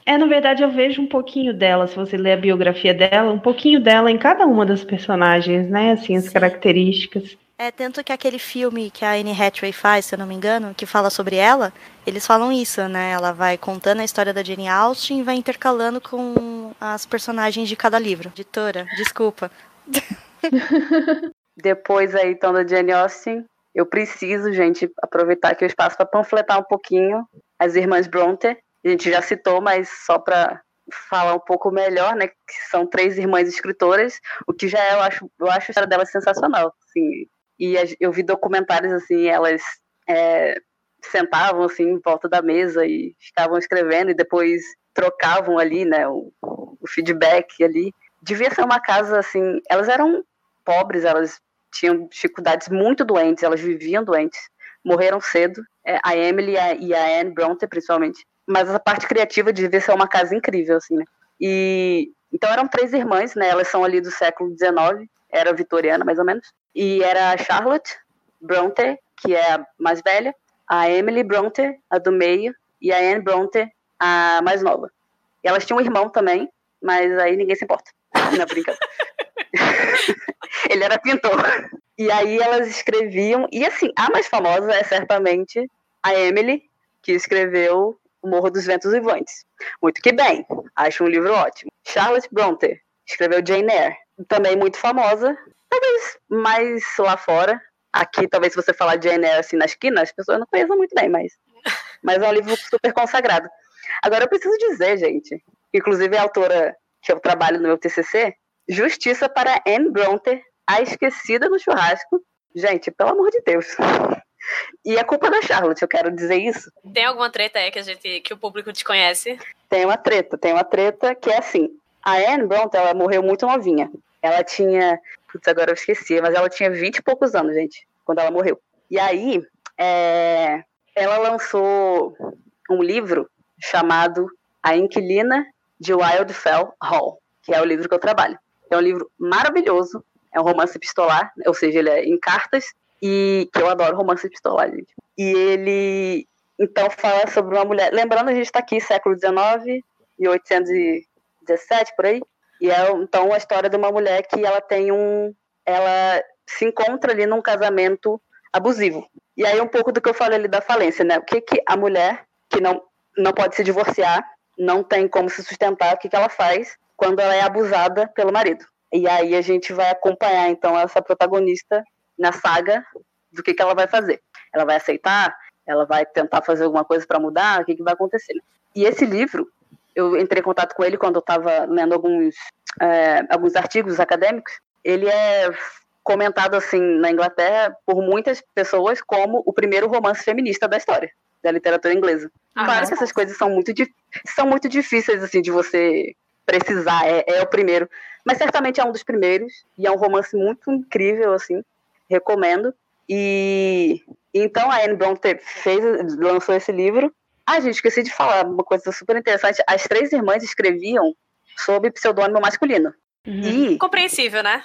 É, na verdade, eu vejo um pouquinho dela, se você ler a biografia dela, um pouquinho dela em cada uma das personagens, né? Assim, as características. É, tanto que aquele filme que a Anne Hathaway faz, se eu não me engano, que fala sobre ela, eles falam isso, né? Ela vai contando a história da Jane Austen e vai intercalando com as personagens de cada livro. Editora, desculpa. <laughs> Depois aí, então, da Jane Austen, eu preciso, gente, aproveitar aqui o espaço para panfletar um pouquinho as irmãs Bronte. A gente já citou, mas só para falar um pouco melhor, né? Que são três irmãs escritoras, o que já é, eu acho, eu acho a história delas sensacional, assim. E a- eu vi documentários, assim, elas é, sentavam, assim, em volta da mesa e ficavam escrevendo e depois trocavam ali, né? O, o feedback ali. Devia ser uma casa, assim, elas eram pobres, elas tinham dificuldades muito doentes, elas viviam doentes, morreram cedo, é, a Emily e a, a Anne Bronte, principalmente. Mas essa parte criativa devia ser uma casa incrível, assim, né? E então eram três irmãs, né? Elas são ali do século XIX, era vitoriana mais ou menos. E era a Charlotte Bronte, que é a mais velha, a Emily Bronte, a do meio, e a Anne Bronte, a mais nova. E elas tinham um irmão também, mas aí ninguém se importa. <laughs> Não, brincadeira. <laughs> Ele era pintor. E aí elas escreviam, e assim, a mais famosa é certamente a Emily, que escreveu O Morro dos Ventos Vivantes. Muito que bem, acho um livro ótimo. Charlotte Bronte escreveu Jane Eyre, também muito famosa, talvez mais lá fora. Aqui, talvez se você falar de Jane assim na esquina, as pessoas não conhecem muito bem, mas, mas é um livro super consagrado. Agora eu preciso dizer, gente, inclusive a autora que eu trabalho no meu TCC, Justiça para Anne Bronte, a esquecida no churrasco. Gente, pelo amor de Deus. E é culpa da Charlotte, eu quero dizer isso. Tem alguma treta aí que a gente que o público desconhece? Tem uma treta, tem uma treta que é assim. A Anne Bronte, ela morreu muito novinha. Ela tinha, putz, agora eu esqueci, mas ela tinha 20 e poucos anos, gente, quando ela morreu. E aí, é, ela lançou um livro chamado A Inquilina de Wildfell Hall, que é o livro que eu trabalho. É um livro maravilhoso, é um romance epistolar, ou seja, ele é em cartas, e que eu adoro romance epistolar, gente. E ele, então, fala sobre uma mulher. Lembrando, a gente está aqui, século XIX, 1817, por aí. E é, então, a história de uma mulher que ela tem um. Ela se encontra ali num casamento abusivo. E aí, um pouco do que eu falei ali da falência, né? O que, que a mulher que não, não pode se divorciar, não tem como se sustentar, o que, que ela faz quando ela é abusada pelo marido? E aí a gente vai acompanhar, então, essa protagonista na saga do que, que ela vai fazer. Ela vai aceitar? Ela vai tentar fazer alguma coisa para mudar? O que, que vai acontecer? E esse livro, eu entrei em contato com ele quando eu estava lendo alguns, é, alguns artigos acadêmicos. Ele é comentado assim na Inglaterra por muitas pessoas como o primeiro romance feminista da história da literatura inglesa. Ah, claro que essas coisas são muito, são muito difíceis assim de você precisar, é, é o primeiro. Mas certamente é um dos primeiros, e é um romance muito incrível, assim, recomendo. E então a Anne Bronte fez, lançou esse livro. Ah, gente, esqueci de falar uma coisa super interessante. As três irmãs escreviam sob pseudônimo masculino. E Compreensível, né?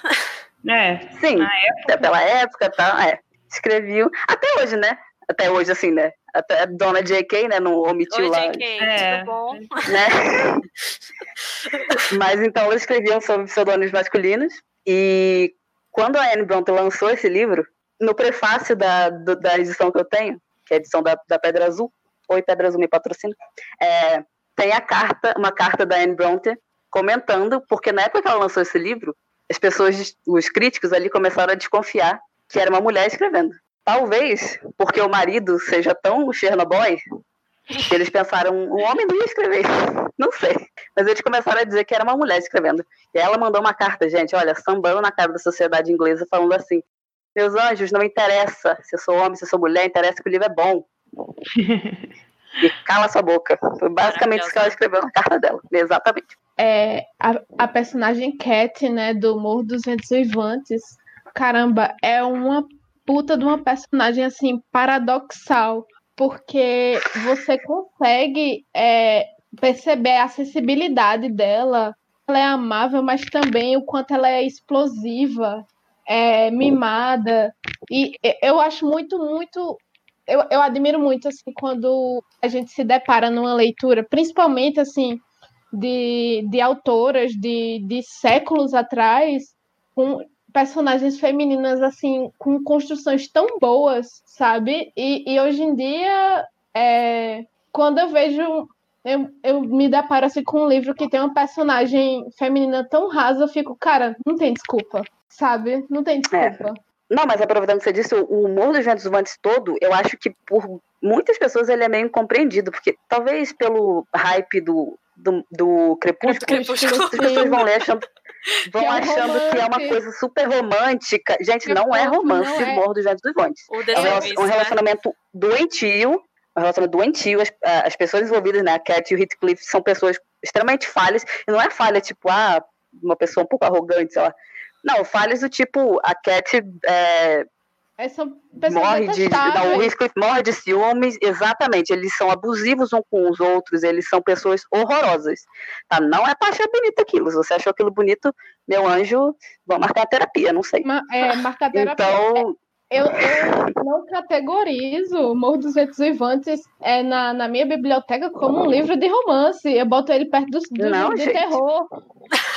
É. Sim, até pela época, tá? É. Escreviam. Até hoje, né? Até hoje, assim, né? Até a dona J.K., né? Não omitiu Oi, lá. JK, É. tudo bom? Né? <laughs> Mas então elas escreviam sob pseudônimos masculinos. E quando a Anne Bronte lançou esse livro, no prefácio da, do- da edição que eu tenho, que é a edição da, da Pedra Azul, Oi, Pedra Azul me patrocina, é, tem a carta, uma carta da Anne Bronte comentando, porque na época que ela lançou esse livro, as pessoas, os críticos ali começaram a desconfiar que era uma mulher escrevendo. Talvez porque o marido seja tão Chernobyl que eles pensaram, um homem não ia escrever. <laughs> Não sei. Mas eles começaram a dizer que era uma mulher escrevendo. E ela mandou uma carta, gente, olha, sambando na cara da sociedade inglesa, falando assim: Meus anjos, não interessa se eu sou homem, se eu sou mulher, interessa que o livro é bom. E cala sua boca. Foi basicamente isso que ela escreveu na carta dela. Exatamente. é, a, a personagem Cat, né, do Morro dos Ventos Uivantes, caramba, é uma puta de uma personagem, assim, paradoxal, porque você consegue é, perceber a acessibilidade dela, ela é amável, mas também o quanto ela é explosiva, é, mimada, e- eu acho muito, muito eu, eu admiro muito assim quando a gente se depara numa leitura, principalmente assim de, de autoras de, de séculos atrás, com personagens femininas assim com construções tão boas, sabe? E, e hoje em dia, é, quando eu vejo eu, eu me deparo assim com um livro que tem uma personagem feminina tão rasa, eu fico, cara, não tem desculpa, sabe? Não tem desculpa. Não, mas aproveitando que você disse, o humor dos ventos uivantes todo, eu acho que por muitas pessoas ele é meio incompreendido, porque talvez pelo hype do, do, do Crepúsculo, Crepúsculo. <laughs> as pessoas vão ler achando, vão <laughs> Que é achando que é uma coisa super romântica. Gente, não é romance não o é. humor dos ventos uivantes. O É um, um né? relacionamento doentio, um relacionamento doentio, as, as pessoas envolvidas, né, a Cat e o Heathcliff são pessoas extremamente falhas, e não é falha tipo, ah, uma pessoa um pouco arrogante, sei lá. Não, falhas do tipo, a Cat é, É, morre de. Não, o detestáveis. Heathcliff morre de ciúmes, exatamente. Eles são abusivos um com os outros, eles são pessoas horrorosas. Tá? Não é pra achar bonito aquilo. Se você achou aquilo bonito, meu anjo, vamos marcar a terapia, não sei. Ma- é, marca terapia. Então, Eu, eu não categorizo o Morro dos Ventos Uivantes é, na, na minha biblioteca como um livro de romance. Eu boto ele perto dos do Não, de terror.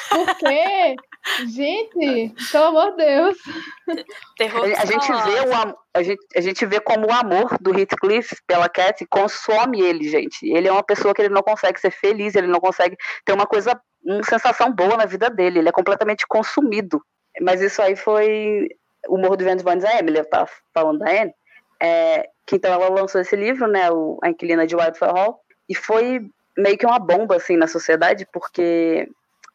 Porque, gente, pelo amor de Deus. Terror a, a gente vê o, a, gente, a gente vê como o amor do Heathcliff pela Cat consome ele, gente. Ele é uma pessoa que ele não consegue ser feliz, ele não consegue ter uma coisa, uma sensação boa na vida dele. Ele é completamente consumido. Mas isso aí foi o Morro dos Ventos Vandes, a Emily, eu tava falando da Anne, é, que então ela lançou esse livro, né, o, A Inquilina de Wildfire Hall, e foi meio que uma bomba, assim, na sociedade, porque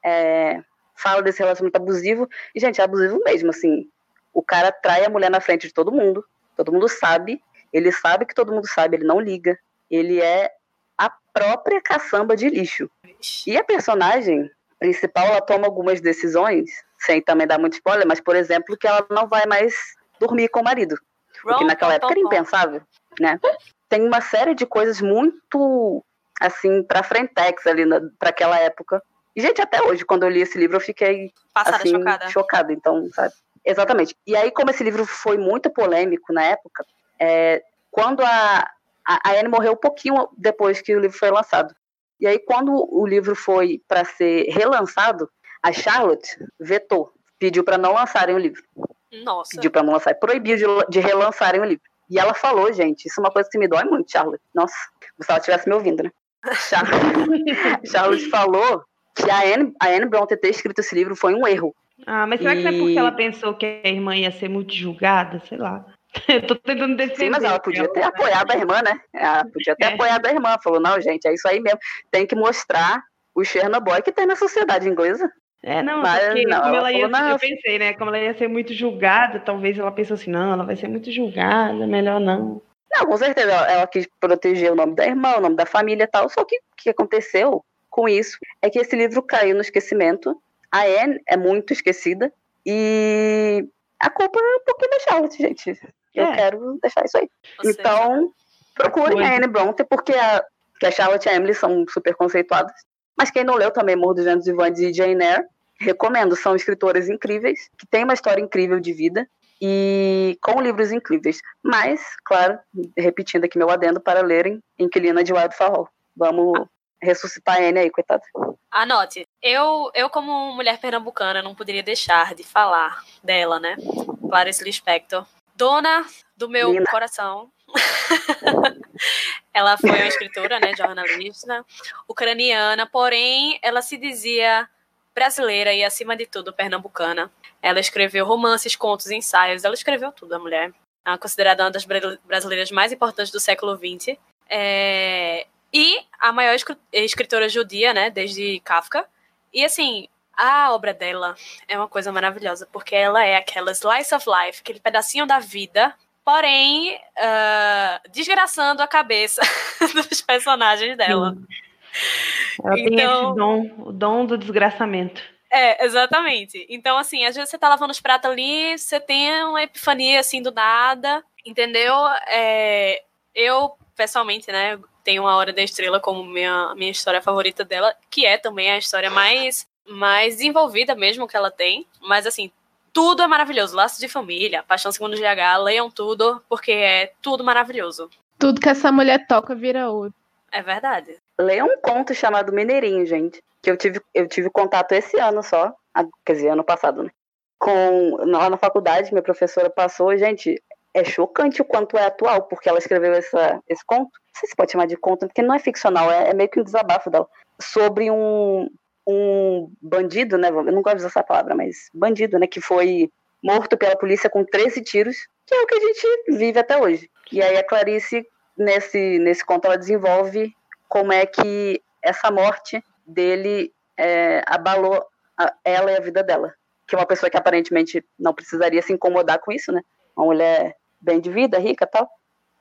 é, fala desse relacionamento abusivo, e, gente, é abusivo mesmo, assim, o cara trai a mulher na frente de todo mundo, todo mundo sabe, ele sabe que todo mundo sabe, ele não liga, ele é a própria caçamba de lixo. E a personagem principal, ela toma algumas decisões, sem também dar muito spoiler, mas, por exemplo, que ela não vai mais dormir com o marido. O que naquela época era impensável, né? Tem uma série de coisas muito, assim, pra frentex ali para aquela época. E, gente, até hoje, quando eu li esse livro, eu fiquei, Passada, assim, chocada. chocada. Então, sabe? Exatamente. E aí, como esse livro foi muito polêmico na época, é, quando a, a, Anne morreu um pouquinho depois que o livro foi lançado. E aí, quando o livro foi para ser relançado, a Charlotte vetou, pediu para não lançarem o livro. Nossa. Pediu para não lançar, proibiu de, de relançarem o livro. E ela falou, gente, isso é uma coisa que me dói muito, Charlotte. Nossa, se ela estivesse me ouvindo, né? <laughs> Char- <laughs> Charlotte falou que a Anne, a Anne Bronte ter escrito esse livro foi um erro. Ah, mas será que não é E- porque ela pensou que a irmã ia ser muito julgada? Sei lá. <laughs> Eu tô tentando defender. Sim, mas ela podia ter ela. apoiado a irmã, né? Ela podia ter É. apoiado a irmã. Falou, não, gente, é isso aí mesmo. Tem que mostrar o Chernobyl que tem na sociedade inglesa. É, não, Mas porque não, como ela ela, ia falou, ser, eu pensei, né? Como ela ia ser muito julgada, talvez ela pensou assim, não, ela vai ser muito julgada, melhor não. Não, com certeza. Ela, ela quis proteger o nome da irmã, o nome da família e tal. Só que o que aconteceu com isso é que esse livro caiu no esquecimento. A Anne é muito esquecida e a culpa é um pouquinho da Charlotte, gente. Eu É. quero deixar isso aí. Seja, Então, procurem a Anne Bronte, porque a, que a Charlotte e a Emily são super conceituadas. Mas quem não leu também Morro dos Ventos Vivantes e Jane Eyre, recomendo. São escritoras incríveis, que têm uma história incrível de vida e com livros incríveis. Mas, claro, repetindo aqui meu adendo para lerem Inquilina de Wildflower Hall. Vamos ressuscitar a Anne aí, coitada. Anote, eu, eu como mulher pernambucana não poderia deixar de falar dela, né? Clarice Lispector. Dona do meu coração. <laughs> ela foi uma escritora, né, jornalista, ucraniana, porém ela se dizia brasileira e, acima de tudo, pernambucana. Ela escreveu romances, contos, ensaios, ela escreveu tudo, a mulher. É considerada uma das bra- brasileiras mais importantes do século XX. É, E a maior escri- escritora judia, né, desde Kafka. E, assim, a obra dela é uma coisa maravilhosa, porque ela é aquela slice of life, aquele pedacinho da vida, porém, ah, desgraçando a cabeça <laughs> dos personagens dela. Ela tem Então- esse dom, o dom do desgraçamento. É, exatamente. Então, assim, às vezes você tá lavando os pratos ali, você tem uma epifania, assim, do nada, entendeu? É, eu, pessoalmente, né, tenho uma Hora da Estrela como minha, minha história favorita dela, que é também a história mais, mais desenvolvida mesmo que ela tem. Mas, assim, tudo é maravilhoso. Laços de Família, Paixão Segundo GH, leiam tudo, porque é tudo maravilhoso. Tudo que essa mulher toca vira ouro. É verdade. Leia um conto chamado Mineirinho, gente. Que eu tive, eu tive contato esse ano só. a- Quer dizer, ano passado, né? Com, lá na faculdade, minha professora passou. Gente, é chocante o quanto é atual, porque ela escreveu essa, esse conto. Não sei se pode chamar de conto, porque não é ficcional, é, é meio que um desabafo dela. Sobre um, um bandido, né? Eu não gosto de usar essa palavra, mas bandido, né? Que foi morto pela polícia com 13 tiros, que é o que a gente vive até hoje. E aí a Clarice, nesse, nesse conto, ela desenvolve como é que essa morte dele é, abalou a- ela e a vida dela. Que é uma pessoa que aparentemente não precisaria se incomodar com isso, né? Uma mulher bem de vida, rica tal,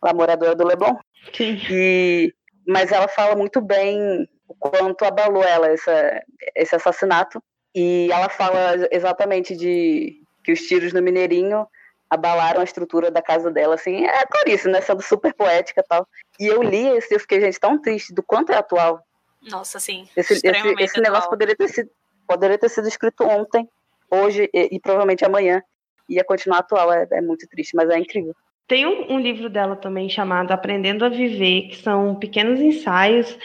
lá moradora do Leblon. Sim. E, mas ela fala muito bem o quanto abalou ela essa, esse assassinato. E ela fala exatamente de que os tiros no Mineirinho abalaram a estrutura da casa dela, assim, é Clarice, né, sendo super poética e tal. E eu li esse e eu fiquei, gente, tão triste do quanto é atual. Nossa, sim. Esse, esse, esse negócio poderia ter, sido, poderia ter sido escrito ontem, hoje e, e provavelmente amanhã. Ia continuar atual, é, é muito triste, mas é incrível. Tem um, um livro dela também chamado Aprendendo a Viver, que são pequenos ensaios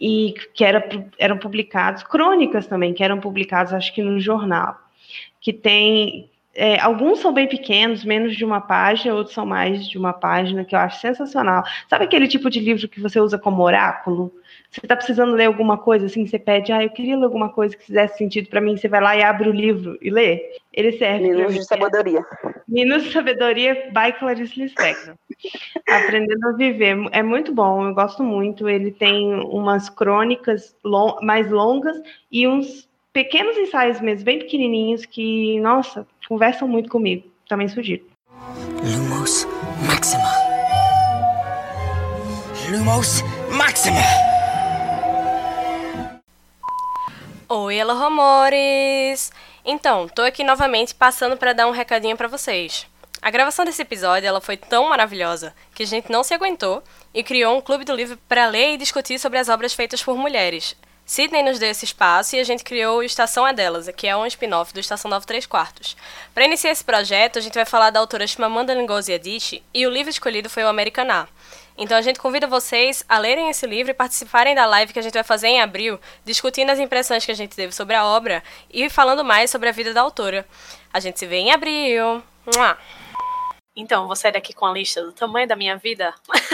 e que era, eram publicados, crônicas também, que eram publicados, acho que no jornal, que tem. É, alguns são bem pequenos, menos de uma página, outros são mais de uma página, que eu acho sensacional. Sabe aquele tipo de livro que você usa como oráculo? Você está precisando ler alguma coisa assim, você pede, ah, eu queria ler alguma coisa que fizesse sentido para mim, você vai lá e abre o livro e lê. Ele serve Minutos de sabedoria. Minutos de Sabedoria by Clarice Lispector. Aprendendo a Viver. É muito bom, eu gosto muito. Ele tem umas crônicas lon- mais longas e uns pequenos ensaios mesmo, bem pequenininhos, que, nossa, conversam muito comigo. Também sugiro. Lumos Maxima. Lumos Maxima. Oi, alô, rumores! Então, tô aqui novamente passando para dar um recadinho para vocês. A gravação desse episódio ela foi tão maravilhosa que a gente não se aguentou e criou um clube do livro para ler e discutir sobre as obras feitas por mulheres. Sidney nos deu esse espaço e a gente criou o Estação é Delas, que é um spin-off do Estação 9 3 quartos. Para iniciar esse projeto, a gente vai falar da autora Chimamanda Ngozi Adichie e o livro escolhido foi o Americaná. Então a gente convida vocês a lerem esse livro e participarem da live que a gente vai fazer em abril, discutindo as impressões que a gente teve sobre a obra e falando mais sobre a vida da autora. A gente se vê em abril. Então, vou sair daqui com a lista do tamanho da minha vida? <laughs>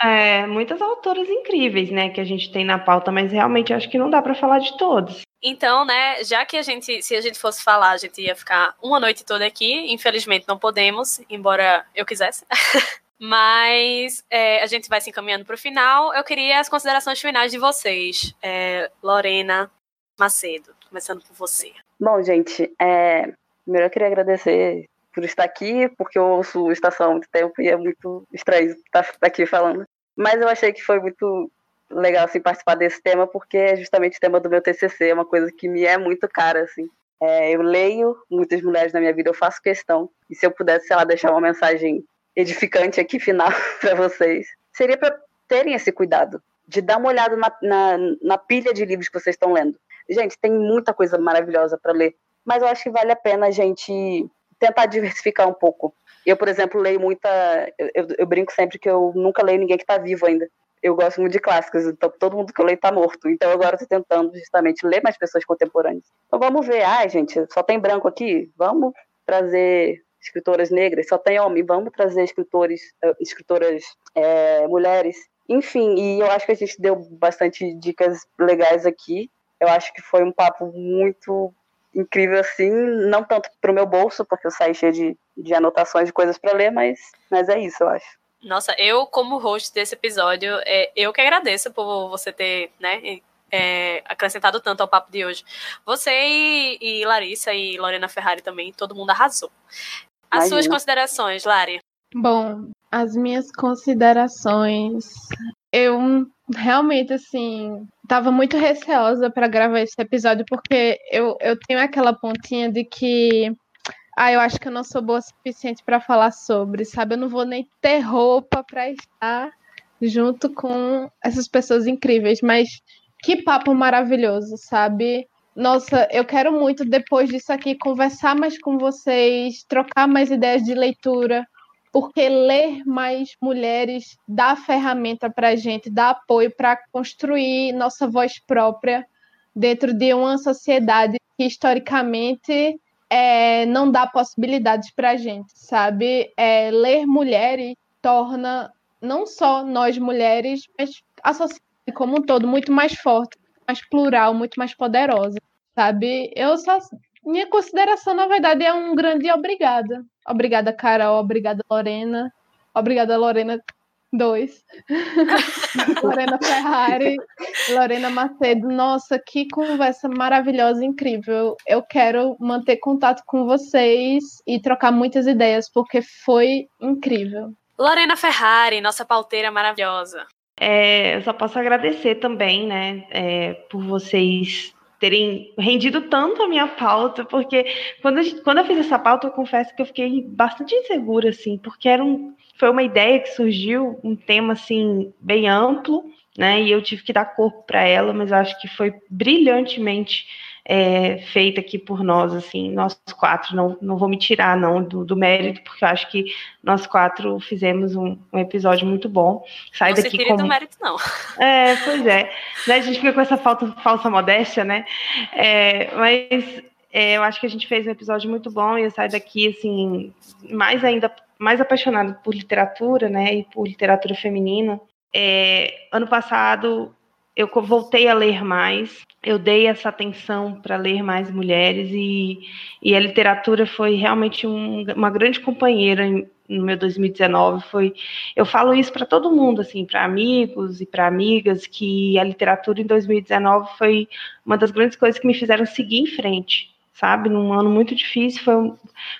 É, muitas autoras incríveis, né, que a gente tem na pauta, mas realmente acho que não dá para falar de todos. Então, né, já que a gente, se a gente fosse falar, a gente ia ficar uma noite toda aqui. Infelizmente não podemos, embora eu quisesse. <laughs> Mas é, a gente vai se encaminhando para o final. Eu queria as considerações finais de vocês. É, Lorena Macedo, começando por você. Bom, gente, é, primeiro eu queria agradecer por estar aqui, porque eu ouço Estação há muito tempo e é muito estranho estar aqui falando. Mas eu achei que foi muito legal assim, participar desse tema, porque é justamente o tema do meu TCC, é uma coisa que me é muito cara, assim. É, eu leio muitas mulheres na minha vida, eu faço questão. E se eu pudesse, sei lá, deixar uma mensagem edificante aqui, <laughs> final, para vocês, seria para terem esse cuidado, de dar uma olhada na, na, na pilha de livros que vocês estão lendo. Gente, tem muita coisa maravilhosa para ler, mas eu acho que vale a pena a gente tentar diversificar um pouco. Eu, por exemplo, leio muita. Eu, eu brinco sempre que eu nunca leio ninguém que está vivo ainda. Eu gosto muito de clássicos, então todo mundo que eu leio está morto. Então agora estou tentando justamente ler mais pessoas contemporâneas. Então vamos ver. Ai, gente, só tem branco aqui? Vamos trazer escritoras negras, só tem homem, vamos trazer escritores, eh, escritoras é, mulheres. Enfim, e eu acho que a gente deu bastante dicas legais aqui. Eu acho que foi um papo muito incrível assim, não tanto para o meu bolso, porque eu saí cheio de, de anotações de coisas para ler, mas, mas é isso, eu acho. Nossa, eu como host desse episódio, é, eu que agradeço por você ter, né, é, acrescentado tanto ao papo de hoje. Você e, e, Larissa e Lorena Ferrari também, todo mundo arrasou. As Imagina. suas considerações, Lari? Bom, as minhas considerações. Eu realmente, assim, tava muito receosa para gravar esse episódio, porque eu, eu tenho aquela pontinha de que. Ah, eu acho que eu não sou boa o suficiente para falar sobre, sabe? Eu não vou nem ter roupa para estar junto com essas pessoas incríveis, mas que papo maravilhoso, sabe? Nossa, eu quero muito depois disso aqui conversar mais com vocês, trocar mais ideias de leitura, porque ler mais mulheres dá ferramenta para a gente, dá apoio para construir nossa voz própria dentro de uma sociedade que historicamente é, não dá possibilidades para a gente, sabe? É, ler mulheres torna não só nós mulheres, mas a sociedade como um todo muito mais forte, mais plural, muito mais poderosa, sabe? Eu só minha consideração, na verdade, é um grande obrigada. Obrigada, Carol. Obrigada, Lorena. Obrigada, Lorena 2. <laughs> Lorena Ferrari. Lorena Macedo. Nossa, que conversa maravilhosa, incrível. Eu quero manter contato com vocês e trocar muitas ideias, porque foi incrível. Lorena Ferrari, nossa pauteira maravilhosa. É, eu só posso agradecer também, né, é, por vocês terem rendido tanto a minha pauta, porque quando, gente, quando eu fiz essa pauta, eu confesso que eu fiquei bastante insegura, assim, porque era um, foi uma ideia que surgiu, um tema, assim, bem amplo, né, e eu tive que dar corpo para ela, mas acho que foi brilhantemente é, feita aqui por nós, assim, nós quatro, não, não vou me tirar, não, do, do mérito, porque eu acho que nós quatro fizemos um, um episódio muito bom. Sai não daqui se como... do mérito, não. <laughs> É, pois é. Né, a gente fica com essa falta, falsa modéstia, né? É, mas é, eu acho que a gente fez um episódio muito bom e eu saio daqui, assim, mais ainda, mais apaixonado por literatura, né, e por literatura feminina. É, ano passado eu voltei a ler mais, eu dei essa atenção para ler mais mulheres e, e a literatura foi realmente um, uma grande companheira em, no meu 2019 foi eu falo isso para todo mundo assim para amigos e para amigas que a literatura em 2019 foi uma das grandes coisas que me fizeram seguir em frente sabe? Num ano muito difícil, foi,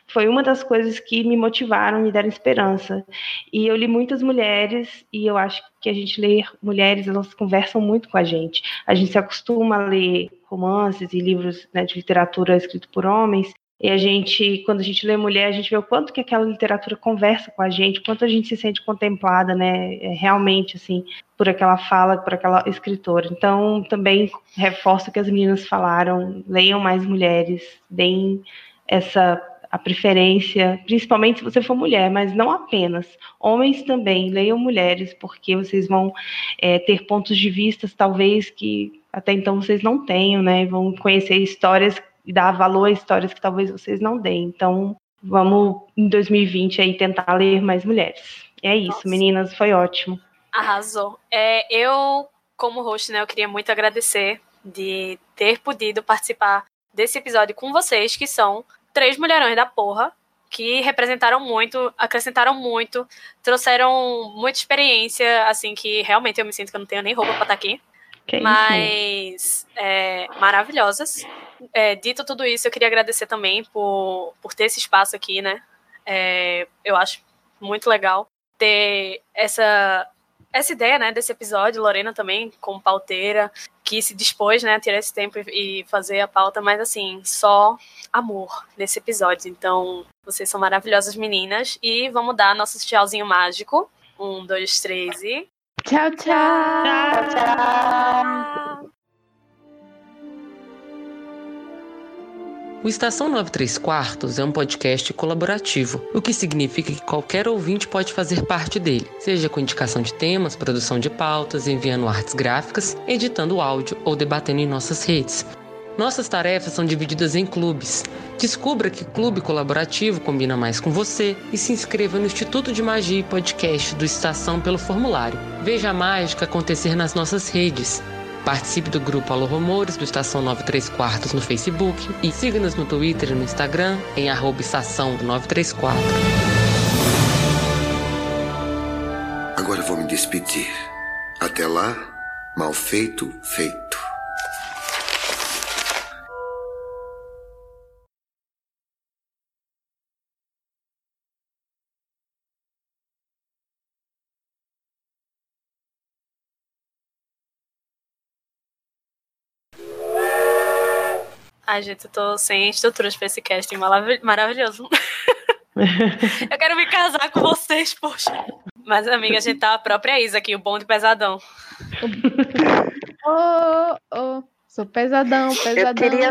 foi uma das coisas que me motivaram, me deram esperança. E eu li muitas mulheres, e eu acho que a gente lê mulheres, elas conversam muito com a gente. A gente se acostuma a ler romances e livros né, de literatura escritos por homens, e a gente, quando a gente lê mulher, a gente vê o quanto que aquela literatura conversa com a gente, quanto a gente se sente contemplada, né, é, realmente, assim, por aquela fala, por aquela escritora. Então, também reforço o que as meninas falaram, leiam mais mulheres, deem essa a preferência, principalmente se você for mulher, mas não apenas. Homens também, leiam mulheres, porque vocês vão é, ter pontos de vista, talvez, que até então vocês não tenham, né, vão conhecer histórias e dar valor a histórias que talvez vocês não deem. Então, vamos em 2020 aí tentar ler mais mulheres. É isso, Nossa. meninas, foi ótimo. Arrasou. É, eu, como host, né, eu queria muito agradecer de ter podido participar desse episódio com vocês, que são três mulherões da porra, que representaram muito, acrescentaram muito, trouxeram muita experiência, assim, que realmente eu me sinto que eu não tenho nem roupa pra estar tá aqui. Que mas é, maravilhosas. É, dito tudo isso, eu queria agradecer também por, por ter esse espaço aqui, né? É, eu acho muito legal ter essa essa ideia, né, desse episódio, Lorena também, como pauteira, que se dispôs, né, a tirar esse tempo e fazer a pauta, mas assim, só amor nesse episódio. Então, vocês são maravilhosas meninas e vamos dar nosso tchauzinho mágico. Um, dois, três e. Tchau, tchau. Tchau, tchau. O Estação 93 Quartos é um podcast colaborativo, o que significa que qualquer ouvinte pode fazer parte dele, seja com indicação de temas, produção de pautas, enviando artes gráficas, editando áudio ou debatendo em nossas redes. Nossas tarefas são divididas em clubes. Descubra que clube colaborativo combina mais com você e se inscreva no Instituto de Magia e Podcast do Estação pelo formulário. Veja a mágica acontecer nas nossas redes. Participe do grupo Alô Rumores do Estação 93 Quartos no Facebook e siga-nos no Twitter e no Instagram em arroba estação 934. Agora vou me despedir. Até lá, mal feito, feito. Ai, gente, eu tô sem estruturas pra esse casting marav- maravilhoso. <laughs> eu quero me casar com vocês, poxa. Mas, amiga, a gente tá a própria Isa aqui, o bom de pesadão. Oh, oh, sou pesadão, pesadão. queria-